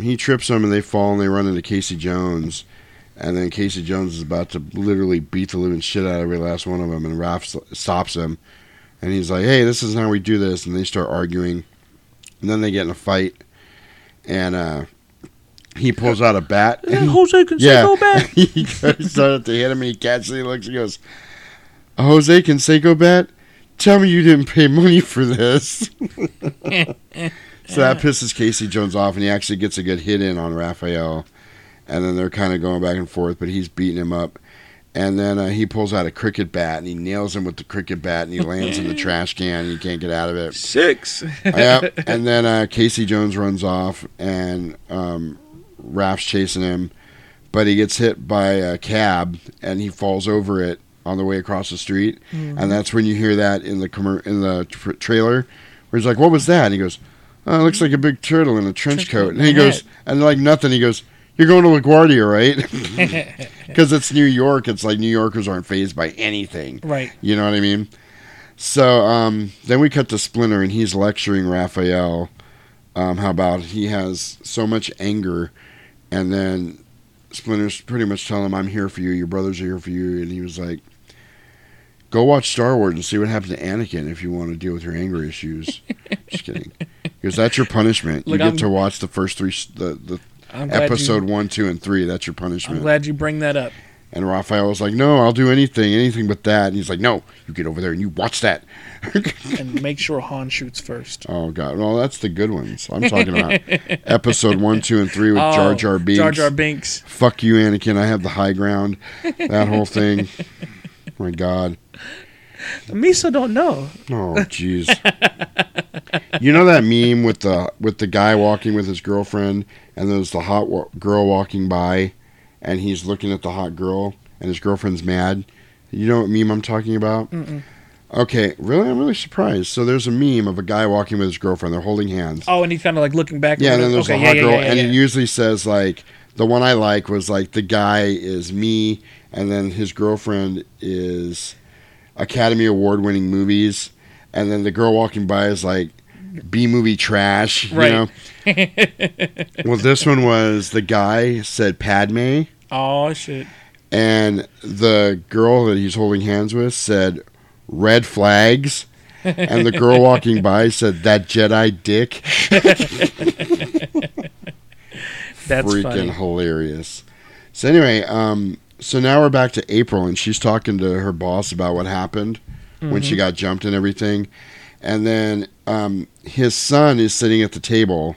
S1: he trips them and they fall and they run into Casey Jones. And then Casey Jones is about to literally beat the living shit out of every last one of them. And Ralph stops him. And he's like, hey, this is how we do this. And they start arguing. And then they get in a fight. And uh, he pulls out a bat.
S11: Yeah, Jose Canseco
S1: Yeah.
S11: bat. (laughs)
S1: he goes out to hit him and he catches it. He looks and goes, a Jose Canseco bat? Tell me you didn't pay money for this. (laughs) So that pisses Casey Jones off, and he actually gets a good hit in on Raphael. And then they're kind of going back and forth, but he's beating him up. And then uh, he pulls out a cricket bat and he nails him with the cricket bat, and he lands in the (laughs) trash can, and he can't get out of it.
S11: Six.
S1: yep. And then uh, Casey Jones runs off, and um, Raph's chasing him, but he gets hit by a cab, and he falls over it on the way across the street.
S11: Mhm.
S1: And that's when you hear that in the commer- in the tr- trailer, where he's like, "What was that?" And he goes, "Oh, it looks like a big turtle in a trench coat." And he goes, and like nothing, he goes, "You're going to LaGuardia, right?" (laughs) (laughs) Because it's New York. It's like New Yorkers aren't fazed by anything.
S11: Right.
S1: You know what I mean? So um, then we cut to Splinter, and he's lecturing Raphael um, how about he has so much anger, and then Splinter's pretty much telling him, "I'm here for you. Your brothers are here for you," and he was like. Go watch Star Wars and see what happens to Anakin if you want to deal with your anger issues. (laughs) Just kidding, because that's your punishment.
S11: Look,
S1: you get
S11: I'm-
S1: to watch the first three, the the episode
S11: you-
S1: one, two, and three. That's your punishment.
S11: I'm glad you bring that up.
S1: And Raphael was like, "No, I'll do anything, anything but that." And he's like, "No, you get over there and you watch that." (laughs)
S11: and make sure Han shoots first.
S1: Oh God, well that's the good ones. I'm talking about (laughs) episode one, two, and three with Jar
S11: Oh,
S1: Jar Binks.
S11: Jar Jar Binks.
S1: Fuck you, Anakin. I have the high ground. That whole thing. (laughs) my God.
S11: Misa don't know.
S1: Oh jeez. you know that meme with the with the guy walking with his girlfriend, and there's the hot wa- girl walking by, and he's looking at the hot girl, and his girlfriend's mad. You know what meme I'm talking about?
S11: Mm-mm.
S1: Okay, really, I'm really surprised. So there's a meme of a guy walking with his girlfriend. They're holding hands.
S11: Oh, and he's kind of like looking back.
S1: Yeah, and then there's
S11: whatever.
S1: a hot
S11: yeah,
S1: girl,
S11: yeah, yeah,
S1: and it usually says like the one I like was like the guy is me, and then his girlfriend is Academy Award winning movies, and then the girl walking by is like B movie trash, you
S11: Right.
S1: know. (laughs) well, this one was the guy said Padme,
S11: Oh shit.
S1: and the girl that he's holding hands with said red flags. and the girl walking by said that Jedi dick. (laughs)
S11: That's
S1: freaking
S11: funny.
S1: hilarious. So anyway, um, so now we're back to April, and she's talking to her boss about what happened when she
S11: Mhm.
S1: got jumped and everything, and then um, his son is sitting at the table,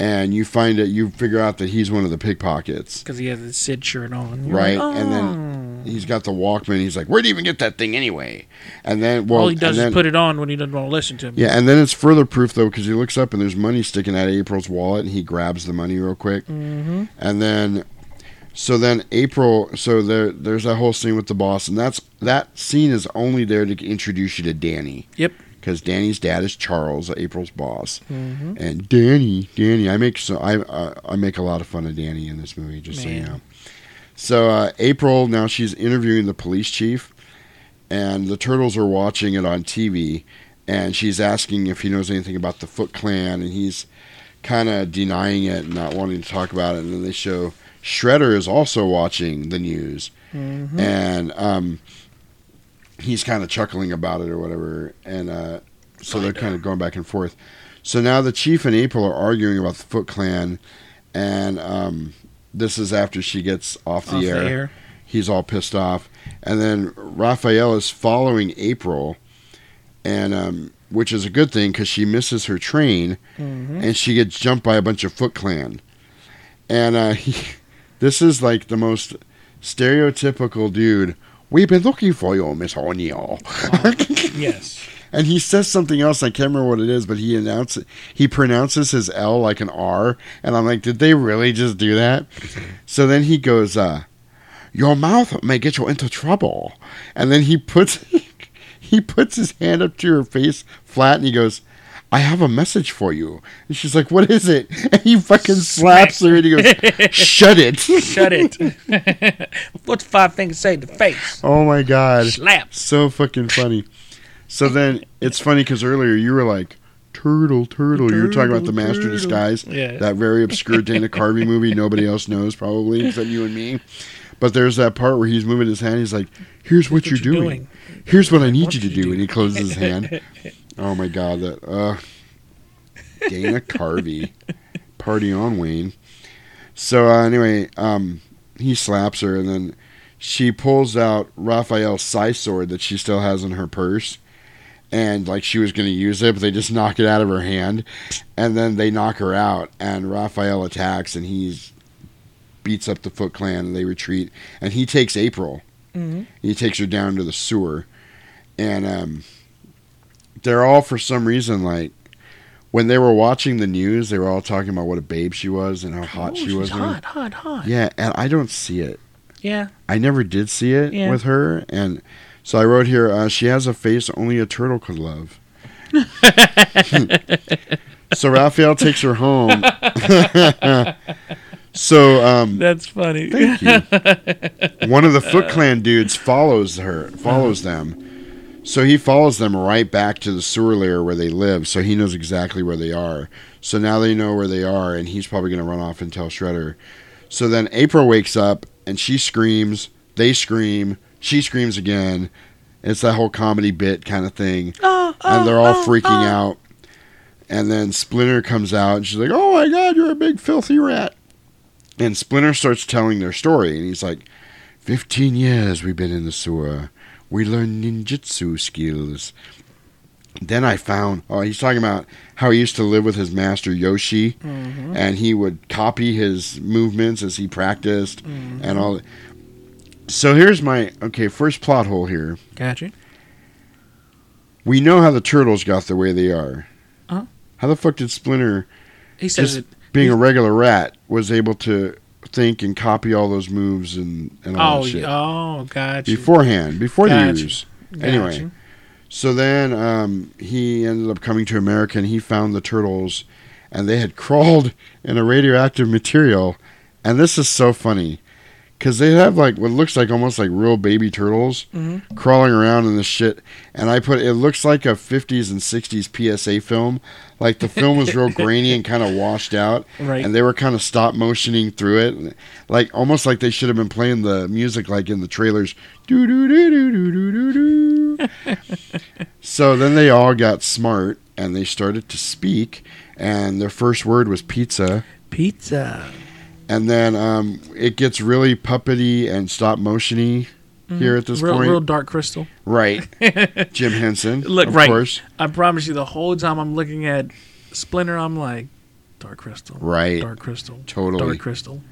S1: and you find it, you figure out that he's one of the pickpockets,
S11: Because he has the Sid shirt on. You're
S1: right?
S11: like,
S1: And
S11: "Oh."
S1: then he's got the Walkman. He's like, "Where'd you even get that thing anyway?" And then, well,
S11: all he does
S1: and then,
S11: is put it on when he doesn't want to listen to me.
S1: yeah, and then it's further proof though because he looks up and there's money sticking out of April's wallet, and he grabs the money real quick.
S11: Mm-hmm.
S1: And then, so then April, so there, there's that whole scene with the boss, and that's that scene is only there to introduce you to Danny.
S11: Yep.
S1: Because Danny's dad is Charles, April's boss,
S11: Mhm.
S1: and Danny, Danny, I make so I uh, I make a lot of fun of Danny in this movie, just so you know. So uh, April now she's interviewing the police chief, and the turtles are watching it on TV, and she's asking if he knows anything about the Foot Clan, and he's kind of denying it and not wanting to talk about it. And then they show Shredder is also watching the news,
S11: Mhm.
S1: and um, he's kind of chuckling about it or whatever. And uh, so they're kind of going back and forth. So now the chief and April are arguing about the Foot Clan, and um, this is after she gets off the,
S11: Off the
S1: air.
S11: air.
S1: He's all pissed off, and then Raphael is following April, and um, which is a good thing because she misses her train,
S11: Mhm.
S1: and she gets jumped by a bunch of Foot Clan, and uh, (laughs) he, this is like the most stereotypical dude. We've been looking for you, Miss O'Neil. (laughs)
S11: yes.
S1: And he says something else. I can't remember what it is, but he announces he pronounces his L like an R, and I'm like, did they really just do that? (laughs) So then he goes, uh, "Your mouth may get you into trouble," and then he puts (laughs) he puts his hand up to her face flat, and he goes. I have a message for you. And she's like, What is it? (laughs) And he fucking slaps her and he goes, (laughs) Shut it.
S11: Shut it. (laughs) What's five fingers say to face?
S1: Oh my god.
S11: Slap.
S1: So fucking funny. So then it's funny because earlier you were like, Turtle, turtle. you were talking about the Master
S11: turtle.
S1: Disguise.
S11: Yeah.
S1: That very obscure Dana Carvey movie nobody else knows probably except you and me. But there's that part where he's moving his hand. He's like, Here's what, you're,
S11: you're
S1: doing.
S11: doing.
S1: Here's what I need you to do. And he closes his hand. Oh my god, that uh Dana Carvey. Party on, Wayne. So uh, anyway, um, he slaps her, and then she pulls out Raphael's scythe sword that she still has in her purse, and like she was going to use it, but they just knock it out of her hand, and then they knock her out, and Raphael attacks, and he's beats up the Foot Clan, and they retreat, and he takes April.
S11: Mhm.
S1: He takes her down to the sewer, and um, they're all for some reason like. When they were watching the news, they were all talking about what a babe she was and how hot
S11: Oh,
S1: she was.
S11: hot, hot, hot.
S1: Yeah, and I don't see it.
S11: Yeah.
S1: I never did see it
S11: Yeah.
S1: with her, and so I wrote here. Uh, she has a face only a turtle could love. (laughs) so Raphael takes her home. (laughs) so um,
S11: That's funny.
S1: Thank you. (laughs) One of the Foot Clan dudes follows her, follows them. So he follows them right back to the sewer lair where they live. So he knows exactly where they are. So now they know where they are, and he's probably going to run off and tell Shredder. So then April wakes up and she screams. They scream. She screams again. It's that whole comedy bit kind of thing. (gasps) Ah, ah, and they're all ah, freaking out. And then Splinter comes out and she's like, Oh my god, you're a big filthy rat. And Splinter starts telling their story. And he's like, 15 years we've been in the sewer. We learned ninjutsu skills. Then I found, oh, he's talking about how he used to live with his master Yoshi,
S11: Mhm.
S1: and he would copy his movements as he practiced,
S11: Mhm.
S1: and all. So here's my okay first plot hole here.
S11: Gotcha.
S1: We know how the turtles got the way they are.
S11: Uh-huh.
S1: How the fuck did Splinter,
S11: He says it.
S1: being a regular rat, was able to think and copy all those moves and, and all
S11: Oh,
S1: that shit?
S11: oh, gotcha.
S1: beforehand, before the
S11: Gotcha.
S1: use. Anyway, so then um, he ended up coming to America and he found the turtles, and they had (laughs) crawled in a radioactive material, and this is so funny. Because they have like what looks like almost like real baby turtles
S11: Mhm.
S1: crawling around in this shit, and I put it looks like a 50s and 60s PSA film. Like the film was real grainy and kind of washed out, (laughs)
S11: Right.
S1: and they were kind of stop motioning through it, like almost like they should have been playing the music like in the trailers. Do do do do do do do do. (laughs) so then they all got smart and they started to speak, and their first word was pizza.
S11: Pizza.
S1: And then um, it gets really puppety and stop motiony here at this
S11: Mm-hmm. real,
S1: point.
S11: real dark crystal.
S1: Right. (laughs) Jim Henson.
S11: Look,
S1: of
S11: right.
S1: course.
S11: I promise you, the whole time I'm looking at Splinter, I'm like, Dark Crystal.
S1: Right.
S11: Dark Crystal.
S1: Totally.
S11: Dark Crystal.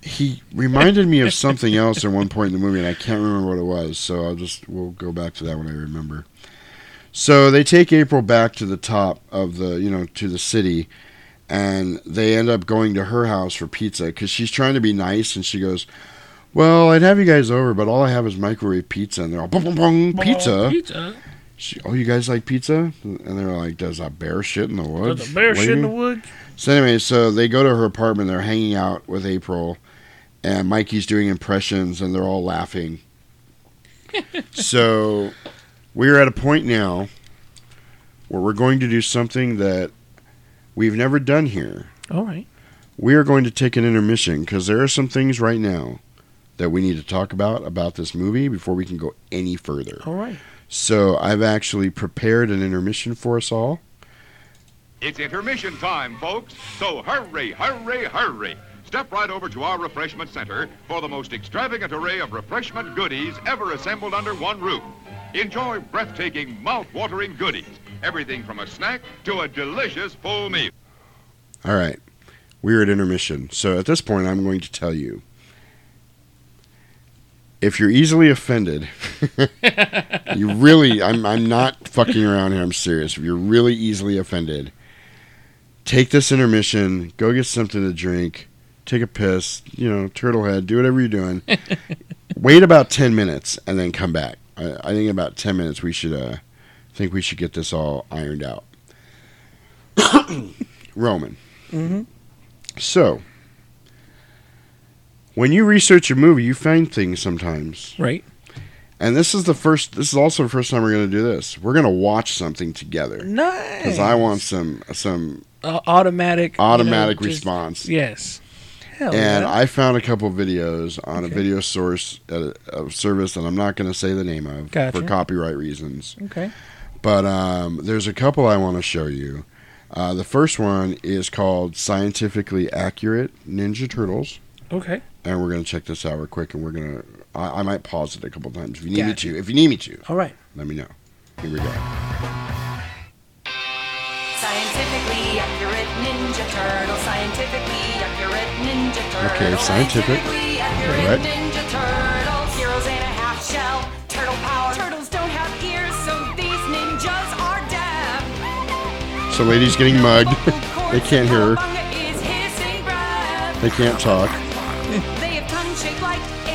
S1: He reminded me of something else at one point in the movie, and I can't remember what it was. So I'll just we'll go back to that when I remember. So they take April back to the top of the you know to the city, and they end up going to her house for pizza because she's trying to be nice, and she goes, "Well, I'd have you guys over, but all I have is microwave pizza." And they're all, "Bong bong bong, pizza."
S11: Pizza.
S1: She, oh, you guys like pizza? And they're like, "Does a bear shit in the woods?"
S11: Does a bear shit in the woods?
S1: So anyway, so they go to her apartment. They're hanging out with April, and Mikey's doing impressions, and they're all laughing. (laughs) so we're at a point now where we're going to do something that we've never done here.
S11: All right.
S1: We are going to take an intermission because there are some things right now that we need to talk about about this movie before we can go any further.
S11: All right.
S1: So I've actually prepared an intermission for us all.
S15: It's intermission time, folks. So hurry, hurry, hurry. Step right over to our refreshment center for the most extravagant array of refreshment goodies ever assembled under one roof. Enjoy breathtaking, mouth-watering goodies. Everything from a snack to a delicious full meal.
S1: All right. We're at intermission. So at this point, I'm going to tell you if you're easily offended, (laughs) you really, I'm, I'm not fucking around here. I'm serious. If you're really easily offended, take this intermission, go get something to drink, take a piss, you know, turtle head, do whatever you're doing. (laughs) Wait about 10 minutes and then come back. I, I think about 10 minutes we should, uh, think we should get this all ironed out. (coughs) Roman.
S11: Mm-hmm.
S1: So, when you research a movie, you find things sometimes.
S11: Right.
S1: And this is the first. This is also the first time we're going to do this. We're going to watch something together.
S11: Nice.
S1: Because I want some some
S11: Uh, automatic. you know,
S1: automatic
S11: just-
S1: response.
S11: Yes. Hell
S1: and
S11: yeah.
S1: I found a couple videos on
S11: Okay.
S1: a video source at a, a service that I'm not going to say the name of
S11: Gotcha.
S1: for copyright reasons.
S11: Okay.
S1: But um, there's a couple I want to show you. Uh, the first one is called Scientifically Accurate Ninja Turtles.
S11: Okay.
S1: And we're going to check this out real quick, and we're going to. I I might pause it a couple times if you need
S11: Gotcha.
S1: me to. If you need me to,
S11: All right.
S1: let me know. Here we go.
S18: Scientifically accurate Ninja Turtle. Scientifically accurate Ninja Turtle.
S1: Okay, scientific.
S18: Scientifically accurate
S1: Right.
S18: Ninja Turtles. Heroes in a half shell. Turtle power. Turtles So,
S1: lady's getting mugged. (laughs) they can't hear her.
S18: Bunga is hissing breath.
S1: They can't talk.
S18: They have tongues shaped like a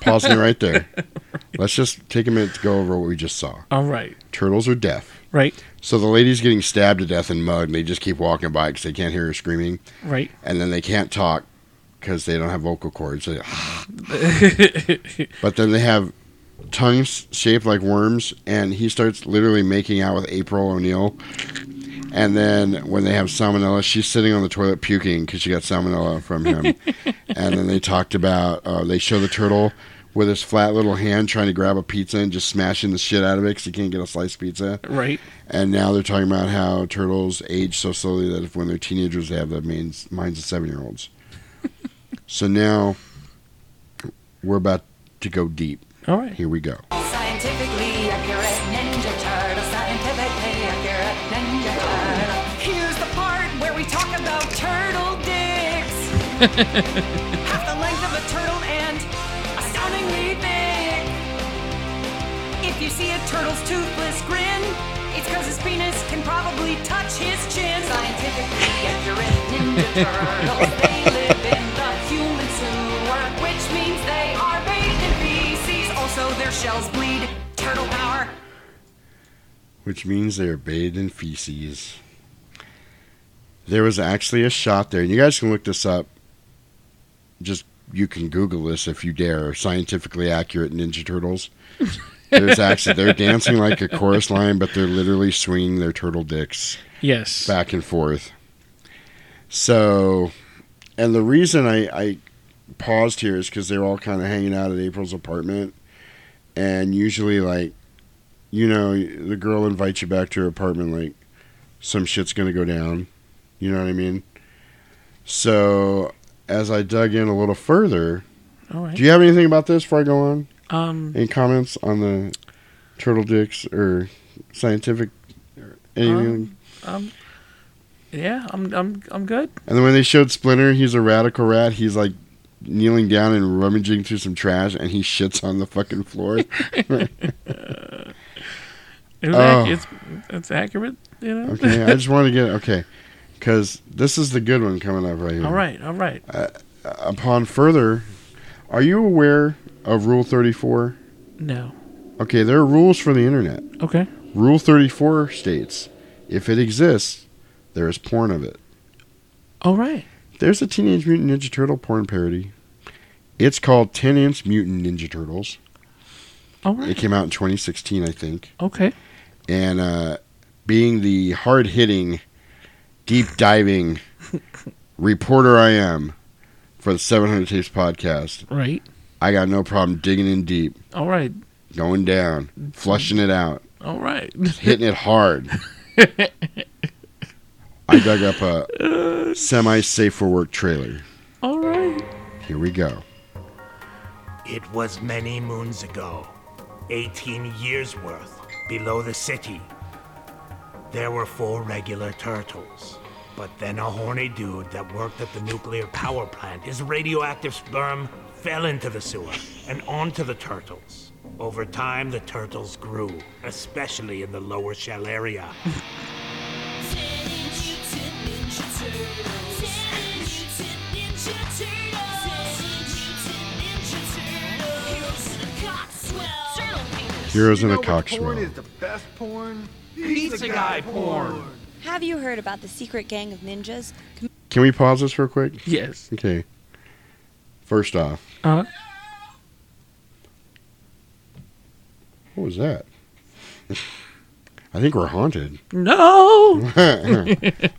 S1: Pausing it right there. Let's just take a minute to go over what we just saw.
S11: All right.
S1: Turtles are deaf.
S11: Right.
S1: So the lady's getting stabbed to death and mugged, and they just keep walking by because they can't hear her screaming.
S11: Right.
S1: And then they can't talk because they don't have vocal cords. (laughs) But then they have tongues shaped like worms, and he starts literally making out with April O'Neil. And then when they have salmonella, she's sitting on the toilet puking because she got salmonella from him. (laughs) and then they talked about uh, they show the turtle with his flat little hand trying to grab a pizza and just smashing the shit out of it because he can't get a sliced pizza.
S11: Right.
S1: And now they're talking about how turtles age so slowly that if when they're teenagers, they have the minds, minds of seven year olds. (laughs) so now we're about to go deep.
S11: All right.
S1: Here we go. (laughs)
S18: Half the length of a turtle and astoundingly big. If you see a turtle's toothless grin, it's because his penis can probably touch his chin. Scientifically accurate Ninja Turtles. they live in the human sewer, which means they are bathed in feces. Also, their shells bleed turtle power.
S1: which means they are bathed in feces. There was actually a shot there, and you guys can look this up. Just you can Google this if you dare. Scientifically accurate Ninja Turtles. There's actually they're (laughs) dancing like a chorus line, but they're literally swinging their turtle dicks
S11: Yes.
S1: back and forth. So, and the reason I, I paused here is because they're all kind of hanging out at April's apartment, and usually, like, you know, the girl invites you back to her apartment, like, some shit's gonna go down. You know what I mean? So, as I dug in a little further,
S11: All right.
S1: do you have anything about this before I go on?
S11: Um.
S1: Any comments on the turtle dicks or scientific or anything?
S11: Um, um, yeah, I'm I'm I'm good.
S1: And then when they showed Splinter, he's a radical rat. He's like kneeling down and rummaging through some trash, and he shits on the fucking floor. (laughs) (laughs)
S11: It
S1: Oh.
S11: ac- it's it's accurate, you know.
S1: okay, I just want to get okay, because this is the good one coming up right here.
S11: all right, all right.
S1: Uh, upon further, are you aware of Rule Thirty Four?
S11: No.
S1: Okay, there are rules for the internet.
S11: Okay.
S1: Rule Thirty Four states, if it exists, there is porn of it.
S11: All right.
S1: There's a Teenage Mutant Ninja Turtle porn parody. It's called 10 Inch Mutant Ninja Turtles.
S11: All right.
S1: It came out in 2016, I think.
S11: Okay.
S1: And uh, being the hard hitting, deep diving reporter I am for the 700 Tapes podcast,
S11: Right.
S1: I got no problem digging in deep,
S11: All right.
S1: going down, flushing it out,
S11: All right.
S1: hitting it hard. (laughs) I dug up a semi safe for work trailer.
S11: All right.
S1: Here we go.
S19: It was many moons ago, 18 years worth, below the city. There were four regular turtles. But then a horny dude that worked at the nuclear power plant, his radioactive sperm fell into the sewer and onto the turtles. Over time, the turtles grew, especially in the lower shell area.
S1: Heroes in a
S10: You know what porn
S1: cockswell.
S10: is the best porn?
S2: Pizza guy porn.
S20: Have you heard about the secret gang of ninjas?
S1: Can we pause this real quick?
S11: Yes.
S1: Okay. First off,
S11: Uh.
S1: what was that? I think we're haunted.
S11: No. (laughs)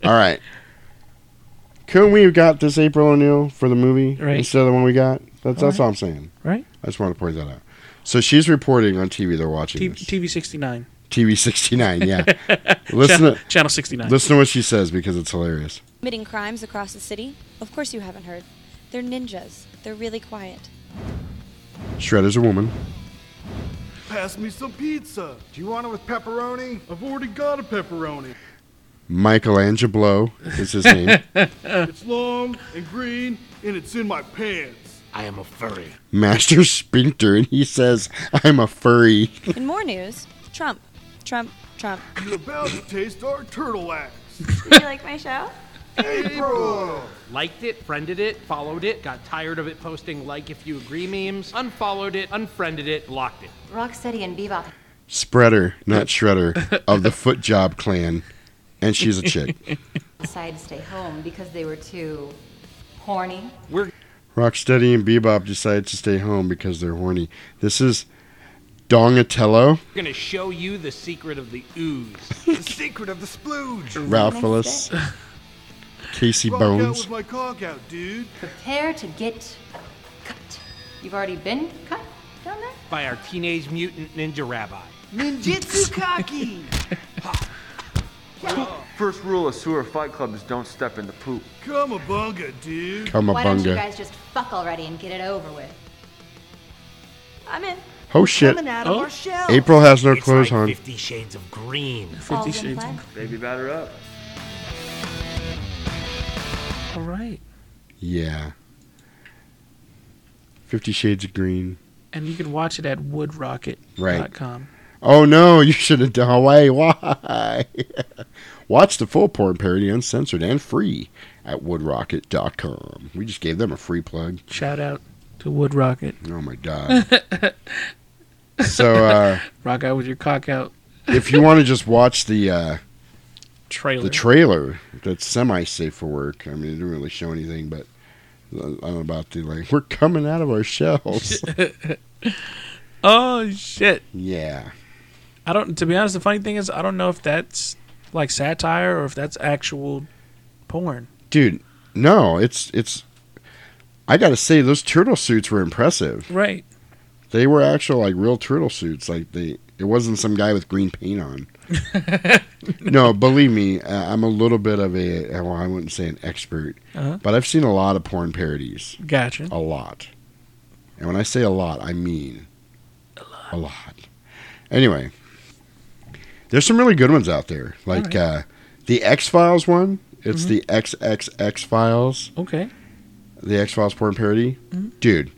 S1: All right. Couldn't we have got this April O'Neil for the movie
S11: Right.
S1: instead of the one we got? That's that's
S11: Alright.
S1: all I'm saying.
S11: Right.
S1: I just want to point that out. So she's reporting on TV. They're watching
S11: T-
S1: this.
S11: TV 69.
S1: TV 69. Yeah. (laughs) listen
S11: Channel-
S1: to
S11: Channel 69.
S1: Listen to what she says because it's hilarious.
S20: Committing crimes across the city? Of course you haven't heard. They're ninjas. They're really quiet.
S1: Shredder's a woman.
S10: Pass me some pizza. Do you want it with pepperoni? I've already got a pepperoni.
S1: Michelangelo is his name. (laughs)
S10: it's long and green, and it's in my pants.
S19: I am a furry.
S1: Master Sphincter, and he says, "I'm a furry."
S20: In more news, Trump. Trump. Trump.
S10: You're about to taste our turtle ass. (laughs)
S20: Did you like my show?
S10: April!
S21: Liked it, friended it, followed it, got tired of it posting like if you agree memes, unfollowed it, unfriended it, blocked it.
S18: Rocksteady and Bebop.
S1: Spreader, not Shredder, of the Foot Job Clan, and she's a chick.
S18: decided to stay home because they were too horny.
S21: We're
S1: Rocksteady and Bebop decided to stay home because they're horny. This is Dongatello,
S21: gonna show you the secret of the ooze. (laughs)
S10: the secret of the splooge. (laughs)
S1: Ralph Willis, Casey
S10: Rock out
S1: Bones.
S10: with my cock out, dude.
S18: Prepare to get cut. You've already been cut down there?
S21: By our teenage mutant ninja rabbi.
S10: Ninjutsu (laughs) Kaki!
S22: First rule of sewer fight club is don't step in the poop.
S10: Come a bunga, dude.
S18: Come a Why don't you guys just fuck already and get it over with?
S20: I'm in.
S1: Oh shit!
S18: Coming out of oh. our shells.
S1: April has no
S19: It's
S1: clothes
S19: like
S1: on.
S19: Fifty Shades of Green.
S18: Fifty Shades of
S22: Baby batter up.
S11: All right.
S1: Yeah. Fifty Shades of Green.
S11: And you can watch it at woodrocket.com.
S1: Right. Oh no, (laughs) you should have done away. Why? (laughs) Watch the full porn parody uncensored and free at woodrocket.com. We just gave them a free plug.
S11: Shout out to Wood Rocket.
S1: Oh my god. so uh (laughs)
S11: Rock out with your cock out.
S1: if you want to just watch the uh
S11: Trailer.
S1: the trailer that's semi safe for work. I mean, it didn't really show anything, but I don't know about the like (laughs) we're coming out of our shells. (laughs)
S11: oh shit.
S1: yeah.
S11: I don't. To be honest, the funny thing is, I don't know if that's like satire or if that's actual porn.
S1: Dude, no, it's it's I got to say those turtle suits were impressive.
S11: Right.
S1: They were actual like real turtle suits. Like they it wasn't some guy with green paint on. (laughs) no, believe me, uh, I'm a little bit of a well, I wouldn't say an expert,
S11: Uh-huh.
S1: but I've seen a lot of porn parodies.
S11: Gotcha.
S1: A lot. And when I say a lot, I mean a lot. A lot. Anyway, there's some really good ones out there. Like uh, the X Files one. It's
S11: Mhm.
S1: the XXX Files.
S11: Okay.
S1: The X Files porn parody. Dude,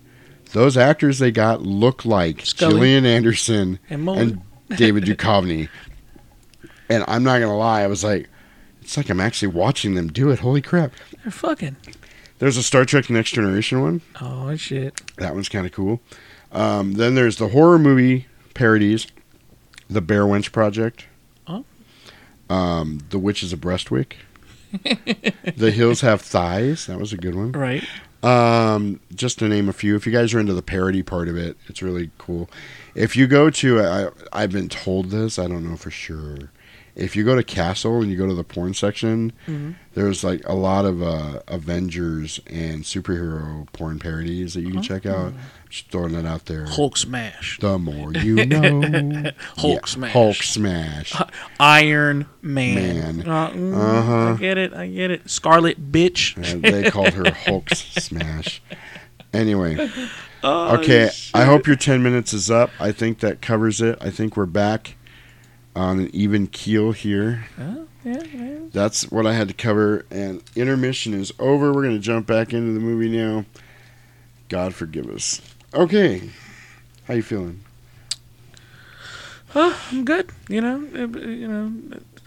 S1: those actors they got look like
S11: Scully.
S1: Gillian Anderson
S11: And Mulder. (laughs)
S1: David Duchovny. and I'm not gonna lie, I was like, it's like I'm actually watching them do it. Holy crap!
S11: They're fucking.
S1: There's a Star Trek Next Generation one.
S11: Oh shit.
S1: That one's kind of cool. Um, then there's the horror movie parodies, The Bear Wench Project,
S11: Oh.
S1: um, The Witch is a Breastwick, The Hills Have Thighs. That was a good one.
S11: Right.
S1: Um, just to name a few. If you guys are into the parody part of it, it's really cool. If you go to, I, I've been told this, I don't know for sure. If you go to Castle and you go to the porn section,
S11: Mhm.
S1: there's like a lot of uh, Avengers and superhero porn parodies that you can check out. Just throwing that out there.
S11: Hulk smash.
S1: The more you know. (laughs)
S11: Hulk
S1: Yeah,
S11: smash.
S1: Hulk smash. (laughs)
S11: Iron Man.
S1: Man.
S11: Uh, mm,
S1: Uh-huh.
S11: I get it. I get it. Scarlet bitch.
S1: Uh, they called her Hulk (laughs) smash. Anyway.
S11: Oh,
S1: okay,
S11: shit.
S1: I hope your 10 minutes is up. I think that covers it. I think we're back on an even keel here.
S11: Oh, yeah, yeah.
S1: That's what I had to cover. And intermission is over. We're going to jump back into the movie now. God forgive us. Okay. How you feeling?
S11: Oh, I'm good. You know, you know,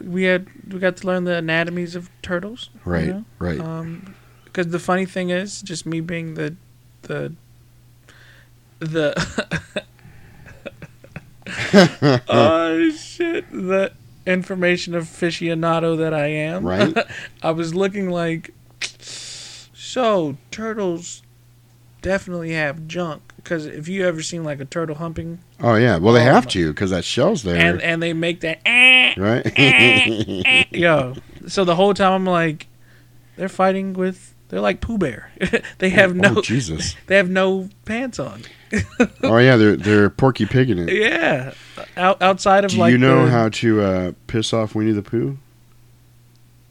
S11: we had we got to learn the anatomies of turtles. you
S1: Right,
S11: know?
S1: right.
S11: Um, because the funny thing is, just me being the the the (laughs) oh shit the information aficionado that I am.
S1: Right. (laughs)
S11: I was looking like so turtles definitely have junk because if you ever seen like a turtle humping
S1: Oh, yeah. Well, they
S11: Oh,
S1: have to because that shell's there.
S11: and and they make that eh,
S1: right?
S11: eh, eh. yo so the whole time i'm like They're fighting with. They're like Pooh Bear. (laughs) they have no.
S1: Oh, Jesus. (laughs)
S11: They have no pants on. (laughs)
S1: Oh yeah, they're they're Porky Pig in it.
S11: yeah, out, outside of like
S1: Do
S11: like.
S1: you know
S11: the-
S1: how to uh, piss off Winnie the Pooh?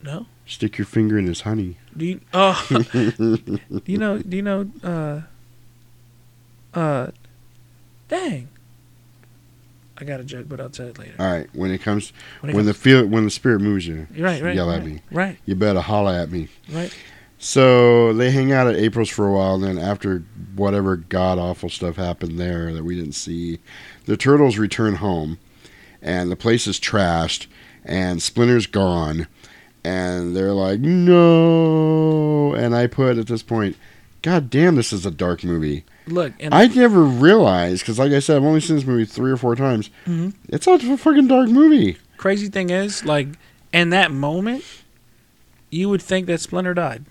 S11: No.
S1: Stick your finger in his honey.
S11: Do you? Oh. do you know? Do you know? Uh. Uh. Dang. I got a joke, but I'll tell it later.
S1: All right, when it comes
S11: When
S1: when,
S11: it
S1: the
S11: comes-
S1: feel when the spirit moves you,
S11: You're right, right,
S1: yell at
S11: right,
S1: me.
S11: right.
S1: You better holla at me.
S11: Right.
S1: So they hang out at April's for a while, and then after whatever god awful stuff happened there that we didn't see, the turtles return home, and the place is trashed, and Splinter's gone, and they're like, no. And I put at this point, God damn, this is a dark movie.
S11: Look, and
S1: I never realized because, like I said, I've only seen this movie three or four times.
S11: Mhm.
S1: It's a fucking dark movie.
S11: crazy thing is, like, in that moment, you would think that Splinter died.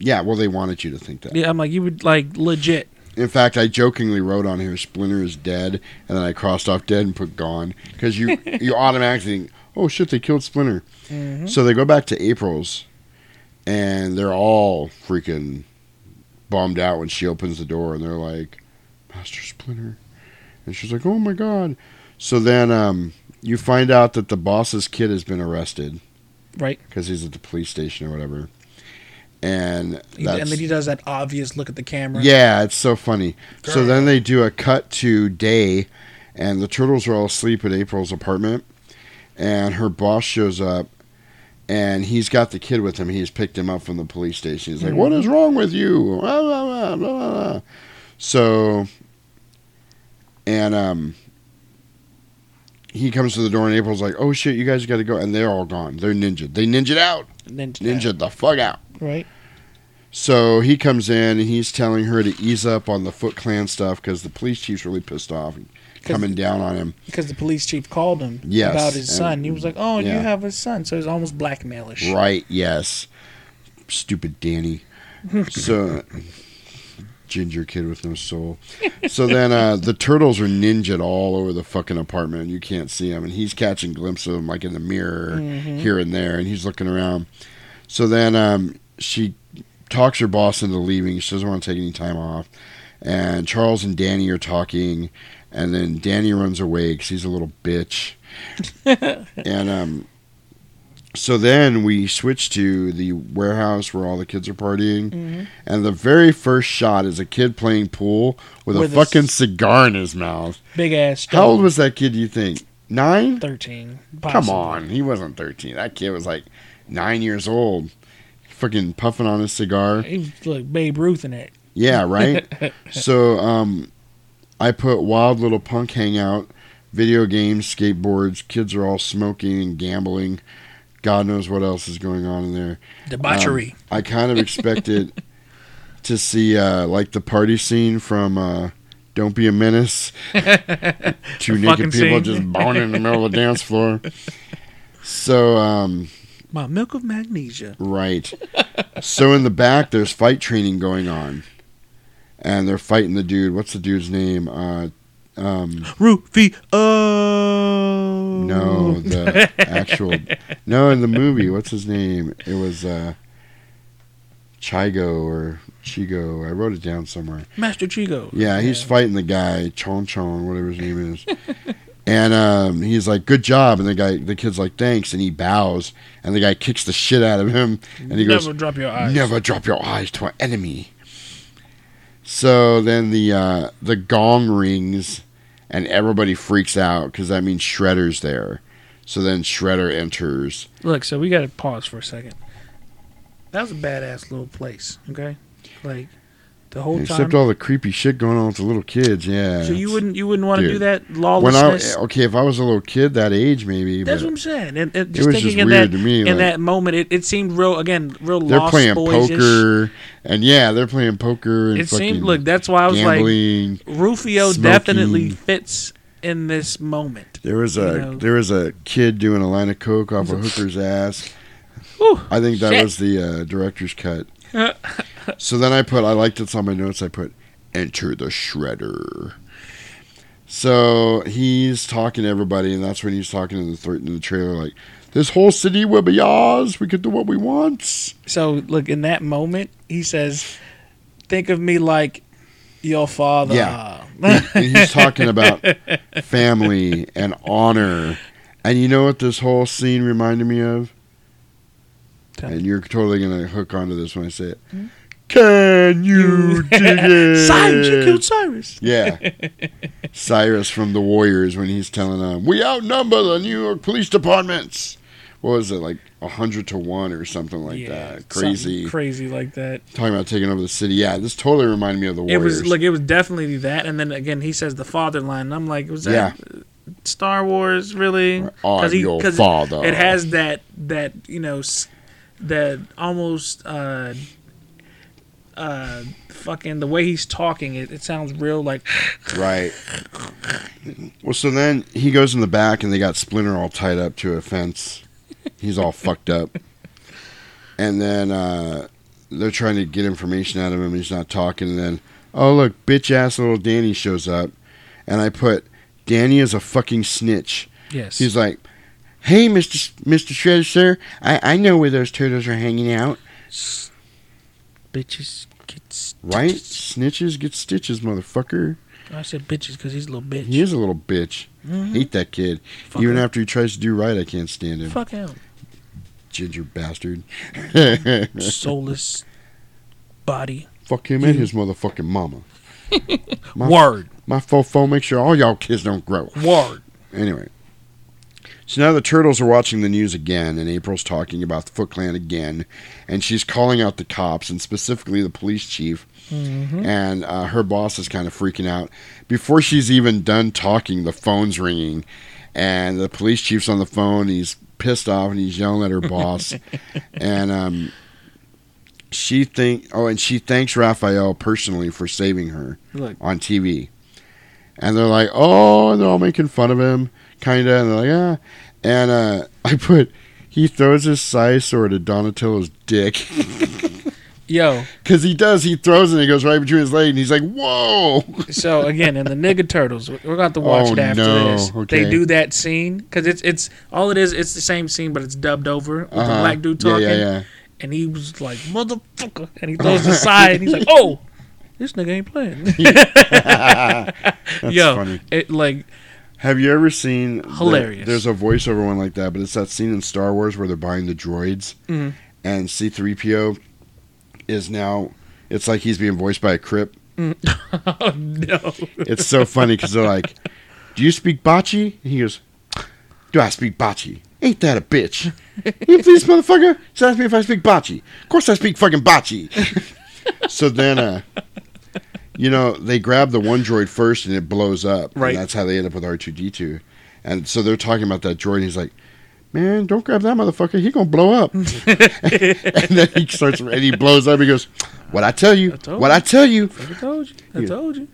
S1: Yeah, well, they wanted you to think that.
S11: Yeah, I'm like, you would like legit.
S1: In fact, I jokingly wrote on here Splinter is dead, and then I crossed off dead and put gone because you (laughs) you automatically think, oh shit, they killed Splinter.
S11: Mhm.
S1: So they go back to April's, and they're all freaking bummed out when she opens the door, and they're like, Master Splinter, and she's like, oh my god. So then um, you find out that the boss's kid has been arrested,
S11: Right.
S1: Because he's at the police station or whatever, and
S11: He- and then he does that obvious look at the camera.
S1: yeah, it's so funny. So then they do a cut to day, and the turtles are all asleep at April's apartment, and her boss shows up, and he's got the kid with him. He's picked him up from the police station. He's like, "What is wrong with you?" Blah, blah, blah, blah, blah. So, and um, he comes to the door, and April's like, "Oh shit, you guys got to go," and they're all gone. They're ninja. They ninja out.
S11: Ninja.
S1: Ninja the fuck out.
S11: Right.
S1: So he comes in and he's telling her to ease up on the Foot Clan stuff because the police chief's really pissed off and coming down on him.
S11: Because the police chief called him
S1: Yes,
S11: about his
S1: and-
S11: son. He was like, "Oh, you have a son," so it's almost blackmailish.
S1: Right, yes. Stupid Danny. (laughs) so ginger kid with no soul. So then uh, the turtles are ninja all over the fucking apartment and you can't see him and he's catching glimpses of them like in the mirror
S11: Mhm.
S1: here and there and he's looking around. So then um, she talks her boss into leaving. She doesn't want to take any time off. And Charles and Danny are talking and then Danny runs away because he's a little bitch. (laughs) and um, so then we switch to the warehouse where all the kids are partying,
S11: Mhm.
S1: and the very first shot is a kid playing pool with,
S11: With
S1: a fucking
S11: s-
S1: cigar in his mouth.
S11: Big ass.
S1: How old was that kid? Do you think nine?
S11: Thirteen.
S1: Come on, he wasn't thirteen. That kid was like nine years old, fucking puffing on his cigar.
S11: He was like Babe Ruth in it.
S1: Yeah, right. (laughs) so um, I put wild little punk hangout, video games, skateboards. Kids are all smoking and gambling. God knows what else is going on in there.
S11: Debauchery.
S1: Um, I kind of expected (laughs) to see uh, like the party scene from uh, "Don't Be a Menace." (laughs) Two
S11: The
S1: naked people
S11: scene.
S1: just boning in the middle of the dance floor. (laughs) So um,
S11: My milk of magnesia.
S1: Right. so in the back, there's fight training going on, and they're fighting the dude. What's the dude's name? Uh, um,
S11: Rufio. Oh.
S1: no, the (laughs) actual. No, in the movie, what's his name? It was uh, Chigo or Chigo. I wrote it down somewhere.
S11: Master Chigo.
S1: Yeah, he's fighting the guy Chon Chon, whatever his name is. (laughs) and um, he's like, "Good job," and the guy, the kid's like, "Thanks," and he bows, and the guy kicks the shit out of him, and he goes,
S11: Never drop your eyes.
S1: Never drop your eyes to an enemy." So then the uh, the gong rings, and everybody freaks out because that means Shredder's there. So then Shredder enters.
S11: Look, so we got to pause for a second. That was a badass little place. Okay, like the whole
S1: Except
S11: time.
S1: all the creepy shit going on with the little kids, yeah.
S11: so you wouldn't you wouldn't want to do that
S1: When
S11: lawlessness.
S1: I okay, if I was a little kid that age, maybe.
S11: That's what I'm saying. And, and
S1: it
S11: just
S1: was
S11: thinking
S1: just
S11: in
S1: weird
S11: that
S1: to me.
S11: in
S1: like,
S11: that moment, it, it seemed real again, real
S1: they're
S11: lost
S1: playing
S11: boys-ish.
S1: poker, and yeah, they're playing poker. And
S11: It seemed look. That's why I was
S1: gambling,
S11: like, Rufio
S1: smoking.
S11: definitely fits in this moment.
S1: There was a
S11: you know.
S1: there was a kid doing a line of coke off a hooker's ass. I think that
S11: shit.
S1: was the uh, director's cut. (laughs) so then I put I liked it on my notes. I put enter the shredder. So he's talking to everybody, and that's when he's talking in the th- in the trailer like This whole city will be ours. We can do what we want.
S11: So look, in that moment, he says, "Think of me like your father."
S1: Yeah. (laughs) And he's talking about family and honor. And you know what this whole scene reminded me of? And you're totally going to hook onto this when I say it. Hmm? Can (laughs) you dig it?
S11: Cyrus, you killed Cyrus.
S1: Yeah. (laughs) Cyrus from the Warriors when he's telling them, we outnumber the New York Police Departments. What was it, like 100 to 1 or something like that? Crazy.
S11: Something crazy like that.
S1: Talking about taking over the city. Yeah, this totally reminded me of the
S11: It
S1: Warriors.
S11: was like it was definitely that, and then again he says the father line, and I'm like, was that
S1: Yeah.
S11: Star Wars really?
S1: I'm
S11: he-
S1: your
S11: 'cause
S1: father.
S11: It has that that you know s- that almost uh uh fucking the way he's talking. It, it sounds real like
S1: Right. Well, so then he goes in the back and they got Splinter all tied up to a fence. He's all fucked up. And then uh, they're trying to get information out of him. He's not talking. And then, oh, look, bitch ass little Danny shows up. And I put, Danny is a fucking snitch.
S11: Yes.
S1: He's like, hey, Mr. S- Mr. Shredder, sir, I, I know where those turtles are hanging out.
S11: bitches
S1: Right? Snitches get stitches, motherfucker.
S11: I said bitches because he's a little bitch.
S1: He is a little bitch.
S11: Mhm.
S1: Hate that kid.
S11: Fuck
S1: Even
S11: him.
S1: after he tries to do right, I can't stand him.
S11: Fuck him.
S1: Ginger bastard. (laughs)
S11: Soulless body.
S1: Fuck him and his motherfucking mama. (laughs) My,
S11: Word.
S1: My fofo make sure all y'all kids don't grow.
S11: Word.
S1: Anyway. So now the turtles are watching the news again, and April's talking about the Foot Clan again, and she's calling out the cops, and specifically the police chief.
S11: Mhm.
S1: And uh, her boss is kind of freaking out. Before she's even done talking, the phone's ringing, and the police chief's on the phone. He's pissed off, and he's yelling at her boss. (laughs) and um, she think, oh, and she thanks Raphael personally for saving her
S11: Look.
S1: on TV. And they're like, oh, and they're all making fun of him, kind of. And they're like, ah. And uh, (laughs) I put, he throws his size sword at Donatello's dick. (laughs)
S11: Yo.
S1: Because he does. He throws it and it goes right between his leg, And he's like, whoa.
S11: So again, in the nigga turtles, we're going to have to watch
S1: Oh,
S11: it after
S1: no.
S11: this.
S1: Okay.
S11: They do that scene because it's it's all it is. It's the same scene, but it's dubbed over with the
S1: Uh-huh.
S11: black dude
S1: Yeah,
S11: talking.
S1: yeah, yeah.
S11: And he was like, "Motherfucker!" And he (laughs) throws the side, and he's like, "Oh, this nigga ain't playing."
S1: That's
S11: Yo,
S1: funny.
S11: it like
S1: Have you ever seen the-
S11: Hilarious.
S1: there's a voiceover one like that, but it's that scene in Star Wars where they're buying the droids,
S11: Mhm.
S1: and C-3PO is now. It's like he's being voiced by a Crip. (laughs)
S11: oh no,
S1: It's so funny because they're like, "Do you speak Bocce?" And he goes, "Do I speak Bocce? Ain't that a bitch? you please, motherfucker. Just ask me if I speak Bocce. Of course I speak fucking Bocce." (laughs) so then, uh, you know, they grab the one droid first and it blows up.
S11: Right.
S1: And that's how they end up with R two D two. And so they're talking about that droid. And he's like. Man, don't grab that motherfucker. He gonna blow up. (laughs) and then he starts and he blows up. He goes, "What I tell you?
S11: told
S1: what. I tell you?
S11: I told you, I told you."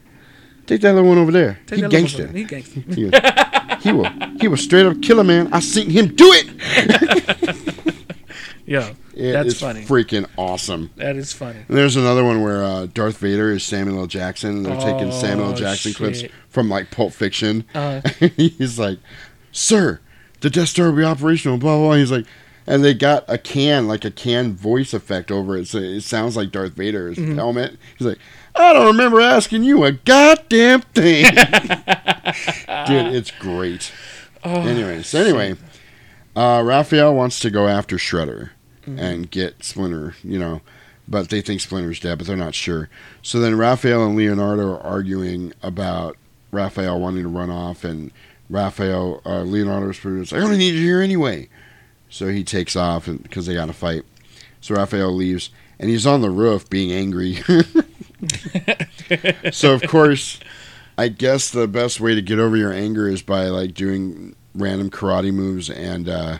S1: Take that little one over there.
S11: Take
S1: he gangster.
S11: He gangster.
S1: He, was- (laughs) he will. He will straight up kill a man. I seen him do it. (laughs)
S11: Yo,
S1: It
S11: that's
S1: is
S11: funny.
S1: Freaking awesome.
S11: That is funny.
S1: And there's another one where uh, Darth Vader is Samuel L. Jackson, and they're taking Samuel L.
S11: Oh,
S1: Jackson clips
S11: shit.
S1: from like Pulp Fiction.
S11: Uh-huh. (laughs)
S1: he's like, "Sir, the Death Star will be operational." Blah blah. blah. He's like, and they got a can, like a can voice effect over it, so it sounds like Darth Vader's
S11: Mhm.
S1: helmet. He's like, "I don't remember asking you a goddamn thing." (laughs) Dude, it's great.
S11: Oh,
S1: anyway, so anyway, uh, Raphael wants to go after Shredder
S11: Mhm.
S1: and get Splinter, you know, but they think Splinter's dead, but they're not sure. So then Raphael and Leonardo are arguing about Raphael wanting to run off, and Raphael, uh, Leonardo's like, I only need you here anyway. So he takes off because they got to fight. So Raphael leaves, and he's on the roof being angry. (laughs) so of course, I guess the best way to get over your anger is by like doing random karate moves and uh,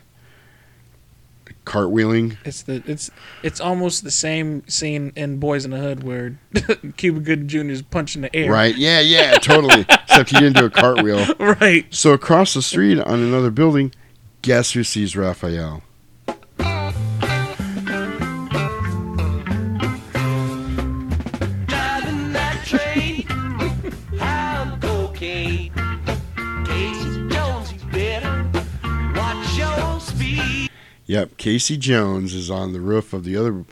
S1: cartwheeling.
S11: It's the it's it's almost the same scene in Boys in the Hood where (laughs) Cuba Gooding Jr. is punching the air.
S1: Right? Yeah, yeah, totally. (laughs) Except he didn't do a cartwheel.
S11: Right.
S1: So across the street on another building, guess who sees Raphael? Yep, Casey Jones is on the roof of the other.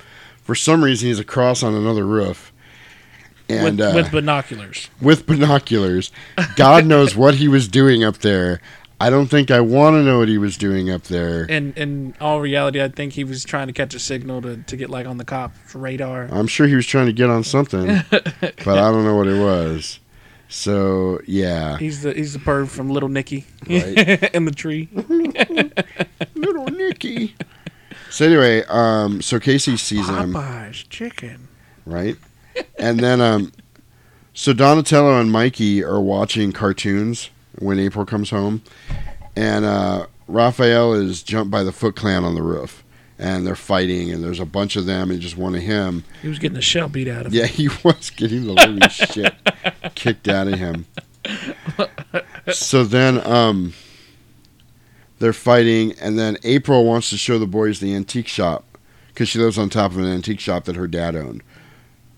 S1: For some reason, he's across on another roof, and
S11: with,
S1: uh,
S11: with binoculars.
S1: with binoculars. God (laughs) knows what he was doing up there. I don't think I want to know what he was doing up there.
S11: In in all reality, I think he was trying to catch a signal to, to get like on the cop's radar.
S1: I'm sure he was trying to get on something, (laughs) but I don't know what it was. So yeah,
S11: He's the he's the bird from Little Nicky
S1: Right. (laughs)
S11: in the tree. (laughs)
S1: little Nicky. So anyway, um, so Casey sees him.
S11: Popeye's chicken.
S1: right? And then, um, so Donatello and Mikey are watching cartoons when April comes home, and uh, Raphael is jumped by the Foot Clan on the roof, and they're fighting, and there's a bunch of them, and just one of him.
S11: He was getting the shell beat out of him.
S1: Yeah, he (laughs) was getting the living shit (laughs) kicked out of him. So then, um, they're fighting, and then April wants to show the boys the antique shop because she lives on top of an antique shop that her dad owned.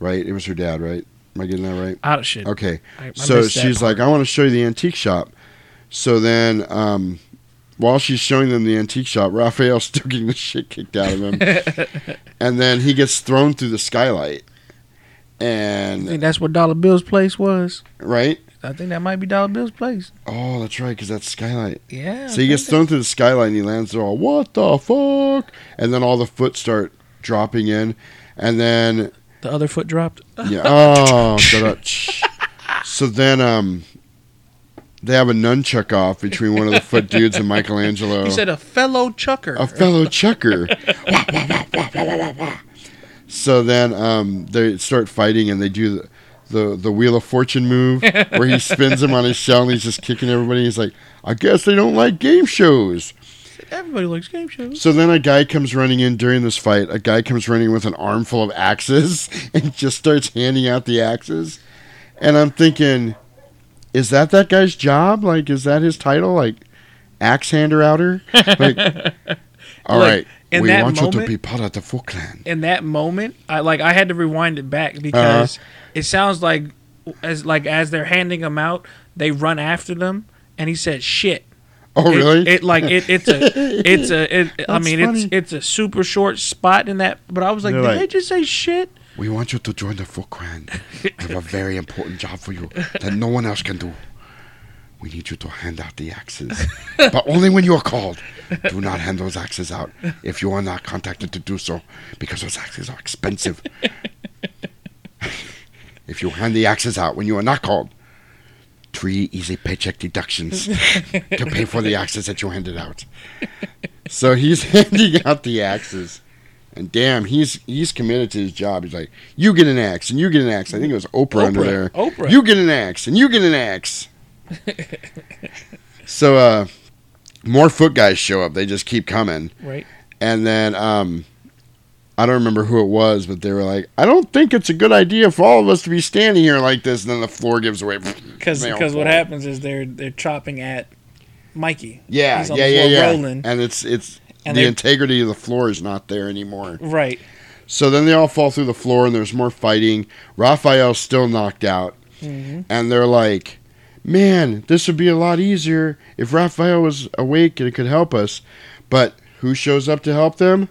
S1: Right? It was her dad, right? Am I getting that right?
S11: Ah, shit.
S1: Okay.
S11: I- I
S1: so she's like, I want to show you the antique shop. So then, um, while she's showing them the antique shop, Raphael's (laughs) still getting the shit kicked out of him. (laughs) and then he gets thrown through the skylight. And I
S11: think that's what Dollar Bill's place was.
S1: right?
S11: I think that might be Dollar Bill's place.
S1: Oh, that's right, because that's skylight.
S11: Yeah.
S1: So he gets thrown through the skylight and he lands there all, what the fuck? And then all the foot start dropping in. And then,
S11: The other foot dropped.
S1: yeah, oh, (laughs) so then, um, they have a nunchuck off between one of the foot dudes and Michelangelo.
S11: He said a fellow chucker.
S1: a fellow chucker. Wah, wah, wah, so then um, they start fighting and they do the, the, the Wheel of Fortune move where he spins him on his shell and he's just kicking everybody. He's like, I guess they don't like game shows.
S11: Everybody likes game shows.
S1: So then a guy comes running in during this fight. A guy comes running with an armful of axes (laughs) and just starts handing out the axes. And I'm thinking, is that that guy's job? Like, is that his title? Like, axe hander outer? Like, (laughs) all
S11: Look,
S1: right,
S11: in
S1: we
S11: that
S1: want you to be part of the Foot Clan.
S11: in that moment, I like I had to rewind it back because uh-huh. it sounds like as like as they're handing them out, they run after them, and he said shit.
S1: Oh,
S11: It-
S1: really?
S11: It, like it, it's a (laughs) it's a it, I mean
S1: funny.
S11: it's it's a super short spot in that, but I was like,
S1: They're
S11: did
S1: like-
S11: they just say shit?
S1: We want you to join the Foot Clan. We have a very important job for you that no one else can do. We need you to hand out the axes, but only when you are called. Do not hand those axes out if you are not contacted to do so, because those axes are expensive. (laughs) if you hand the axes out when you are not called, three easy paycheck deductions to pay for the axes that you handed out. So he's (laughs) handing out the axes. And damn, he's he's committed to his job. He's like, you get an axe, and you get an axe. I think it was Oprah, under there.
S11: Oprah.
S1: You get an axe, and you get an axe. (laughs) so, uh, more foot guys show up. They just keep coming.
S11: Right.
S1: And then, um, I don't remember who it was, but they were like, I don't think it's a good idea for all of us to be standing here like this. And then the floor gives away. (laughs)
S11: Because because what happens is they're they're chopping at Mikey.
S1: Yeah,
S11: He's on
S1: yeah,
S11: the
S1: yeah, yeah.
S11: rolling.
S1: And it's it's
S11: And
S1: the
S11: they-
S1: integrity of the floor is not there anymore.
S11: Right.
S1: So then they all fall through the floor, and there's more fighting. Raphael's still knocked out,
S11: Mhm.
S1: and they're like, "Man, this would be a lot easier if Raphael was awake and could help us." But who shows up to help them?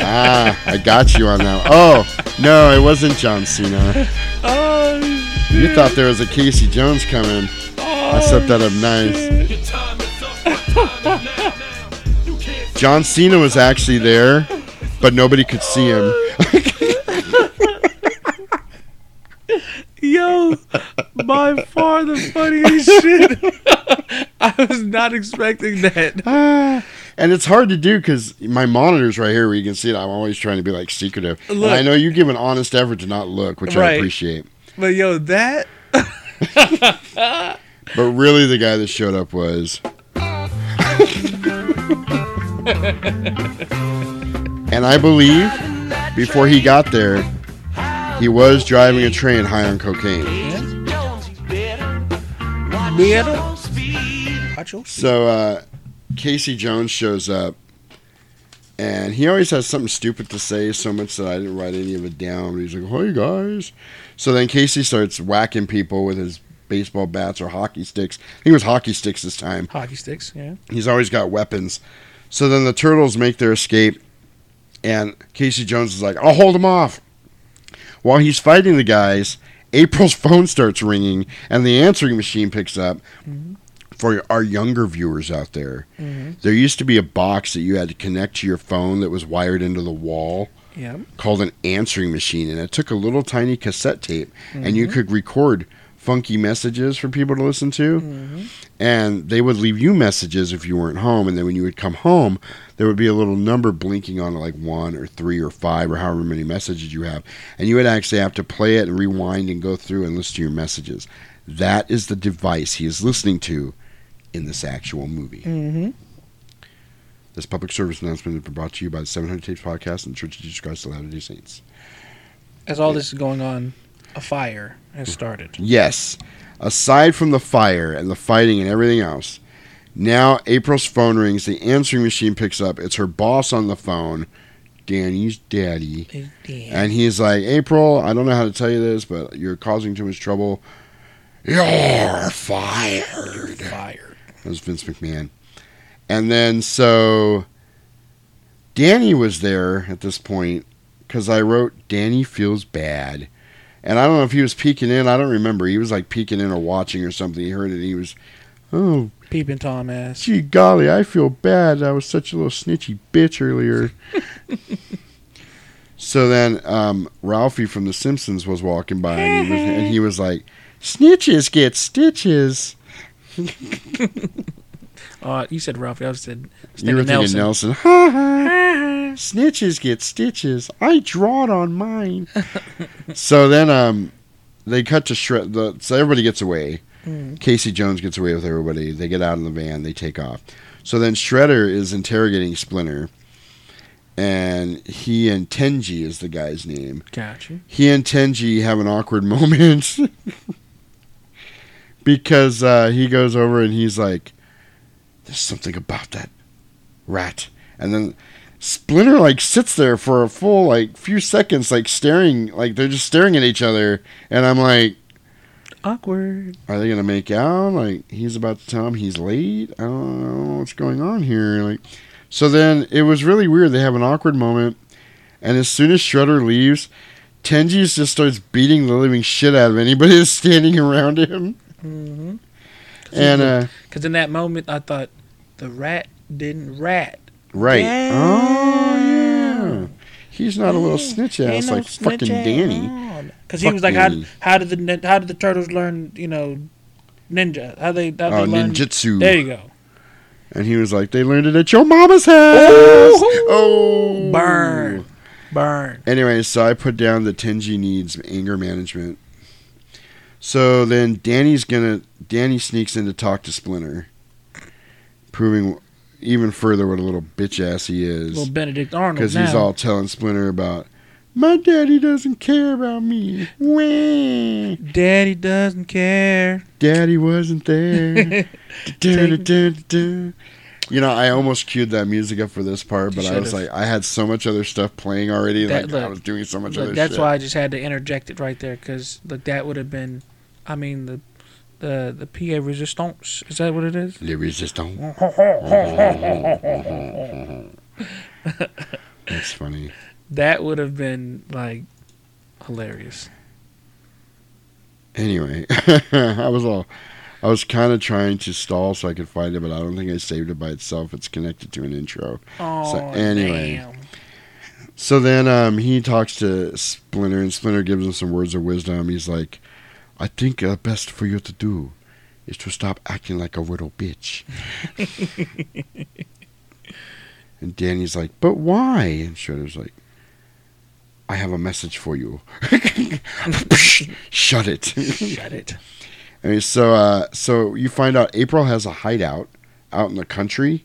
S1: ah, I got you on that. Oh no, it wasn't John Cena. (laughs)
S11: Oh,
S1: You thought there was a Casey Jones coming. I set that up nice. John Cena was actually there, but nobody could see him.
S11: Yo, by far the funniest shit. (laughs) I was not expecting that.
S1: Ah, and it's hard to do because my monitor's right here where you can see it. I'm always trying to be like secretive. And
S11: Look.
S1: I know you give an honest effort to not look, which I appreciate.
S11: But yo, that (laughs)
S1: But really, the guy that showed up was. and I believe before he got there, he was driving a train high on cocaine. So uh, Casey Jones shows up, and he always has something stupid to say, so much that I didn't write any of it down. But he's like, "Hey guys," so then Casey starts whacking people with his baseball bats or hockey sticks. I think it was hockey sticks this time.
S11: Hockey sticks, yeah.
S1: He's always got weapons. So then the turtles make their escape, and Casey Jones is like, "I'll hold him off." While he's fighting the guys, April's (laughs) phone starts ringing, and the answering machine picks up. For our younger viewers out there,
S11: Mhm.
S1: there used to be a box that you had to connect to your phone that was wired into the wall
S11: Yep.
S1: called an answering machine, and it took a little tiny cassette tape, and you
S11: Mhm.
S1: could record funky messages for people to listen to,
S11: Mm-hmm.
S1: and they would leave you messages if you weren't home, and then when you would come home, there would be a little number blinking on it, like one or three or five or however many messages you have, and you would actually have to play it and rewind and go through and listen to your messages. That is the device he is listening to in this actual movie.
S11: Mm-hmm.
S1: This public service announcement has been brought to you by the 700 Tapes Podcast and the Church of Jesus Christ of Latter-day Saints.
S11: As all this is going on, a fire has started.
S1: Yes. Aside from the fire and the fighting and everything else, now April's phone rings. The answering machine picks up. It's her boss on the phone, Danny's daddy. And he's like, April, I don't know how to tell you this, but you're causing too much trouble. You're fired.
S11: fired.
S1: That was Vince McMahon. And then so Danny was there at this point because I wrote Danny feels bad. And I don't know if he was peeking in. I don't remember. He was like peeking in or watching or something. He heard it. And he was, oh,
S11: Peeping Tom ass.
S1: gee golly, I feel bad. I was such a little snitchy bitch earlier. (laughs) so then um, Ralphie from The Simpsons was walking by and he was, and he (laughs) was like, snitches get stitches. (laughs)
S11: Uh, you said Ralphie. I said
S1: You were thinking Nelson. Ha (laughs) ha. Snitches get stitches. I draw it on mine. so then um, they cut to shred. The, so everybody gets away.
S11: Mm.
S1: Casey Jones gets away with everybody. They get out in the van. They take off. So then Shredder is interrogating Splinter, and he and Tenji is the guy's name.
S11: Gotcha.
S1: He and Tenji have an awkward (laughs) moment (laughs) because uh, he goes over and he's like, "There's something about that rat," and then Splinter like sits there for a full like few seconds, like staring, like they're just staring at each other, and I'm like,
S11: Awkward.
S1: "Are they gonna make out?" Like he's about to tell him he's late. I don't know what's going on here. Like, so then it was really weird. They have an awkward moment, and as soon as Shredder leaves. Tenji just starts beating the living shit out of anybody (laughs) that's standing around him.
S11: Mm-hmm.
S1: And, uh,
S11: because in that moment I thought the rat didn't rat.
S1: Right.
S11: Damn.
S1: Oh, yeah. He's not a little snitch
S11: Ain't
S1: ass
S11: no
S1: like fucking
S11: snitch
S1: Danny.
S11: Because he
S1: Fuck
S11: was like, how,
S1: Danny.
S11: how did the how did the turtles learn? You know, ninja. How they how they learn
S1: ninjutsu.
S11: There you go.
S1: And he was like, they learned it at your mama's house. Oh,
S11: burn, burn.
S1: Anyway, so I put down that Tenji needs anger management. So then Danny's gonna Danny sneaks in to talk to Splinter, proving even further what a little bitch ass he is.
S11: Little Benedict Arnold
S1: because he's all telling Splinter about my daddy doesn't care about me. Wah.
S11: Daddy doesn't care.
S1: Daddy wasn't there. (laughs) you know, I almost queued that music up for this part, but I was like, I had so much other stuff playing already.
S11: That-
S1: like
S11: look,
S1: I was doing so much
S11: look,
S1: other
S11: that's
S1: shit.
S11: why I just had to interject it right there because look, that would have been, I mean the, the the PA resistance is that what it is?
S1: Le resistance. (laughs) That's funny.
S11: That would have been like hilarious.
S1: Anyway, (laughs) I was all, I was kind of trying to stall so I could find it, but I don't think I saved it by itself. It's connected to an intro.
S11: Oh,
S1: so anyway,
S11: damn.
S1: so then um, he talks to Splinter, and Splinter gives him some words of wisdom. He's like, "I think the best for you to do is to stop acting like a little bitch." (laughs) and Danny's like, "But why?" And Shredder's like, "I have a message for you." (laughs) (laughs) Shut it.
S11: Shut it.
S1: And so, uh, so you find out April has a hideout out in the country.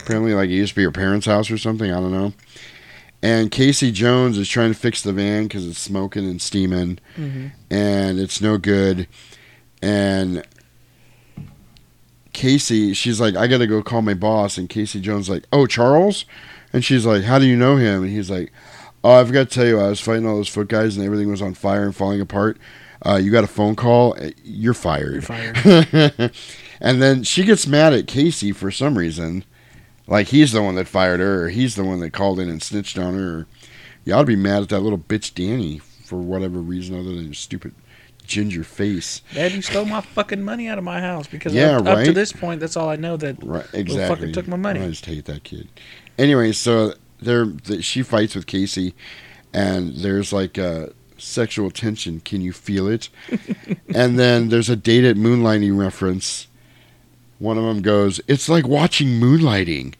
S1: Apparently, like it used to be her parents' house or something. I don't know. And Casey Jones is trying to fix the van because it's smoking and steaming,
S11: Mhm.
S1: and it's no good. And Casey, she's like, I gotta go call my boss. And Casey Jones like, Oh, Charles? And she's like, How do you know him? And he's like, Oh, I've got to tell you, I was fighting all those foot guys, and everything was on fire and falling apart. Uh, you got a phone call. uh, You're fired.
S11: You're fired. (laughs)
S1: and then she gets mad at Casey for some reason. Like he's the one that fired her, or he's the one that called in and snitched on her. Or you ought to be mad at that little bitch Danny for whatever reason other than your stupid ginger face.
S11: Dad, you stole my fucking money out of my house because
S1: Yeah,
S11: up, up to this point, that's all I know that
S1: Right, exactly.
S11: fucker took my money.
S1: I just hate that kid. Anyway, so there, the, she fights with Casey, and there's like a sexual tension. Can you feel it? (laughs) and then there's a dated moonlighting reference. One of them goes, "It's like watching Moonlighting."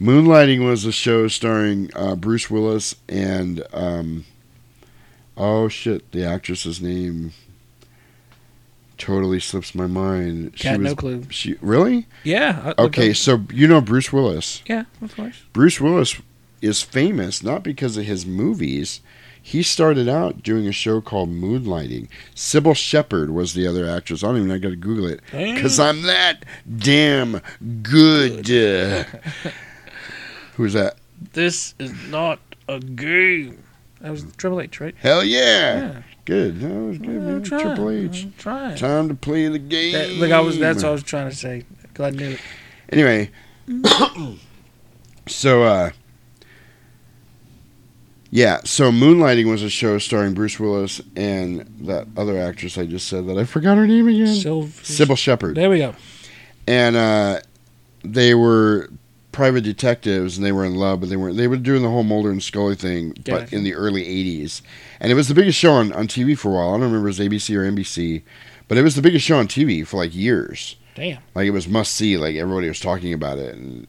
S1: Moonlighting was a show starring uh, Bruce Willis and um, oh shit, the actress's name totally slips my mind.
S11: Got no clue.
S1: She really?
S11: Yeah, I-
S1: Okay, so you know Bruce Willis.
S11: Yeah, of course.
S1: Bruce Willis is famous not because of his movies. He started out doing a show called Moonlighting. Cybill Shepherd was the other actress. I don't even. I got to Google it because I'm that damn good. Uh, (laughs) who's that?
S11: This is not a game. That was Triple H, right?
S1: Hell yeah!
S11: Yeah.
S1: Good. That was good, man.
S11: trying,
S1: Triple H.
S11: I'm trying.
S1: Time to play the game.
S11: That, look, I was. That's what I was trying to say. Glad I knew it.
S1: Anyway, (coughs) (coughs) so uh, yeah, so Moonlighting was a show starring Bruce Willis and that other actress I just said that I forgot her name again.
S11: Sylv-
S1: Cybill Shepherd.
S11: There we go.
S1: And uh, they were private detectives and they were in love, but they weren't. They were doing the whole Mulder and Scully thing, but
S11: Gotcha.
S1: in the early '80s, and it was the biggest show on, on TV for a while. I don't remember if it was ABC or NBC, but it was the biggest show on TV for like years.
S11: Damn.
S1: Like it was must see. Like everybody was talking about it, and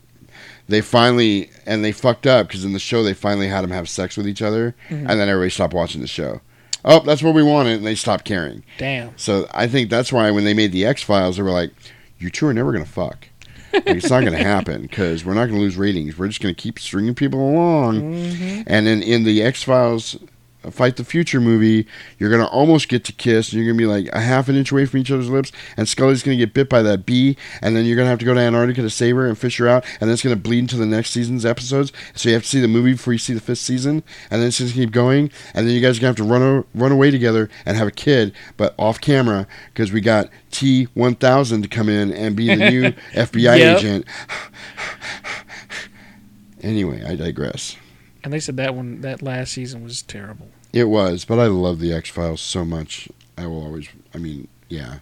S1: they finally and they fucked up because in the show they finally had them have sex with each other,
S11: Mhm.
S1: and then everybody stopped watching the show. Oh, that's what we wanted, and they stopped caring.
S11: Damn.
S1: So I think that's why when they made the X Files, they were like, "You two are never gonna fuck. Like, it's not gonna (laughs) happen because we're not gonna lose ratings. We're just gonna keep stringing people along."
S11: Mhm.
S1: And then in the X Files Uh, fight the Future movie, you're gonna almost get to kiss. And you're gonna be like a half an inch away from each other's lips, and Scully's gonna get bit by that bee, and then you're gonna have to go to Antarctica to save her and fish her out, and then it's gonna bleed into the next season's episodes. So you have to see the movie before you see the fifth season, and then it's just keep going, and then you guys are gonna have to run o- run away together and have a kid, but off camera because we got T1000 to come in and be the new (laughs) FBI
S11: Yep.
S1: agent. (sighs) Anyway, I digress.
S11: And they said that one, that last season was terrible.
S1: It was, but I love the X Files so much. I will always. I mean, yeah.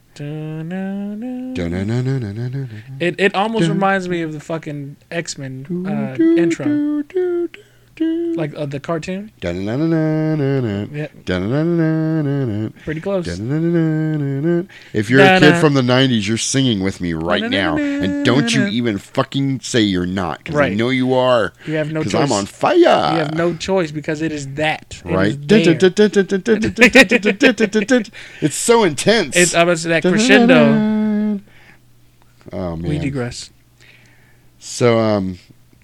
S11: It it almost reminds me of the fucking X Men uh, intro, like uh, the cartoon. Pretty close.
S1: If you're a kid from the '90s, you're singing with me right now, and don't you even fucking say you're not, because I know you are.
S11: You have no
S1: Because
S11: choice.
S1: I'm on fire.
S11: You have no choice because it is that. It
S1: right?
S11: is. (laughs)
S1: It's so intense.
S11: It's was that crescendo.
S1: Oh man.
S11: We digress.
S1: So, um,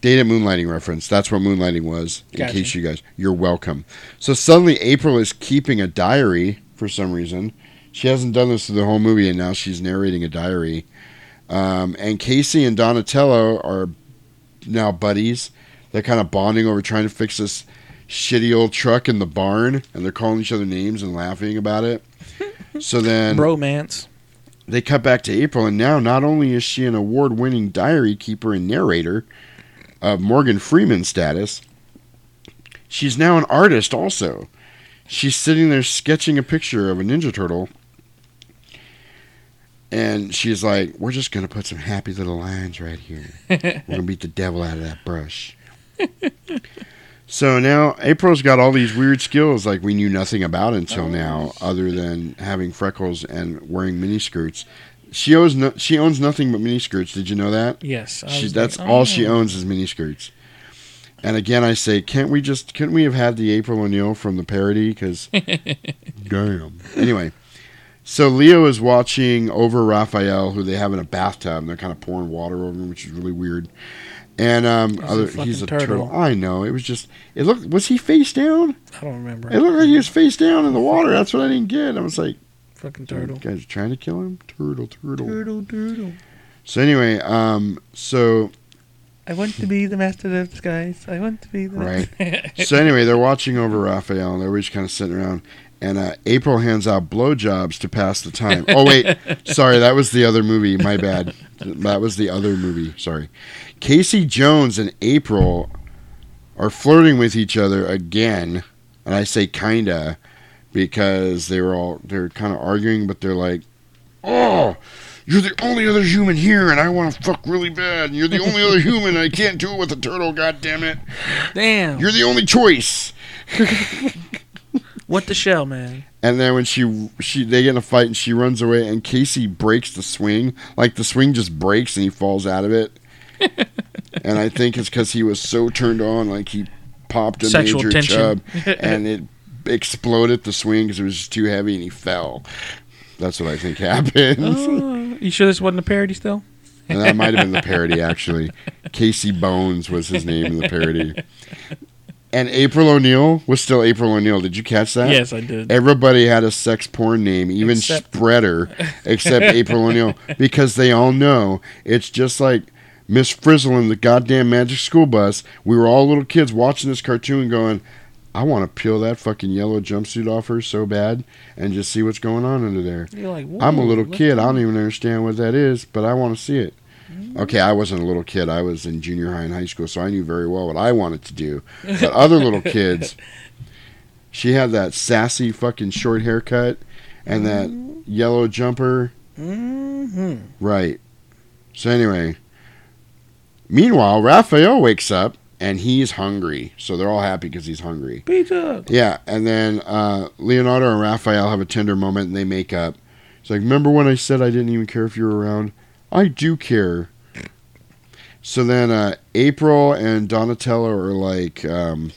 S1: data moonlighting reference. That's what moonlighting was. In
S11: Gotcha.
S1: case you guys, you're welcome. So suddenly, April is keeping a diary for some reason. She hasn't done this through the whole movie, and now she's narrating a diary. Um, and Casey and Donatello are now buddies. They're kind of bonding over trying to fix this shitty old truck in the barn, and they're calling each other names and laughing about it. (laughs) So then,
S11: romance.
S1: they cut back to April, and now not only is she an award winning diary keeper and narrator of Morgan Freeman status, she's now an artist also. She's sitting there sketching a picture of a Ninja Turtle, and she's like, We're just going to put some happy little lines right here. We're going to beat the devil out of that brush. (laughs) So now April's got all these weird skills like we knew nothing about until oh, now, other than having freckles and wearing miniskirts. She owns no, she owns nothing but miniskirts. Did you know that?
S11: Yes,
S1: She, that's
S11: like,
S1: all she
S11: oh.
S1: owns is miniskirts. And again, I say, can't we just couldn't we have had the April O'Neil from the parody? Because (laughs) damn. Anyway, so Leo is watching over Raphael, who they have in a bathtub, and they're kind of pouring water over him, which is really weird. And um,
S11: He's a
S1: other,
S11: fucking
S1: he's a
S11: turtle.
S1: turtle. I know. It was just. It looked. Was he face down?
S11: I don't remember.
S1: It looked like he was face down in the water. That's what I didn't get. I was like,
S11: Fucking
S1: "You
S11: turtle.
S1: guys are trying to kill him? Turtle, turtle.
S11: Turtle, turtle.
S1: So anyway, um, so
S11: I want to be the master of the skies. I want to be the
S1: right. (laughs) so anyway, they're watching over Raphael, and they're just kind of sitting around, and uh, April hands out blowjobs to pass the time. Oh wait, (laughs) sorry, that was the other movie. My bad. That was the other movie. Sorry. Casey Jones and April are flirting with each other again, and I say kinda because they were all they're kind of arguing, but they're like, "Oh, you're the only other human here, and I want to fuck really bad. And you're the only other human. And I can't do it with a turtle. God damn it!
S11: Damn.
S1: You're the only choice." (laughs)
S11: What the shell, man?
S1: And then when she she they get in a fight and she runs away and Casey breaks the swing, like the swing just breaks and he falls out of it. (laughs) and I think it's because he was so turned on, like he popped a
S11: Sexual
S1: major
S11: tension.
S1: chub, (laughs) and it exploded the swing because it was too heavy and he fell. That's what I think happened.
S11: Oh, you sure this wasn't a parody still?
S1: And that might have been the parody, actually. Casey Bones was his name in the parody. And April O'Neil was still April O'Neil. Did you catch that?
S11: Yes, I did.
S1: Everybody had a sex porn name, even
S11: Except-
S1: Spreader, except (laughs) April O'Neil, because they all know it's just like Miss Frizzle in the goddamn Magic School Bus. We were all little kids watching this cartoon, going, "I want to peel that fucking yellow jumpsuit off her so bad and just see what's going on under there."
S11: You're like,
S1: I'm a little kid. I don't even understand what that is, but I want to see it. Okay, I wasn't a little kid. I was in junior high and high school, so I knew very well what I wanted to do. But other little (laughs) kids, she had that sassy fucking short haircut and that yellow jumper.
S11: Mm-hmm.
S1: Right. So anyway, meanwhile, Raphael wakes up and he's hungry. So they're all happy because he's hungry.
S11: Pizza.
S1: Yeah, and then uh, Leonardo and Raphael have a tender moment and they make up. It's like, remember when I said I didn't even care if you were around? I do care. So then uh, April and Donatello are like, um,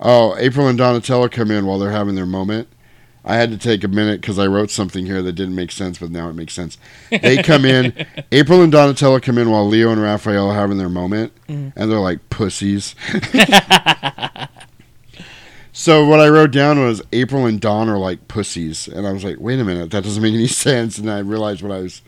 S1: oh, April and Donatello come in while they're having their moment. I had to take a minute because I wrote something here that didn't make sense, but now it makes sense. They come in, (laughs) April and Donatello come in while Leo and Raphael are having their moment,
S11: Mhm.
S1: and they're like pussies. (laughs) So what I wrote down was April and Don are like pussies, and I was like, wait a minute, that doesn't make any (laughs) sense. And I realized what I was,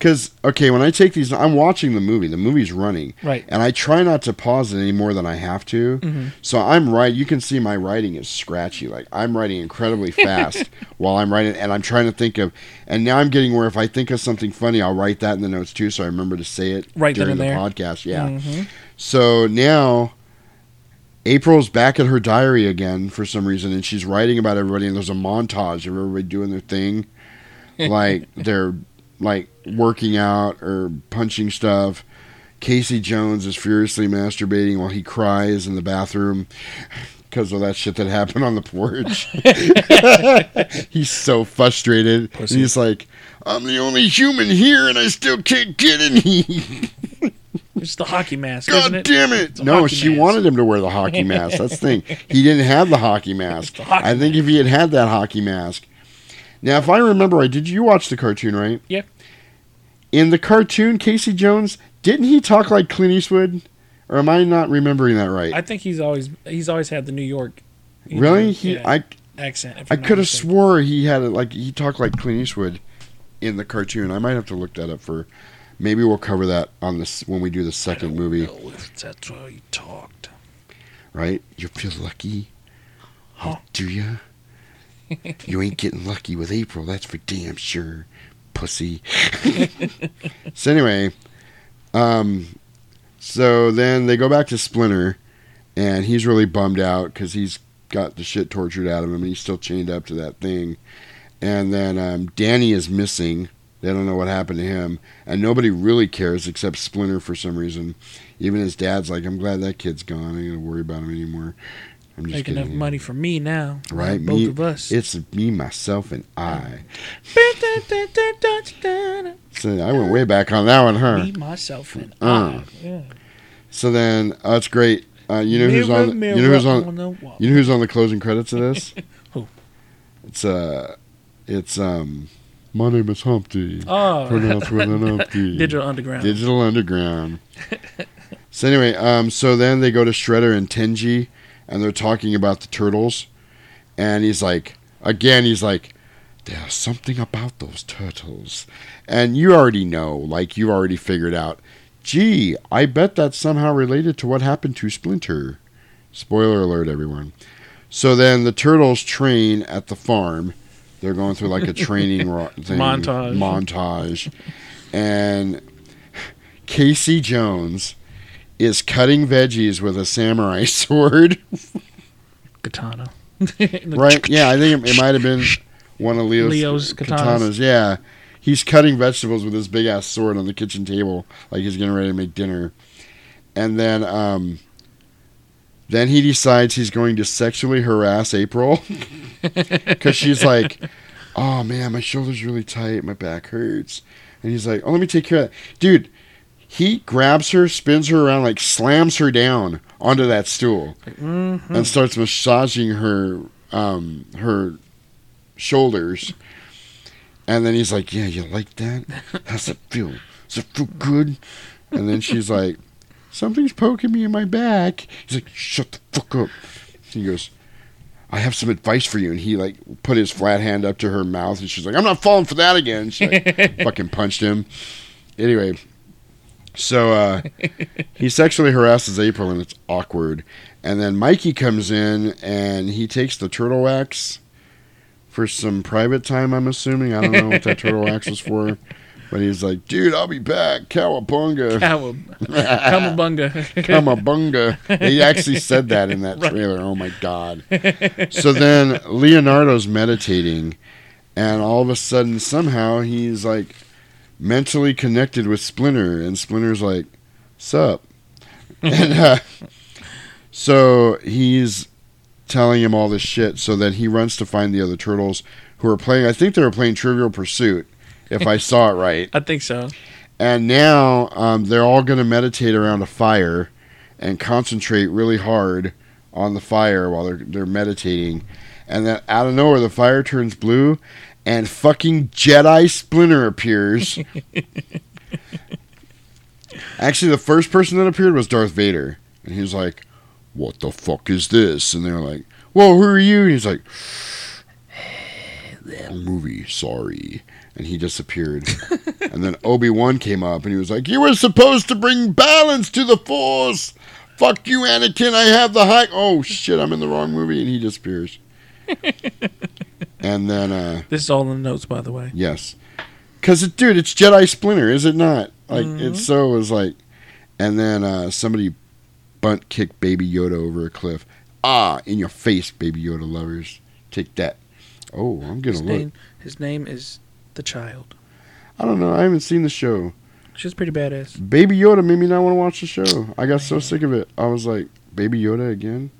S1: because okay, when I take these, I'm watching the movie. The movie's running,
S11: Right.
S1: And I try not to pause it any more than I have to.
S11: Mhm.
S1: So I'm right. You can see my writing is scratchy. Like I'm writing incredibly fast (laughs) while I'm writing, and I'm trying to think of. And now I'm getting where if I think of something funny, I'll write that in the notes too, so I remember to say it
S11: Right
S1: during the
S11: there.
S1: podcast. Yeah.
S11: Mhm.
S1: So now April's back at her diary again for some reason, and she's writing about everybody. And there's a montage of everybody doing their thing, (laughs) like they're like working out or punching stuff. Casey Jones is furiously masturbating while he cries in the bathroom (laughs) because of that shit that happened on the porch. (laughs) he's so frustrated. And he's like, "I'm the only human here, and I still can't get any." (laughs)
S11: It's the hockey mask, isn't
S1: God
S11: it?
S1: damn it! No, she
S11: mask.
S1: wanted him to wear the hockey mask. That's the thing. He didn't have the hockey mask.
S11: hockey
S1: I think if he had had that hockey mask. Now, if I remember right, did you watch the cartoon right?
S11: Yeah.
S1: In the cartoon, Casey Jones didn't he talk like Clint Eastwood, or am I not remembering that right?
S11: I think he's always he's always had the New York. you know,
S1: really? He
S11: yeah,
S1: I
S11: accent.
S1: I could have swore he had it like he talked like Clint Eastwood in the cartoon. I might have to look that up for. Maybe we'll cover that on this when we do the second movie.
S11: if that's how he talked.
S1: right? You feel lucky? Oh, do you? You ain't getting lucky with April, that's for damn sure, pussy. (laughs) so anyway, um, so then they go back to Splinter, and he's really bummed out because he's got the shit tortured out of him, and he's still chained up to that thing. And then um, Danny is missing. They don't know what happened to him, and nobody really cares except Splinter for some reason. Even his dad's like, "I'm glad that kid's gone. I ain't gonna worry about him anymore." I'm just
S11: Make enough money for me now.
S1: right?
S11: Both
S1: me,
S11: of us.
S1: It's me, myself, and I. (laughs) So I went way back on that one, huh?
S11: Me, myself, and
S1: Uh.
S11: I. Yeah.
S1: So then, oh, it's great. Uh, you know who's
S11: Mirror,
S1: on?
S11: mirror
S1: you know who's
S11: on
S1: on?
S11: the.
S1: You know who's on the closing credits of this? (laughs)
S11: Who?
S1: It's uh, it's um, my name is Humpty.
S11: Oh.
S1: pronounced with an (laughs) Humpty.
S11: Digital Underground.
S1: Digital Underground. so anyway, um, so then they go to Shredder and Tenji, and they're talking about the turtles, and he's like, again, he's like, there's something about those turtles, and you already know, like you already figured out. Gee, I bet that's somehow related to what happened to Splinter. Spoiler alert, everyone. So then the turtles train at the farm. They're going through like a training ro- (laughs) thing,
S11: Montage.
S1: montage, and Casey Jones is cutting veggies with a samurai (laughs) sword.
S11: Katana. (laughs)
S1: right? Yeah, I think it, it might have been one of Leo's,
S11: Leo's
S1: katanas.
S11: katanas.
S1: Yeah, he's cutting vegetables with his big ass sword on the kitchen table, like he's getting ready to make dinner. And then, um, then he decides he's going to sexually harass April (laughs) because she's like, "Oh man, my shoulder's really tight, my back hurts," and he's like, "Oh, let me take care of that, dude." He grabs her, spins her around, like slams her down onto that stool
S11: Mhm.
S1: and starts massaging her um, her shoulders. And then he's like, "Yeah, you like that? How's it feel? Does it feel good?" And then she's (laughs) like, "Something's poking me in my back." He's like, "Shut the fuck up." He goes, "I have some advice for you." And he like put his flat hand up to her mouth, and she's like, "I'm not falling for that again." She like, (laughs) fucking punched him. Anyway, so uh, (laughs) he sexually harasses April, and it's awkward. And then Mikey comes in, and he takes the turtle wax for some private time. I'm assuming. I don't know what that turtle wax was for, (laughs) but he's like, "Dude, I'll be back, cowabunga." (laughs)
S11: Cowa- Cowabunga.
S1: Cowabunga. He actually said that in that
S11: Right.
S1: trailer. Oh my god. So then Leonardo's meditating, and all of a sudden, somehow, he's like mentally connected with Splinter, and Splinter's like, "Sup?" (laughs) and uh, so he's telling him all this shit. So that he runs to find the other turtles who are playing. I think they were playing Trivial Pursuit, if I saw it right. (laughs)
S11: I think so.
S1: And now um, they're all going to meditate around a fire and concentrate really hard on the fire while they're they're meditating. And then out of nowhere, the fire turns blue, and fucking Jedi Splinter appears. (laughs) Actually, the first person that appeared was Darth Vader, and he was like, "What the fuck is this?" And they're like, "Whoa, who are you?" And he's like, (sighs) "Wrong movie, sorry." And he disappeared. (laughs) and then Obi Wan came up, and he was like, "You were supposed to bring balance to the Force." Fuck you, Anakin. I have the high. Oh shit, I'm in the wrong movie, and he disappears. (laughs) and then, uh,
S11: This is all in the notes, by the way.
S1: Yes. Because, it, dude, it's Jedi Splinter, is it not? Like,
S11: Mhm.
S1: it so was like. And then uh, somebody bunt kicked Baby Yoda over a cliff. Ah, in your face, Baby Yoda lovers. Take that. Oh, I'm going
S11: His
S1: look.
S11: name, his name is the child.
S1: I don't know. I haven't seen the show.
S11: She's pretty badass.
S1: Baby Yoda made me not want to watch the show. I got so sick of it. I was like, Baby Yoda again?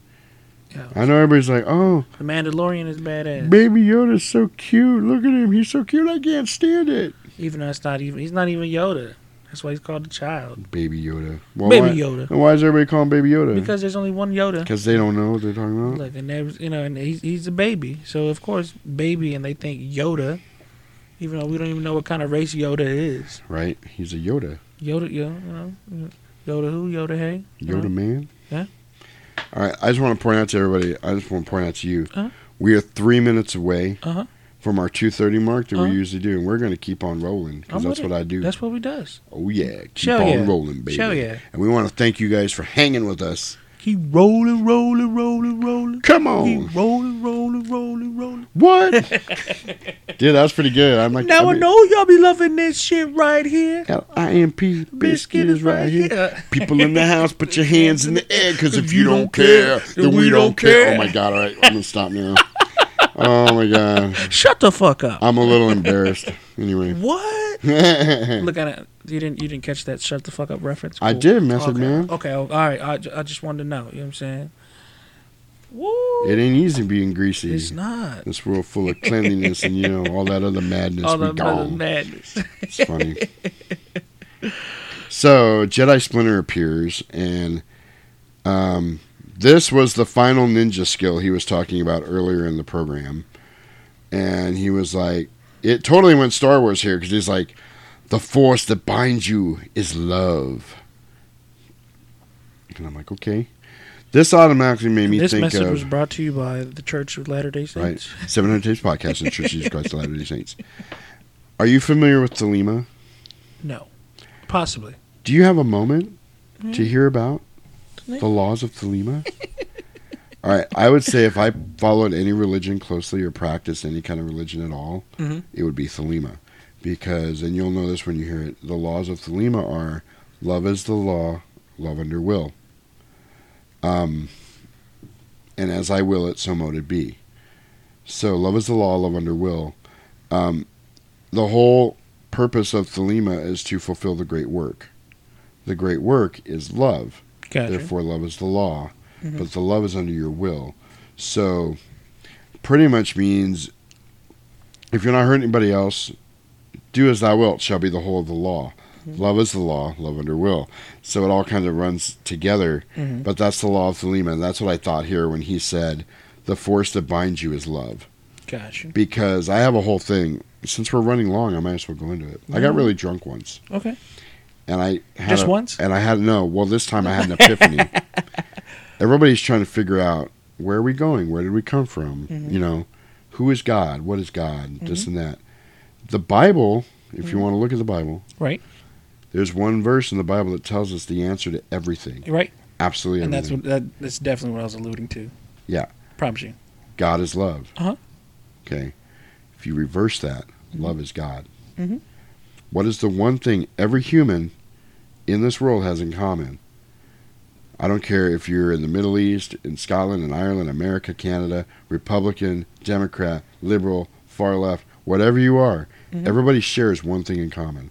S11: Yeah.
S1: I know everybody's like, oh,
S11: The Mandalorian is badass.
S1: Baby Yoda's so cute. Look at him. He's so cute. I can't stand it.
S11: Even though it's not even, he's not even Yoda. That's why he's called the child.
S1: Baby Yoda.
S11: Baby
S1: why,
S11: Yoda.
S1: And why is everybody calling Baby Yoda?
S11: Because there's only one Yoda.
S1: Because they don't know what they're talking about.
S11: Look, and there's you know, and he's he's a baby, so of course baby, and they think Yoda, even though we don't even know what kind of race Yoda is.
S1: Right? He's a Yoda.
S11: Yoda, you know, Yoda who, Yoda hey,
S1: Yoda
S11: know?
S1: man.
S11: Yeah.
S1: All right. I just want to point out to everybody. I just want to point out to you.
S11: Uh-huh.
S1: We are three minutes away
S11: Uh-huh.
S1: from our two thirty mark that
S11: Uh-huh.
S1: we usually do, and we're going to keep on rolling because that's what
S11: it.
S1: I do.
S11: That's what we does.
S1: oh yeah, keep
S11: Show
S1: on
S11: yeah.
S1: rolling, baby.
S11: Show yeah.
S1: And we want to thank you guys for hanging with us.
S11: Keep rolling, rolling, rolling, rolling.
S1: Come on.
S11: Keep rolling, rolling, rolling, rolling.
S1: What? (laughs) Dude, that was pretty good. I'm like,
S11: Now I,
S1: I
S11: know y'all be loving this shit right here.
S1: L-I-M-P Bizkit is right here. People in the house, put your hands in the air, because if you don't care, then we don't care. Oh my god! All right, I'm gonna stop now. (laughs) Oh my god! (laughs)
S11: Shut the fuck up.
S1: I'm a little embarrassed. Anyway, (laughs)
S11: What? (laughs) Look at it. You didn't. You didn't catch that. Shut the fuck up reference.
S1: I did, Method
S11: okay.
S1: Man.
S11: Okay. oh, All right. I, I just wanted to know. You know what I'm saying? Woo.
S1: it ain't easy being greasy.
S11: It's not.
S1: This world full of cleanliness and you know all that other madness.
S11: All that other madness.
S1: It's funny. so Jedi Splinter appears, and um, this was the final ninja skill he was talking about earlier in the program, and he was like, it totally went Star Wars here because he's like, the force that binds you is love, and I'm like, okay. This automatically made me
S11: this
S1: think
S11: message
S1: of
S11: was brought to you by the Church of Latter Day
S1: right
S11: Saints.
S1: 700 Tapes podcast and Church of Jesus Christ of Latter Day Saints. Are you familiar with Thelema?
S11: No, possibly.
S1: Do you have a moment to
S11: Hmm?
S1: hear about? The laws of Thelema? (laughs) All right, I would say if I followed any religion closely or practiced any kind of religion at all,
S11: Mhm.
S1: it would be Thelema. Because, and you'll know this when you hear it, the laws of Thelema are love is the law, love under will. Um, and as I will it, so mote it be. So, love is the law, love under will. Um, the whole purpose of Thelema is to fulfill the great work. The great work is love.
S11: Gotcha.
S1: Therefore, love is the law,
S11: Mhm.
S1: but the love is under your will. So, pretty much means if you're not hurting anybody else, do as thou wilt shall be the whole of the law. Love is the law, love under will. So it all kind of runs together.
S11: Mhm.
S1: But that's the law of Thelema, and that's what I thought here when he said, "The force that binds you is love."
S11: Gotcha.
S1: Because I have a whole thing. Since we're running long, I might as well go into it. I got really drunk once
S11: Okay.
S1: And I had
S11: Just
S1: a-
S11: once?
S1: and I had no. Well, this time I had an (laughs) epiphany. Everybody's trying to figure out where are we going? Where did we come from?
S11: Mhm.
S1: You know, who is God? What is God? This
S11: Mhm.
S1: and that. The Bible, if you
S11: Mhm.
S1: want to look at the Bible,
S11: Right.
S1: there's one verse in the Bible that tells us the answer to everything.
S11: Right.
S1: Absolutely
S11: And that's what that, that's definitely what I was alluding to.
S1: yeah.
S11: Promise you.
S1: God is love.
S11: Uh huh.
S1: Okay. If you reverse that, love is God.
S11: Mhm.
S1: What is the one thing every human in this world has in common? I don't care if you're in the Middle East, in Scotland, in Ireland, America, Canada, Republican, Democrat, liberal, far left, whatever you are,
S11: Mhm.
S1: everybody shares one thing in common.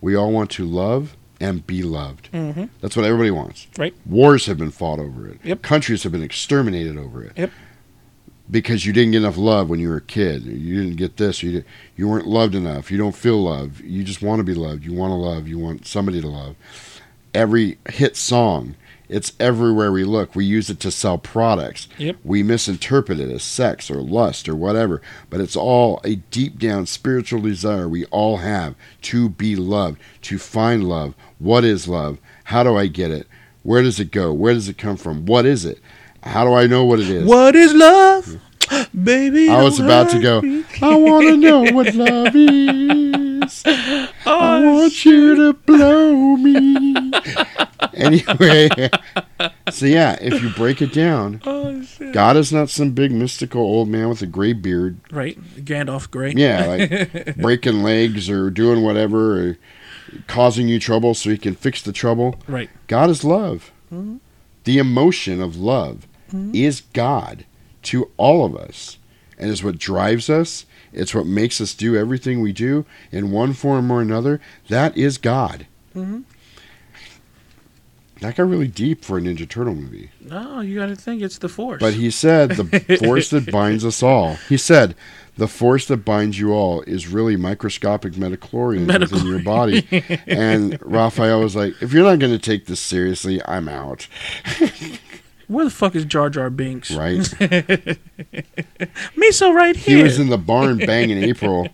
S1: We all want to love and be loved.
S11: Mhm.
S1: That's what everybody wants.
S11: Right.
S1: Wars have been fought over it.
S11: Yep.
S1: Countries have been exterminated over it.
S11: Yep.
S1: Because you didn't get enough love when you were a kid. You didn't get this. You you weren't loved enough. You don't feel love. You just want to be loved. You want to love. You want somebody to love. Every hit song, it's everywhere we look. We use it to sell products.
S11: Yep.
S1: We misinterpret it as sex or lust or whatever, but it's all a deep down spiritual desire we all have to be loved, to find love. What is love? How do I get it? Where does it go? Where does it come from? What is it? How do I know what it is?
S11: What is love, baby?
S1: I was about to go.
S11: me.
S1: I want to know (laughs) what love is. I want you to blow me. (laughs) anyway, so yeah, if you break it down,
S11: Oh.
S1: God is not some big mystical old man with a gray beard.
S11: Right. Gandalf Grey.
S1: Yeah, like (laughs) breaking legs or doing whatever or causing you trouble so he can fix the trouble.
S11: Right.
S1: God is love.
S11: Mhm.
S1: The emotion of love
S11: Mhm.
S1: is God to all of us and is what drives us. It's what makes us do everything we do in one form or another. That is God.
S11: Mhm.
S1: That got really deep for a Ninja Turtle movie.
S11: No, you got to think it's the Force.
S1: But he said the (laughs) force that binds us all. He said the force that binds you all is really microscopic midi-chlorians within your body. (laughs) And Raphael was like, if you're not going to take this seriously, I'm out. (laughs)
S11: Where the fuck is Jar Jar Binks?
S1: Right. (laughs)
S11: Miso right here.
S1: He was in the barn banging April,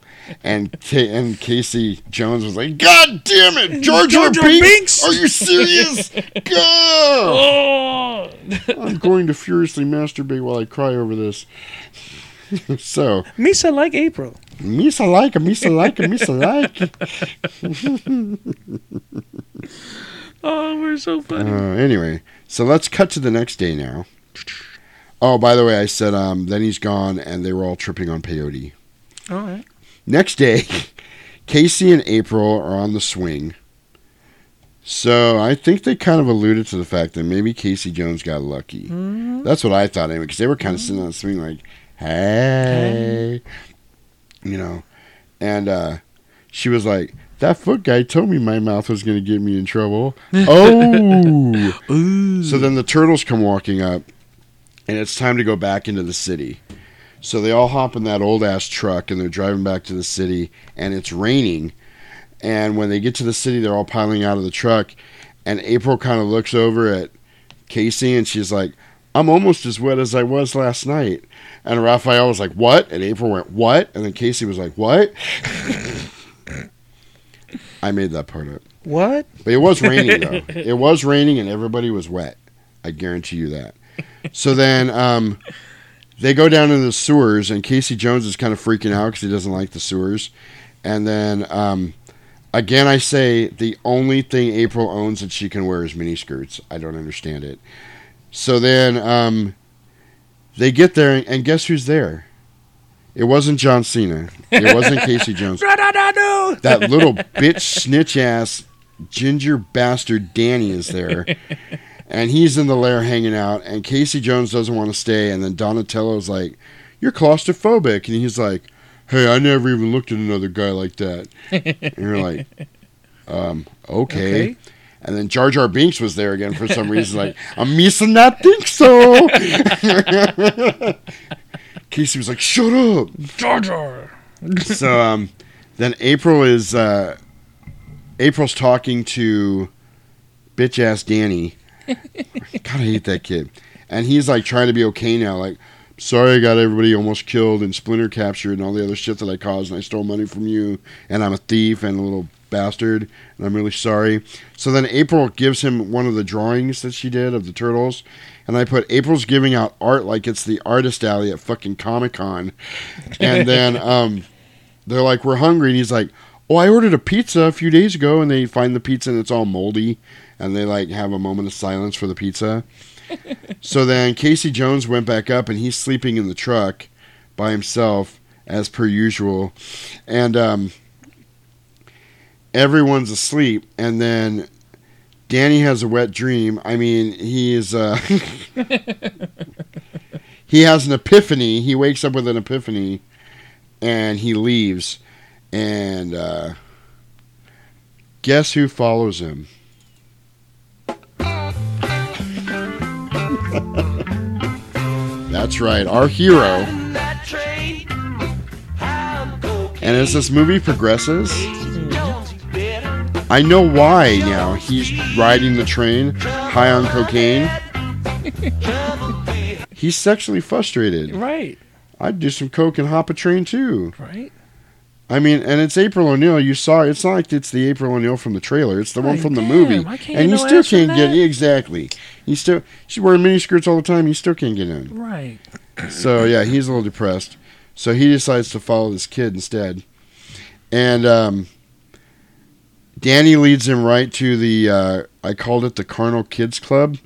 S1: and K- and Casey Jones was like, "God damn it, Jar Jar,
S11: Jar Jar
S1: Binks?
S11: Binks?
S1: Are you serious? Go!"
S11: Oh.
S1: I'm going to furiously masturbate while I cry over this. (laughs) so,
S11: Misa like April.
S1: Misa like, Misa like, Misa like. (laughs)
S11: Oh, we're so funny.
S1: Uh, anyway, so let's cut to the next day now. Oh, by the way, I said um, then he's gone, and they were all tripping on peyote.
S11: All right.
S1: Next day, (laughs) Casey and April are on the swing. So I think they kind of alluded to the fact that maybe Casey Jones got lucky.
S11: Mhm.
S1: That's what I thought anyway, because they were kind of sitting on the swing like, "Hey," you know, and uh, she was like, "That foot guy told me my mouth was going to get me in trouble." (laughs) oh, so then the turtles come walking up, and it's time to go back into the city. So they all hop in that old ass truck and they're driving back to the city, and it's raining. And when they get to the city, they're all piling out of the truck. And April kind of looks over at Casey and she's like, I'm almost as wet as I was last night. And Raphael was like, What? And April went, What? And then Casey was like, What? I made that part up.
S11: What?
S1: But it was raining, though. (laughs) it was raining and everybody was wet. I guarantee you that. So then um, they go down into the sewers, and Casey Jones is kind of freaking out because he doesn't like the sewers. And then um, again, I say the only thing April owns that she can wear is mini skirts. I don't understand it. So then um, They get there, and guess who's there? It wasn't John Cena. It wasn't (laughs) Casey Jones. That little bitch snitch ass ginger bastard Danny is there. (laughs) And he's in the lair hanging out, and Casey Jones doesn't want to stay. And then Donatello's like, You're claustrophobic. And he's like, Hey, I never even looked at another guy like that. And you're like, (laughs) um, okay.
S11: Okay.
S1: And then Jar Jar Binks was there again for some reason. Like, (laughs) I'm missing that think so. (laughs) Casey was like, shut up.
S11: Jar Jar.
S1: so um, then April is uh, April's talking to bitch ass Danny. (laughs) God, I hate that kid. And he's like trying to be okay now. Like, sorry, I got everybody almost killed and Splinter captured and all the other shit that I caused, and I stole money from you, and I'm a thief and a little bastard, and I'm really sorry. So then April gives him one of the drawings that she did of the turtles, and I put April's giving out art like it's the artist alley at fucking Comic Con, and (laughs) then um, they're like, "We're hungry," and he's like, "Oh, I ordered a pizza a few days ago," and they find the pizza and it's all moldy, and they like have a moment of silence for the pizza. (laughs) so then Casey Jones went back up, and he's sleeping in the truck by himself as per usual, and um, everyone's asleep, and then. Danny has a wet dream. I mean, he is. Uh, (laughs) he has an epiphany. He wakes up with an epiphany, and he leaves. And uh, guess who follows him? (laughs) That's right, our hero. And as this movie progresses, I know why now. He's riding the train, high on cocaine. (laughs) He's sexually frustrated.
S11: Right.
S1: I'd do some coke and hop a train too.
S11: Right.
S1: I mean, and it's April O'Neil. You saw. It's not like it's the April O'Neil from the trailer. It's the one from the
S11: damn,
S1: movie.
S11: I can't
S1: and you still can't get
S11: that?
S1: exactly. You still she's wearing mini skirts all the time. You still can't get in.
S11: Right. (clears throat)
S1: So yeah, he's a little depressed. So he decides to follow this kid instead, and um, Danny leads him right to the. Uh, I called it the Carnal Kids Club,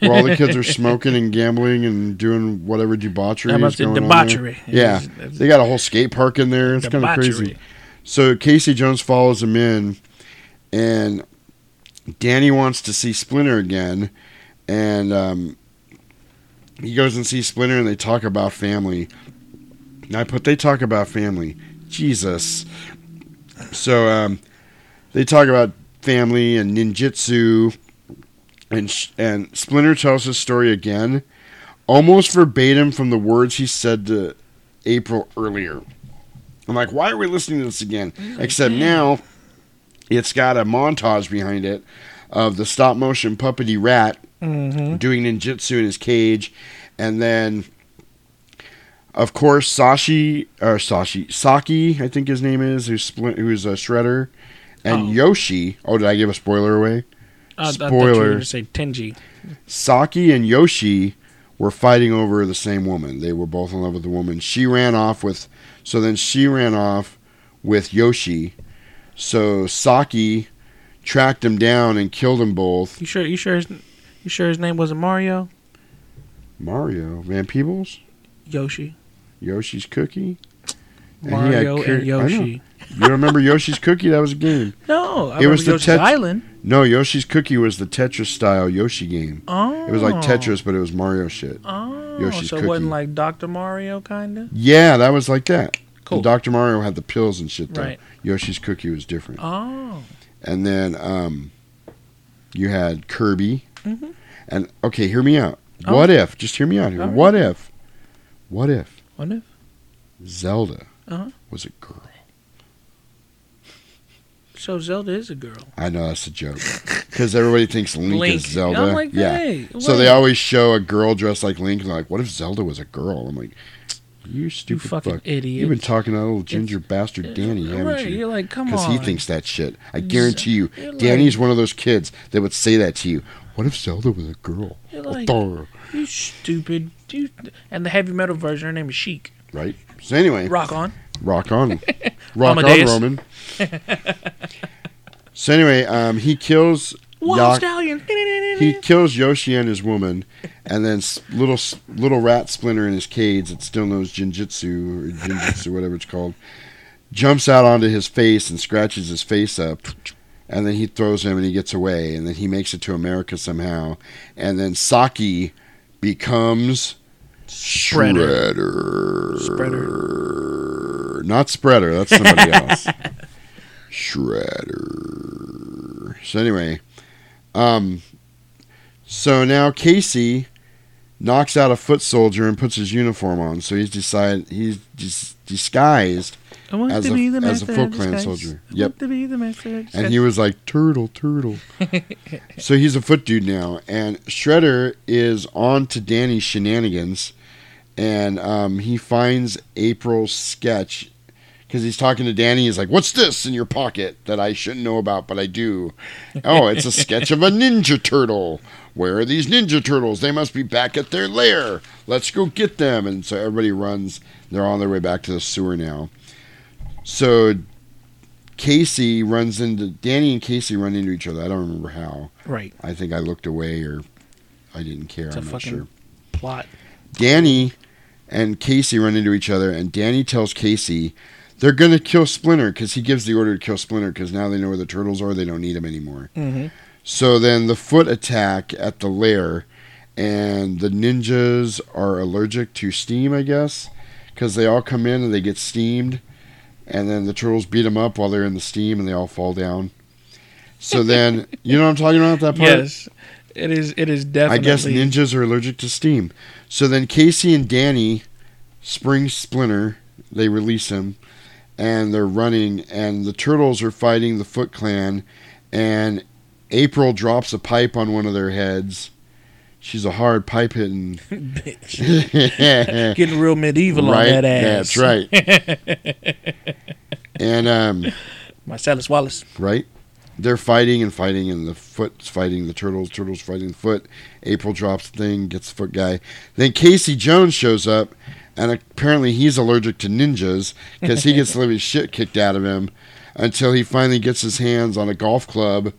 S1: where all the kids are (laughs) smoking and gambling and doing whatever debauchery
S11: How about
S1: is
S11: the
S1: going on there.
S11: debauchery?
S1: Yeah,
S11: It's- it's-
S1: they got a whole skate park in there. It's kind of crazy. So Casey Jones follows him in, and Danny wants to see Splinter again, and um, he goes and sees Splinter, and they talk about family. And I put they talk about family. Jesus. So um, they talk about family and ninjutsu, and and Splinter tells his story again, almost verbatim from the words he said to April earlier. I'm like, why are we listening to this again? Except now, it's got a montage behind it of the stop motion puppety rat
S11: Mhm.
S1: doing ninjutsu in his cage, and then, of course, Sashi or Sashi Saki, I think his name is, who's who's a shredder, and
S11: Oh.
S1: Yoshi. Oh, did I give a spoiler away?
S11: Uh, I you were
S1: Spoiler.
S11: say Tenji.
S1: Saki and Yoshi were fighting over the same woman. They were both in love with the woman. She ran off with, so then she ran off with Yoshi. So Saki tracked him down and killed them both.
S11: You sure? You sure? His, you sure his name wasn't Mario?
S1: Mario, Van Peebles,
S11: Yoshi.
S1: Yoshi's Cookie. had
S11: Mario
S1: cur-
S11: and. Yoshi.
S1: You remember Yoshi's Cookie? That was a game.
S11: No, I
S1: it was the
S11: Yoshi's
S1: Tet-
S11: Island.
S1: No, Yoshi's Cookie was the Tetris style Yoshi game.
S11: Oh.
S1: It was like Tetris, but it was Mario shit.
S11: Oh,
S1: Yoshi's
S11: so
S1: Cookie.
S11: it wasn't like Dr. Mario, kind of.
S1: Yeah, that was like that.
S11: Cool.
S1: Dr. Mario had the pills and shit though.
S11: Right.
S1: Yoshi's Cookie was different.
S11: Oh.
S1: And then um, you had Kirby.
S11: Mhm.
S1: And okay, hear me out.
S11: Oh.
S1: What if? Just hear me out here.
S11: Right.
S1: What if? What if
S11: What if?
S1: Zelda
S11: Uh-huh.
S1: was a girl?
S11: So Zelda is a girl.
S1: I know that's a joke because everybody thinks Link,
S11: Link.
S1: is Zelda.
S11: I'm like,
S1: yeah.
S11: hey,
S1: so they always show a girl dressed like Link, and like, "What if Zelda was a girl?" I'm like, "You stupid
S11: fucking
S1: fuck.
S11: idiot.
S1: You've been talking to that little ginger bastard Danny, haven't
S11: right,
S1: you?
S11: you're like, come on,
S1: Because he thinks that shit. I guarantee you,
S11: you're like-
S1: one of those kids that would say that to you. What if Zelda was a girl?
S11: You're like, you stupid. You, and the heavy metal version, her name is Sheik.
S1: right? So anyway,
S11: Rock on.
S1: rock on, (laughs) rock on,
S11: Amadeus.
S1: Roman. (laughs) So anyway, um, he kills
S11: Wild
S1: Yak-
S11: stallion.
S1: he kills Yoshi and his woman, and then little little rat Splinter in his cage that still knows Jinjitsu or Jinjitsu, whatever it's called, jumps out onto his face and scratches his face up, and then he throws him and he gets away, and then he makes it to America somehow, and then Saki becomes
S11: Spreader.
S1: Shredder.
S11: Spreader.
S1: Not Spreader. That's somebody (laughs) else. Shredder. So anyway, um, so now Casey knocks out a foot soldier and puts his uniform on. So he's decided he's dis- disguised as a, as a Foot Clan soldier. Yep.
S11: to be the
S1: And he was like turtle, turtle. (laughs) so he's a foot dude now, and Shredder is on to Danny's shenanigans, and um, he finds April's sketch because he's talking to Danny. He's like, "What's this in your pocket that I shouldn't know about, but I do?" oh, it's a sketch of a ninja turtle. Where are these ninja turtles? They must be back at their lair. Let's go get them. And so everybody runs. They're on their way back to the sewer now. So Casey runs into Danny and Casey run into each other. I don't remember how.
S11: Right.
S1: I think I looked away or I didn't care.
S11: It's a
S1: I'm not sure.
S11: plot.
S1: Danny and Casey run into each other, and Danny tells Casey they're gonna kill Splinter because he gives the order to kill Splinter because now they know where the turtles are. They don't need him anymore.
S11: Mhm.
S1: So then the foot attack at the lair, and the ninjas are allergic to steam, I guess, because they all come in and they get steamed, and then the turtles beat them up while they're in the steam, and they all fall down. So then, (laughs) you know what I'm talking about that part?
S11: Yes, it is. It is definitely.
S1: I guess ninjas are allergic to steam. So then Casey and Danny spring Splinter. They release him, and they're running. And the turtles are fighting the Foot Clan, and April drops a pipe on one of their heads. She's a hard pipe hitting (laughs)
S11: Bitch. Getting real medieval on that ass.
S1: That's right. (laughs) and um,
S11: Marcellus Wallace.
S1: right? They're fighting and fighting, and the foot's fighting the turtles. Turtles fighting the foot. April drops the thing, gets the foot guy. Then Casey Jones shows up, and apparently he's allergic to ninjas because he gets (laughs) the living shit kicked out of him until he finally gets his hands on a golf club,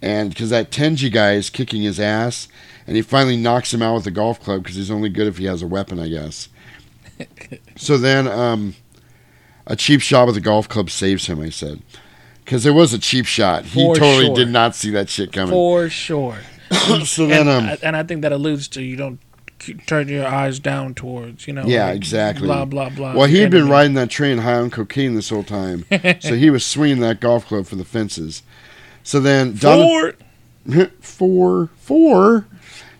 S1: and because that Tenji guy is kicking his ass, and he finally knocks him out with a golf club because he's only good if he has a weapon, I guess. (laughs) so then, um, a cheap shot with a golf club saves him. I said. Because it was a cheap shot. He
S11: For
S1: totally
S11: sure.
S1: did not see that shit coming.
S11: For sure. (coughs)
S1: so then,
S11: and,
S1: um,
S11: I- and I think that alludes to you don't turn your eyes down towards, you know.
S1: yeah,
S11: like,
S1: exactly.
S11: Blah blah blah.
S1: Well, he had been riding that train high on cocaine this whole time, (laughs) so he was swinging that golf club for the fences. So then,
S11: Four. (laughs)
S1: four, four.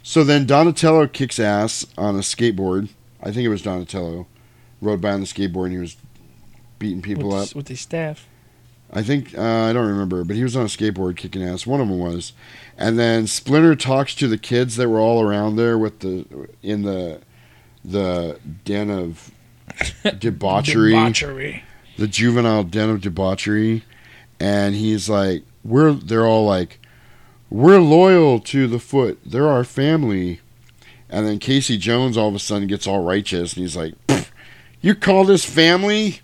S1: So then Donatello kicks ass on a skateboard. I think it was Donatello. Rode by on the skateboard and he was beating people
S11: with,
S1: up.
S11: with his staff.
S1: I think uh, I don't remember, but he was on a skateboard kicking ass. One of them was, and then Splinter talks to the kids that were all around there with the in the the den of (laughs) debauchery,
S11: Debauchery.
S1: the juvenile den of debauchery, and he's like, "We're." They're all like, "We're loyal to the Foot. They're our family." And then Casey Jones all of a sudden gets all righteous, and he's like, "You call this family?"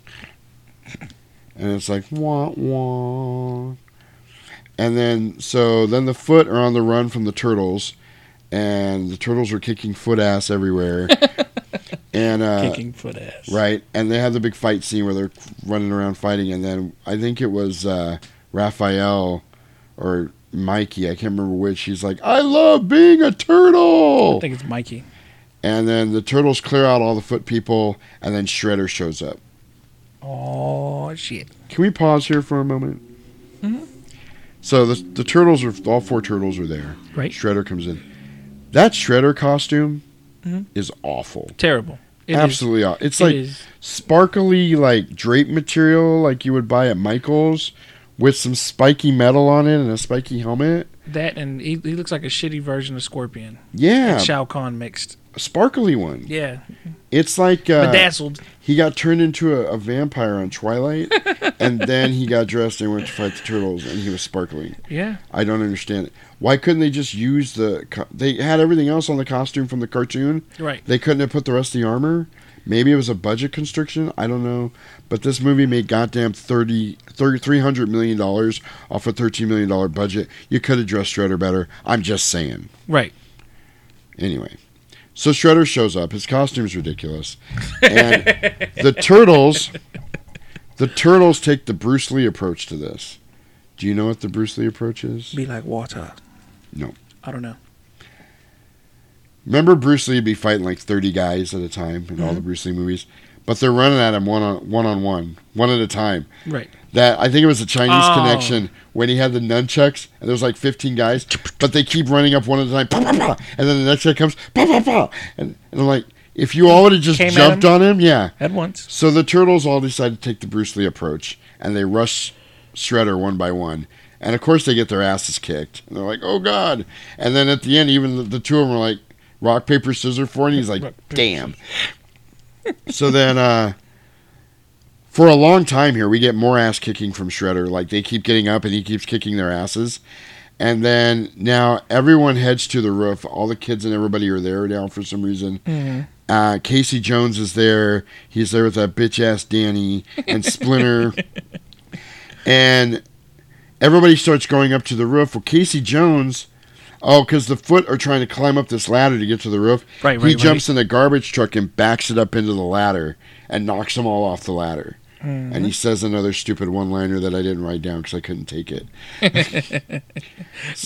S1: And it's like wah wah. And then so then the foot are on the run from the turtles, and the turtles are kicking foot ass everywhere. (laughs) and uh,
S11: Kicking foot ass.
S1: right? And they have the big fight scene where they're running around fighting, and then I think it was uh, Raphael or Mikey, I can't remember which. He's like, "I love being a turtle."
S11: I think it's Mikey.
S1: And then the turtles clear out all the foot people, and then Shredder shows up.
S11: Oh shit.
S1: Can we pause here for a moment?
S11: Mhm.
S1: So the the turtles are all four turtles are there.
S11: Right.
S1: Shredder comes in. That Shredder costume
S11: Mhm.
S1: is awful.
S11: Terrible. It
S1: Absolutely awful. It's
S11: it
S1: like sparkly like drape material like you would buy at Michael's with some spiky metal on it and a spiky helmet.
S11: That and he, he looks like a shitty version of Scorpion.
S1: Yeah.
S11: And Shao Kahn mixed.
S1: A sparkly one.
S11: Yeah.
S1: It's like uh,
S11: Bedazzled.
S1: He got turned into a, a vampire on Twilight, (laughs) and then he got dressed and went to fight the turtles, and he was sparkling.
S11: Yeah.
S1: I don't understand it. Why couldn't they just use the? Co- they had everything else on the costume from the cartoon.
S11: Right.
S1: They couldn't have put the rest of the armor. Maybe it was a budget constriction. I don't know. But this movie made goddamn 30, 30 $300 million off a $13 million budget. You could have dressed Shredder better. I'm just saying.
S11: Right.
S1: Anyway, so Shredder shows up. His costume's ridiculous. And the turtles, the turtles take the Bruce Lee approach to this. Do you know what the Bruce Lee approach is?
S11: Be like water.
S1: No.
S11: I don't know.
S1: Remember Bruce Lee would be fighting like 30 guys at a time in all the
S11: Mhm.
S1: Bruce Lee movies? But they're running at him one on one on one, one at a time.
S11: Right.
S1: That I think it was a Chinese
S11: Oh.
S1: connection when he had the nunchucks and there's like 15 guys, but they keep running up one at a time, pa, pa, pa, and then the next guy comes, and, and I'm like, if you all would have just
S11: Came
S1: jumped
S11: him
S1: on him, yeah,
S11: At once.
S1: So the turtles all decide to take the Bruce Lee approach, and they rush Shredder one by one, and of course they get their asses kicked, and they're like, oh god, and then at the end, even the, the two of them are like, rock paper scissors for, it, and he's like, damn. so then, uh, for a long time here, we get more ass kicking from Shredder. Like they keep getting up and he keeps kicking their asses. And then now everyone heads to the roof. All the kids and everybody are there now for some reason.
S11: Mhm.
S1: Uh, Casey Jones is there. He's there with that bitch ass Danny and Splinter. (laughs) and everybody starts going up to the roof. Well, Casey Jones, oh, because the foot are trying to climb up this ladder to get to the roof.
S11: Right, right.
S1: he
S11: right,
S1: jumps in the garbage truck and backs it up into the ladder and knocks them all off the ladder.
S11: Mhm.
S1: And he says another stupid one liner that I didn't write down because I couldn't take it. (laughs)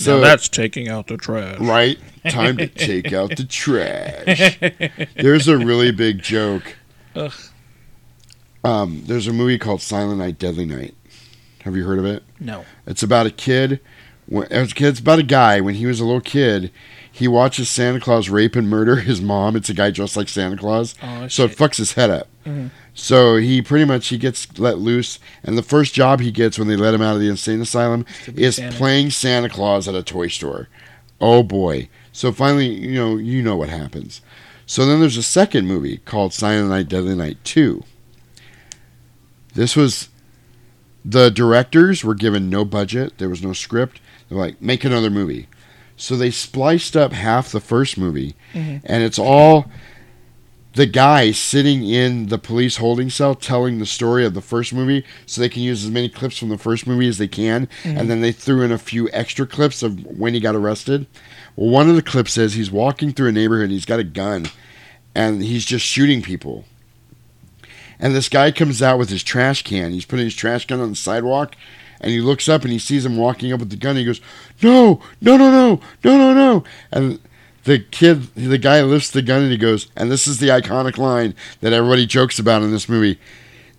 S11: Now that's taking out the trash.
S1: Right? Time to take out the trash. There's a really big joke.
S11: Ugh.
S1: Um, there's a movie called Silent Night, Deadly Night. Have you heard of it?
S11: No.
S1: It's about a kid. It's about a guy when he was a little kid. He watches Santa Claus rape and murder his mom. It's a guy dressed like Santa Claus.
S11: Oh,
S1: so it fucks his head up.
S11: Mhm.
S1: So he pretty much he gets let loose, and the first job he gets when they let him out of the insane asylum is
S11: Santa.
S1: playing Santa Claus at a toy store. Oh boy! So finally, you know, you know what happens. So then there's a second movie called Silent Night, Deadly Night Two. This was the directors were given no budget. There was no script. They're like, make another movie. So they spliced up half the first movie,
S11: Mhm.
S1: and it's all the guy sitting in the police holding cell telling the story of the first movie so they can use as many clips from the first movie as they can.
S11: Mhm.
S1: and then they threw in a few extra clips of when he got arrested. Well one of the clips says he's walking through a neighborhood and he's got a gun and he's just shooting people. And this guy comes out with his trash can. He's putting his trash can on the sidewalk and he looks up and he sees him walking up with the gun. And he goes no no no no no no no. And the kid, the guy lifts the gun and he goes, and this is the iconic line that everybody jokes about in this movie.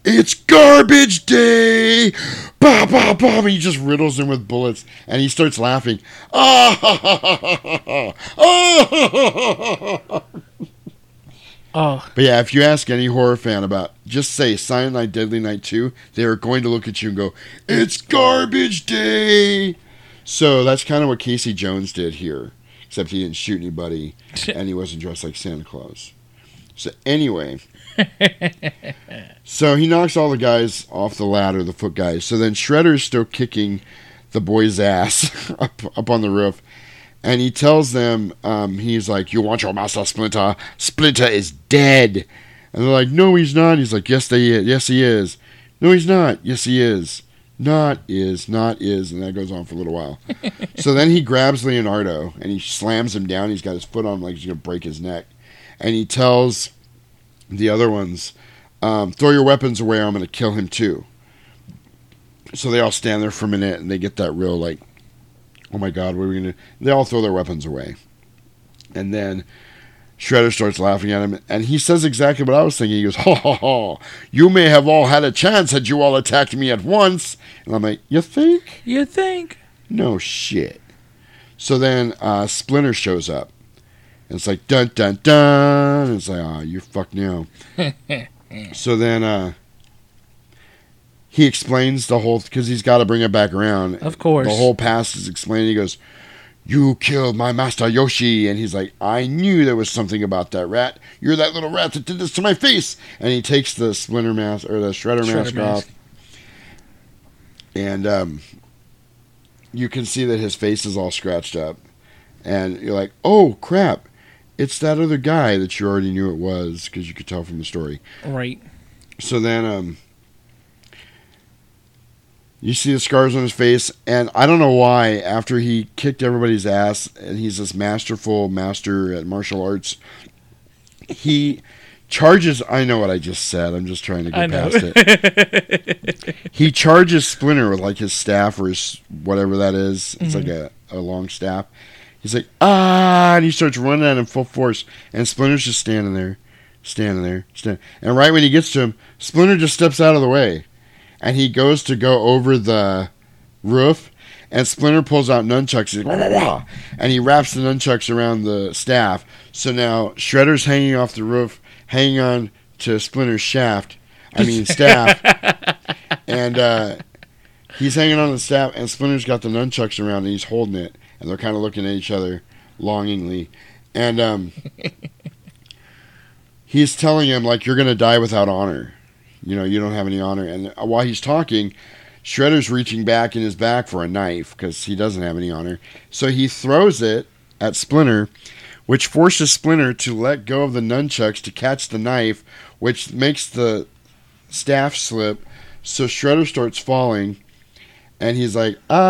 S1: It's garbage day! Bah, bah, bah, and he just riddles him with bullets and he starts laughing. Ah, ha, ha, ha, ha, ha. Ah, ha, ha, ha.
S11: Oh.
S1: But yeah, if you ask any horror fan about, just say Silent Night, Deadly Night 2, they are going to look at you and go, It's garbage day! So that's kind of what Casey Jones did here, except he didn't shoot anybody (laughs) and he wasn't dressed like Santa Claus. So, anyway, (laughs) so he knocks all the guys off the ladder, the foot guys. So then Shredder's still kicking the boy's ass (laughs) up, up on the roof. And he tells them, um, he's like, You want your master Splinter? Splinter is dead. And they're like, No, he's not. He's like, Yes, they is. Yes, he is. No, he's not. Yes, he is. Not is, not is. And that goes on for a little while. (laughs) so then he grabs Leonardo and he slams him down. He's got his foot on him like he's going to break his neck. And he tells the other ones, um, Throw your weapons away or I'm going to kill him too. So they all stand there for a minute and they get that real, like, oh my God, what are we going to They all throw their weapons away. And then Shredder starts laughing at him, and he says exactly what I was thinking. He goes, "Ha ha ha! You may have all had a chance had you all attacked me at once." And I'm like, "You think?
S11: You think?
S1: No shit." So then uh, Splinter shows up, and it's like dun dun dun. And it's like, "Ah, you're fucked now." (laughs) so then uh, he explains the whole because he's got to bring it back around.
S11: Of course.
S1: the whole past is explained. He goes, "You killed my master Yoshi," and he's like, "I knew there was something about that rat. You're that little rat that did this to my face." And he takes the Splinter mask or the Shredder,
S11: Shredder
S1: mask,
S11: mask.
S1: off, and um, you can see that his face is all scratched up, and you're like, "Oh crap!" it's that other guy that you already knew it was because you could tell from the story.
S11: Right.
S1: So then, um, you see the scars on his face, and I don't know why. After he kicked everybody's ass, and he's this masterful master at martial arts, he charges. I know what I just said. I'm just trying to get past it. (laughs) he charges Splinter with like his staff or his whatever that is. It's like
S11: Mhm.
S1: a, a long staff. He's like ah, and he starts running at him full force, and Splinter's just standing there, standing there, stand. And right when he gets to him, Splinter just steps out of the way, and he goes to go over the roof, and Splinter pulls out nunchucks, like, "Wah, wah, wah," and he wraps the nunchucks around the staff. So now Shredder's hanging off the roof, hanging on to Splinter's shaft. I mean (laughs) staff, and uh, he's hanging on the staff, and Splinter's got the nunchucks around, and he's holding it, and they're kind of looking at each other longingly, and um, (laughs) he's telling him like you're gonna die without honor. You know, you don't have any honor. And while he's talking, Shredder's reaching back in his back for a knife because he doesn't have any honor. So he throws it at Splinter, which forces Splinter to let go of the nunchucks to catch the knife, which makes the staff slip. So Shredder starts falling, and he's like, ah.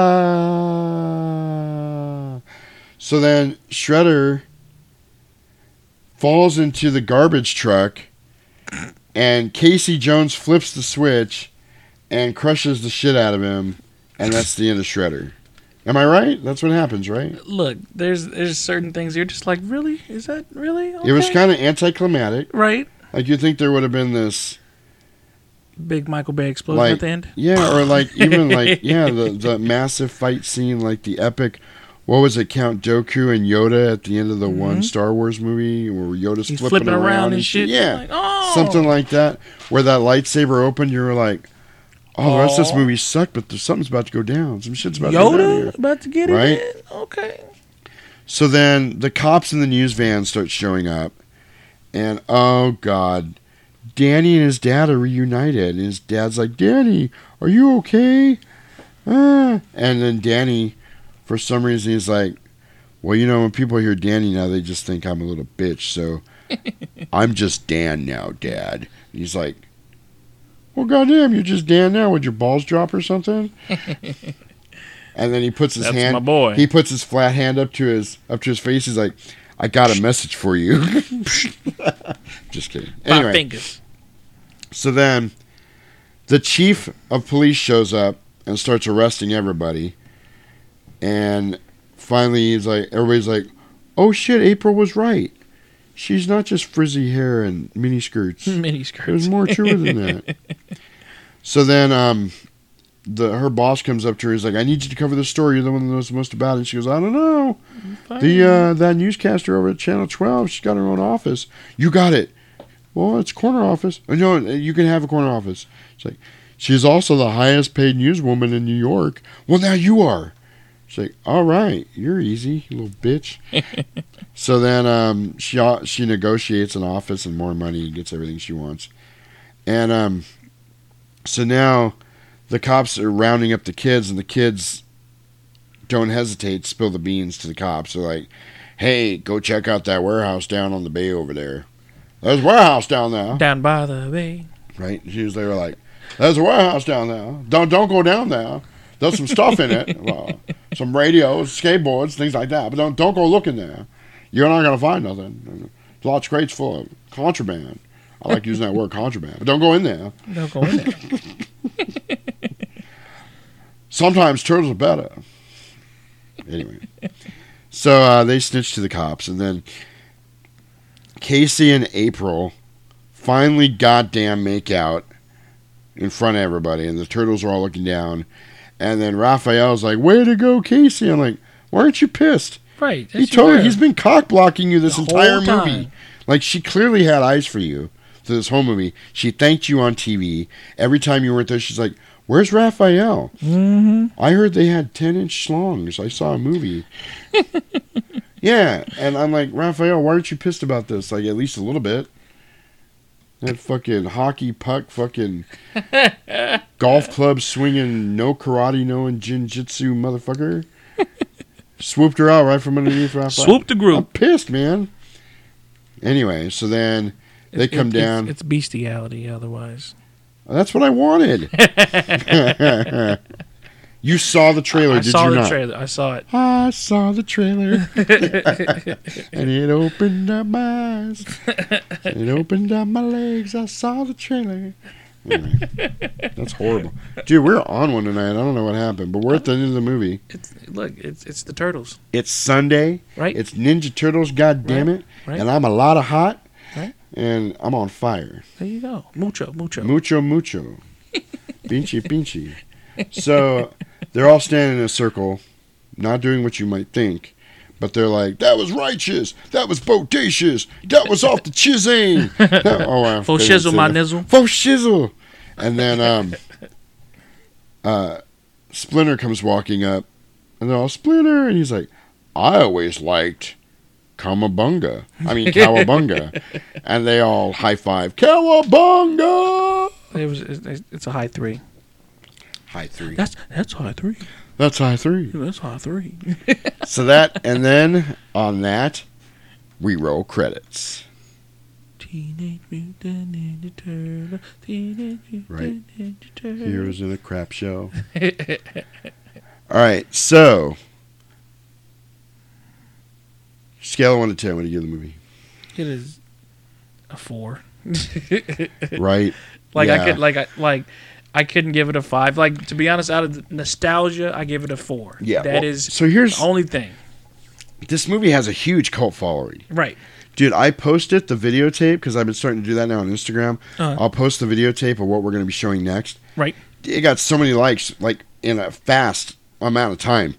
S1: So then Shredder falls into the garbage truck, and Casey Jones flips the switch and crushes the shit out of him, and that's the end of Shredder. Am I right? That's what happens, right?
S11: Look, there's there's certain things you're just like, really? Is that really?
S1: It was kind of anticlimactic,
S11: right.
S1: Like you think there would have been this,
S11: Big Michael Bay explosion
S1: like
S11: at the end.
S1: yeah, or like even like (laughs) yeah, the the massive fight scene, like the epic. What was it, Count Dooku and Yoda at the end of the one
S11: Mhm.
S1: Star Wars movie where Yoda's flipping,
S11: flipping around and shit.
S1: Yeah,
S11: Like, oh.
S1: something like that. Where that lightsaber opened, you were like, "Oh, the rest of this movie sucked, but there's something's about to go down. Some shit's about to go down
S11: Yoda
S1: here."
S11: about to get
S1: Right?
S11: it in. Okay.
S1: So then the cops in the news van start showing up, and oh god, Danny and his dad are reunited. And his dad's like, "Danny, are you okay?" Ah. And then Danny, for some reason, he's like, "Well, you know, when people hear Danny now, they just think I'm a little bitch. So (laughs) I'm just Dan now, Dad." And he's like, "Well, goddamn, you're just Dan now. Would your balls drop or something?" (laughs) And then he puts his
S11: That's
S1: hand.
S11: my boy.
S1: He puts his flat hand up to his up to his face. He's like, "I got a message for you." (laughs) Just kidding.
S11: Five
S1: Anyway,
S11: fingers.
S1: so then, the chief of police shows up and starts arresting everybody. And finally, he's like, everybody's like, "Oh shit, April was right. She's not just frizzy hair and mini skirts. (laughs)
S11: Mini skirts.
S1: There's more to her than that." (laughs) So then, um, the her boss comes up to her. He's like, "I need you to cover the story. You're the one that knows the most about it." She goes, "I don't know. The uh, that newscaster over at Channel 12. She's got her own office. You got it. Well, it's corner office. Oh, no, you can have a corner office. It's like she's also the highest paid newswoman in New York. Well, now you are. She's like, all right, you're easy, you little bitch. (laughs) so then um, she she negotiates an office and more money and gets everything she wants. And um, so now the cops are rounding up the kids, and the kids don't hesitate to spill the beans to the cops. They're like, "Hey, go check out that warehouse down on the bay over there. There's a warehouse down there."
S11: Down by the bay.
S1: Right? She was they were like, "There's a warehouse down there. Don't don't go down there. There's some stuff in it, (laughs) well, some radios, skateboards, things like that. But don't don't go looking there. You're not gonna find nothing. There's lots of crates full of contraband. I like using that word contraband, but don't go in there.
S11: Don't go in there. (laughs)
S1: Sometimes turtles are better. Anyway, so uh, they snitch to the cops, and then Casey and April finally goddamn make out in front of everybody, and the turtles are all looking down. And then Raphael's like, "Way to go, Casey!" I'm like, "Why aren't you pissed?"
S11: Right.
S1: He
S11: were.
S1: he's been cock blocking you this
S11: The
S1: entire movie. Like she clearly had eyes for you through this whole movie. She thanked you on TV every time you weren't there. She's like, "Where's Raphael?"
S11: Mm-hmm.
S1: I heard they had ten inch schlongs. I saw a movie. (laughs) yeah, and I'm like, Raphael, why aren't you pissed about this? Like at least a little bit. That fucking hockey puck, fucking (laughs) golf club swinging, no karate, no jinjitsu motherfucker. (laughs) Swooped her out right from underneath Raphael.
S11: Swooped the group.
S1: I'm pissed, man. Anyway, so then they
S11: It-
S1: come
S11: it-
S1: down.
S11: It's, it's bestiality otherwise.
S1: That's what I wanted. (laughs) you saw the trailer, did you?
S11: I
S1: did
S11: saw
S1: you
S11: the
S1: not?
S11: trailer. I saw it.
S1: I saw the trailer, (laughs) and it opened up my eyes. It opened up my legs. I saw the trailer. Anyway, that's horrible, dude. We're on one tonight. I don't know what happened, but we're at the end of the movie.
S11: It's look, it's it's the turtles.
S1: It's Sunday.
S11: Right.
S1: It's Ninja Turtles. God damn
S11: Right,
S1: it!
S11: right.
S1: And I'm a lot of hot.
S11: Right.
S1: And I'm on fire.
S11: There you go. Mucho, mucho.
S1: Mucho, mucho. (laughs) Pinchy, pinchy. So they're all standing in a circle, not doing what you might think, but they're like, that was righteous. That was bodacious. That was off the chising. That- (laughs) oh, wow.
S11: Faux
S1: didn't
S11: shizzle, my nizzle.
S1: Faux shizzle. And then um, uh, Splinter comes walking up, and they're all, Splinter. And he's like, I always liked Kamabunga. I mean, (laughs) Cowabunga. and they all high five, Cowabunga.
S11: It was. It's a high three.
S1: High three.
S11: That's that's high three.
S1: That's high three.
S11: That's high three. (laughs)
S1: so that, and then on that, we roll credits.
S11: Teenage Mutant Ninja Turtle. Teenage Mutant
S1: Right.
S11: Ninja Turtle.
S1: Heroes in a crap show. (laughs) All right, so scale of one to ten. What do you give the movie?
S11: It is a four. (laughs)
S1: Right.
S11: Like
S1: Yeah.
S11: I could like I like I couldn't give it a five. Like to be honest, out of nostalgia, I give it a four.
S1: Yeah,
S11: that
S1: well,
S11: is
S1: so here's-
S11: the only thing.
S1: This movie has a huge cult following.
S11: Right.
S1: Dude, I posted the videotape because I've been starting to do that now on Instagram.
S11: Uh-huh.
S1: I'll post the videotape of what we're going to be showing next.
S11: Right.
S1: It got so many likes, like in a fast amount of time.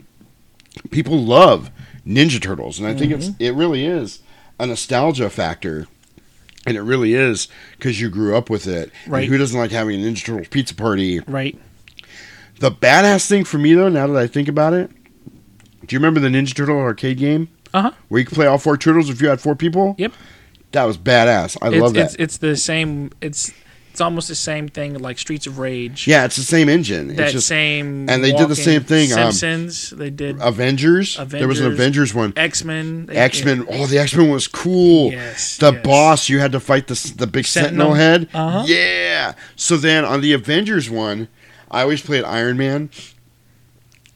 S1: People love Ninja Turtles, and I think it's
S11: Mhm.
S1: it really is a nostalgia factor, and it really is because you grew up with it. And
S11: Right.
S1: who doesn't like having a Ninja Turtles pizza party?
S11: Right.
S1: The badass thing for me though, now that I think about it, do you remember the Ninja Turtle arcade game?
S11: Uh huh.
S1: Where you could play all four turtles if you had four people?
S11: Yep.
S1: That was badass. I
S11: it's,
S1: love that.
S11: It's it's the same. It's it's almost the same thing like Streets of Rage.
S1: yeah, it's the same engine. It's
S11: That
S1: just-
S11: same.
S1: and they did the same thing. um,
S11: Simpsons. they did
S1: Avengers. Avengers. There was an Avengers one.
S11: X Men.
S1: X Men. Oh, the X Men was cool.
S11: Yes,
S1: The
S11: yes.
S1: boss, you had to fight the the big Sentinel,
S11: Sentinel.
S1: head.
S11: Uh-huh.
S1: Yeah. So then on the Avengers one, I always played Iron Man.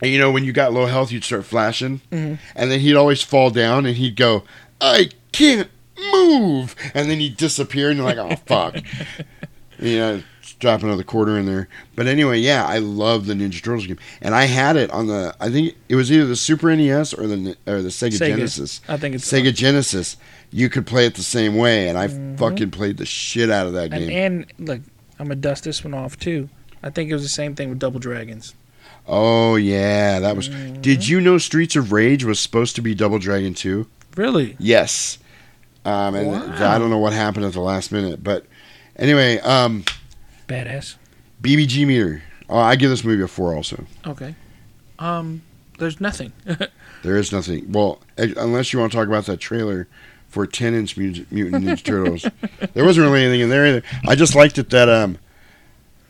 S1: And you know when you got low health, you'd start flashing,
S11: Mhm.
S1: and then he'd always fall down, and he'd go, "I can't move," and then he'd disappear, and you're like, "Oh fuck." (laughs) know, drop another quarter in there. But anyway, yeah, I love the Ninja Turtles game, and I had it on the. I think it was either the Super NES or the or the Sega,
S11: Sega.
S1: Genesis.
S11: I think it's-
S1: Sega Genesis. You could play it the same way, and I
S11: Mhm.
S1: fucking played the shit out of that
S11: And,
S1: game.
S11: and look, I'm gonna dust this one off too. I think it was the same thing with Double Dragons.
S1: oh yeah, that was.
S11: Mm-hmm.
S1: Did you know Streets of Rage was supposed to be Double Dragon two?
S11: Really?
S1: Yes. Um, and
S11: Wow.
S1: I don't know what happened at the last minute, but anyway, um,
S11: Badass.
S1: BBG meter. Oh, I give this movie a four. Also,
S11: Okay. Um, there's nothing. (laughs)
S1: there is nothing. Well, eh, unless you want to talk about that trailer for ten inch Mutant Ninja Turtles, (laughs) there wasn't really anything in there either. I just liked it that um,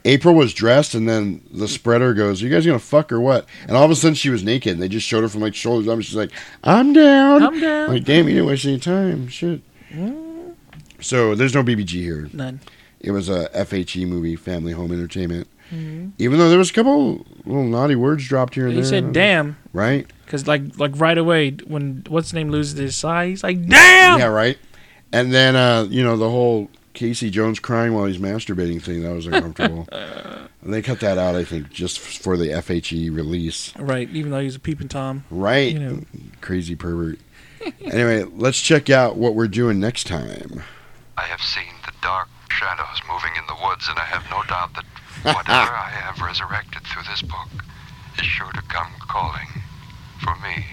S1: April was dressed, and then the spreader goes, "Are "You guys gonna fuck or what?" And all of a sudden, she was naked. And they just showed her from like shoulders up. and She's like, "I'm down.
S11: I'm down.
S1: Like, damn, you didn't waste any time. Shit.
S11: Mm,
S1: So there's no BBG here.
S11: None.
S1: It was a FHE movie, Family Home Entertainment.
S11: Mhm.
S1: Even though there was a couple little naughty words dropped here and
S11: He
S1: there.
S11: said, "Damn."
S1: Right?
S11: Because like like right away when what's his name loses his sight, he's like, "Damn."
S1: Yeah, right. And then uh, you know the whole Casey Jones crying while he's masturbating thing that was uncomfortable. (laughs) and they cut that out, I think, just for the FHE release.
S11: Right. Even though he's a peeping tom.
S1: Right?
S11: You know.
S1: Crazy pervert. anyway, let's check out what we're doing next time.
S23: I have seen the dark shadows moving in the woods, and I have no doubt that whatever (laughs) I have resurrected through this book is sure to come calling for me.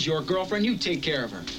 S24: She's your girlfriend. You take care of her.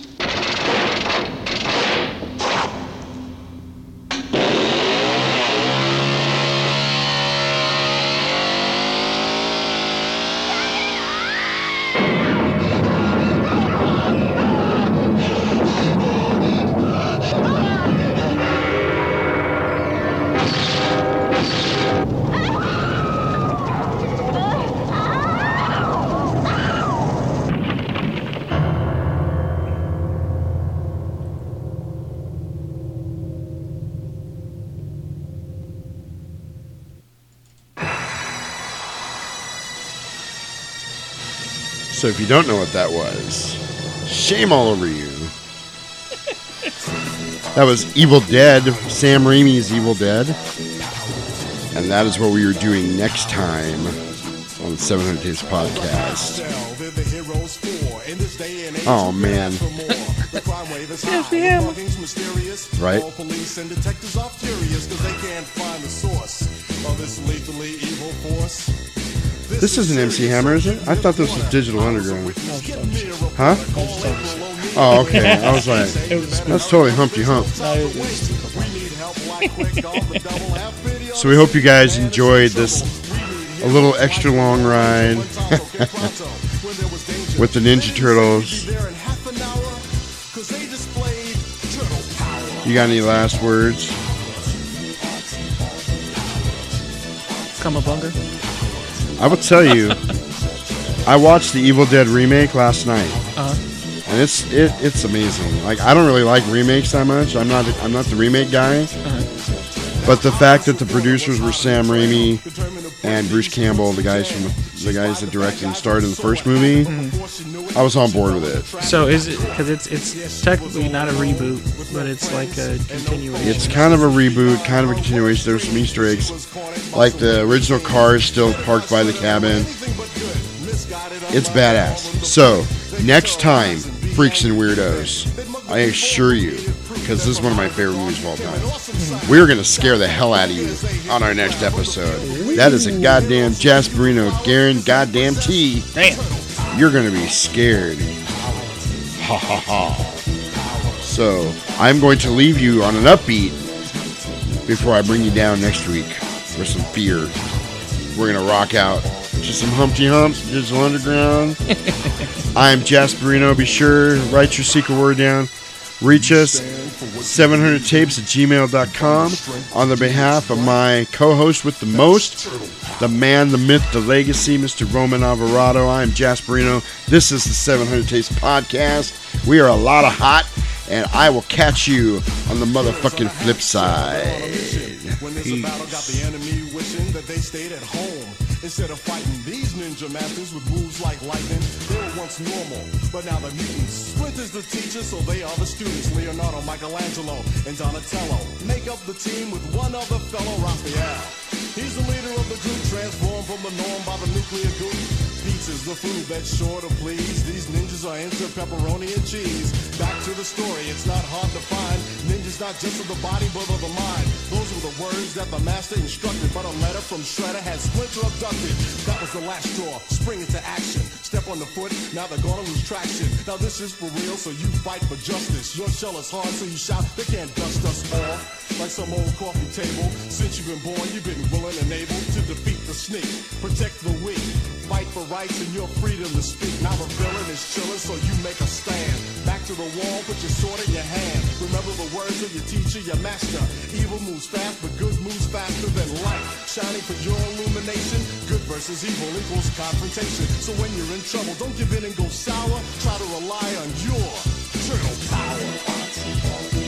S1: So if you don't know what that was, shame all over you. That was Evil Dead, Sam Raimi's Evil Dead. And that is what we are doing next time on the 700 Tapes podcast. Oh, man. Right?
S8: Police and detectives are furious because they can't find the source of this lethally evil force.
S1: This isn't MC Hammer, is it? I thought this was Digital Underground. Huh? Oh, okay. I was like, that's totally Humpty Hump. So we hope you guys enjoyed this a little extra long ride (laughs) with the Ninja Turtles. You got any last words?
S11: Come a.
S1: I will tell you, I watched the Evil Dead remake last night,
S11: Uh-huh.
S1: and it's it, it's amazing. Like I don't really like remakes that much. I'm not I'm not the remake guy, but the fact that the producers were Sam Raimi and Bruce Campbell, the guys from the, the guys that directed and starred in the first movie, I was on board with it.
S11: So is it because it's it's technically not a reboot, but it's like a continuation.
S1: It's kind of a reboot, kind of a continuation. There's some Easter eggs, like the original car is still parked by the cabin. It's badass. So next time, freaks and weirdos, I assure you, because this is one of my favorite movies of all time, we're gonna scare the hell out of you on our next episode. That is a goddamn Jasperino Garen goddamn T.
S11: Damn.
S1: You're gonna be scared. Ha ha ha. So I'm going to leave you on an upbeat before I bring you down next week for some fear. We're gonna rock out to some Humpty Humps, Digital Underground. (laughs) I'm Jasperino. Be sure write your secret word down. Reach us 700tapes at gmail.com on the behalf of my co-host with the most, the man, the myth, the legacy, Mr. Roman Alvarado. I am Jasperino. This is the 700 Tapes podcast. We are a lot of hot, and I will catch you on the motherfucking flip side.
S8: When they the stayed at home. Instead of fighting these ninja masters with moves like lightning, they were once normal, but now they're mutants. Splinter's the teacher, so they are the students. Leonardo, Michelangelo, and Donatello make up the team with one other fellow, Raphael. He's the leader of the group, transformed from the norm by the nuclear goo. Pizza's the food that's sure to please. These ninjas are into pepperoni and cheese. Back to the story, it's not hard to find. Ninjas not just of the body, but of the mind. Those were the words that the master instructed. But a letter from Shredder had Splinter abducted. That was the last straw. Spring into action. Step on the foot, now they're gonna lose traction. Now this is for real, so you fight for justice. Your shell is hard, so you shout, they can't dust us off. Like some old coffee table. Since you've been born, you've been willing and able to defeat the snake. Protect the weak. Fight for rights and your freedom to speak. Now the villain is chilling, so you make a stand. Back to the wall, put your sword in your hand. Remember the words of your teacher, your master. Evil moves fast, but good moves faster than light. Shining for your illumination. Good versus evil equals confrontation. So when you're in trouble, don't give in and go sour. Try to rely on your turtle power.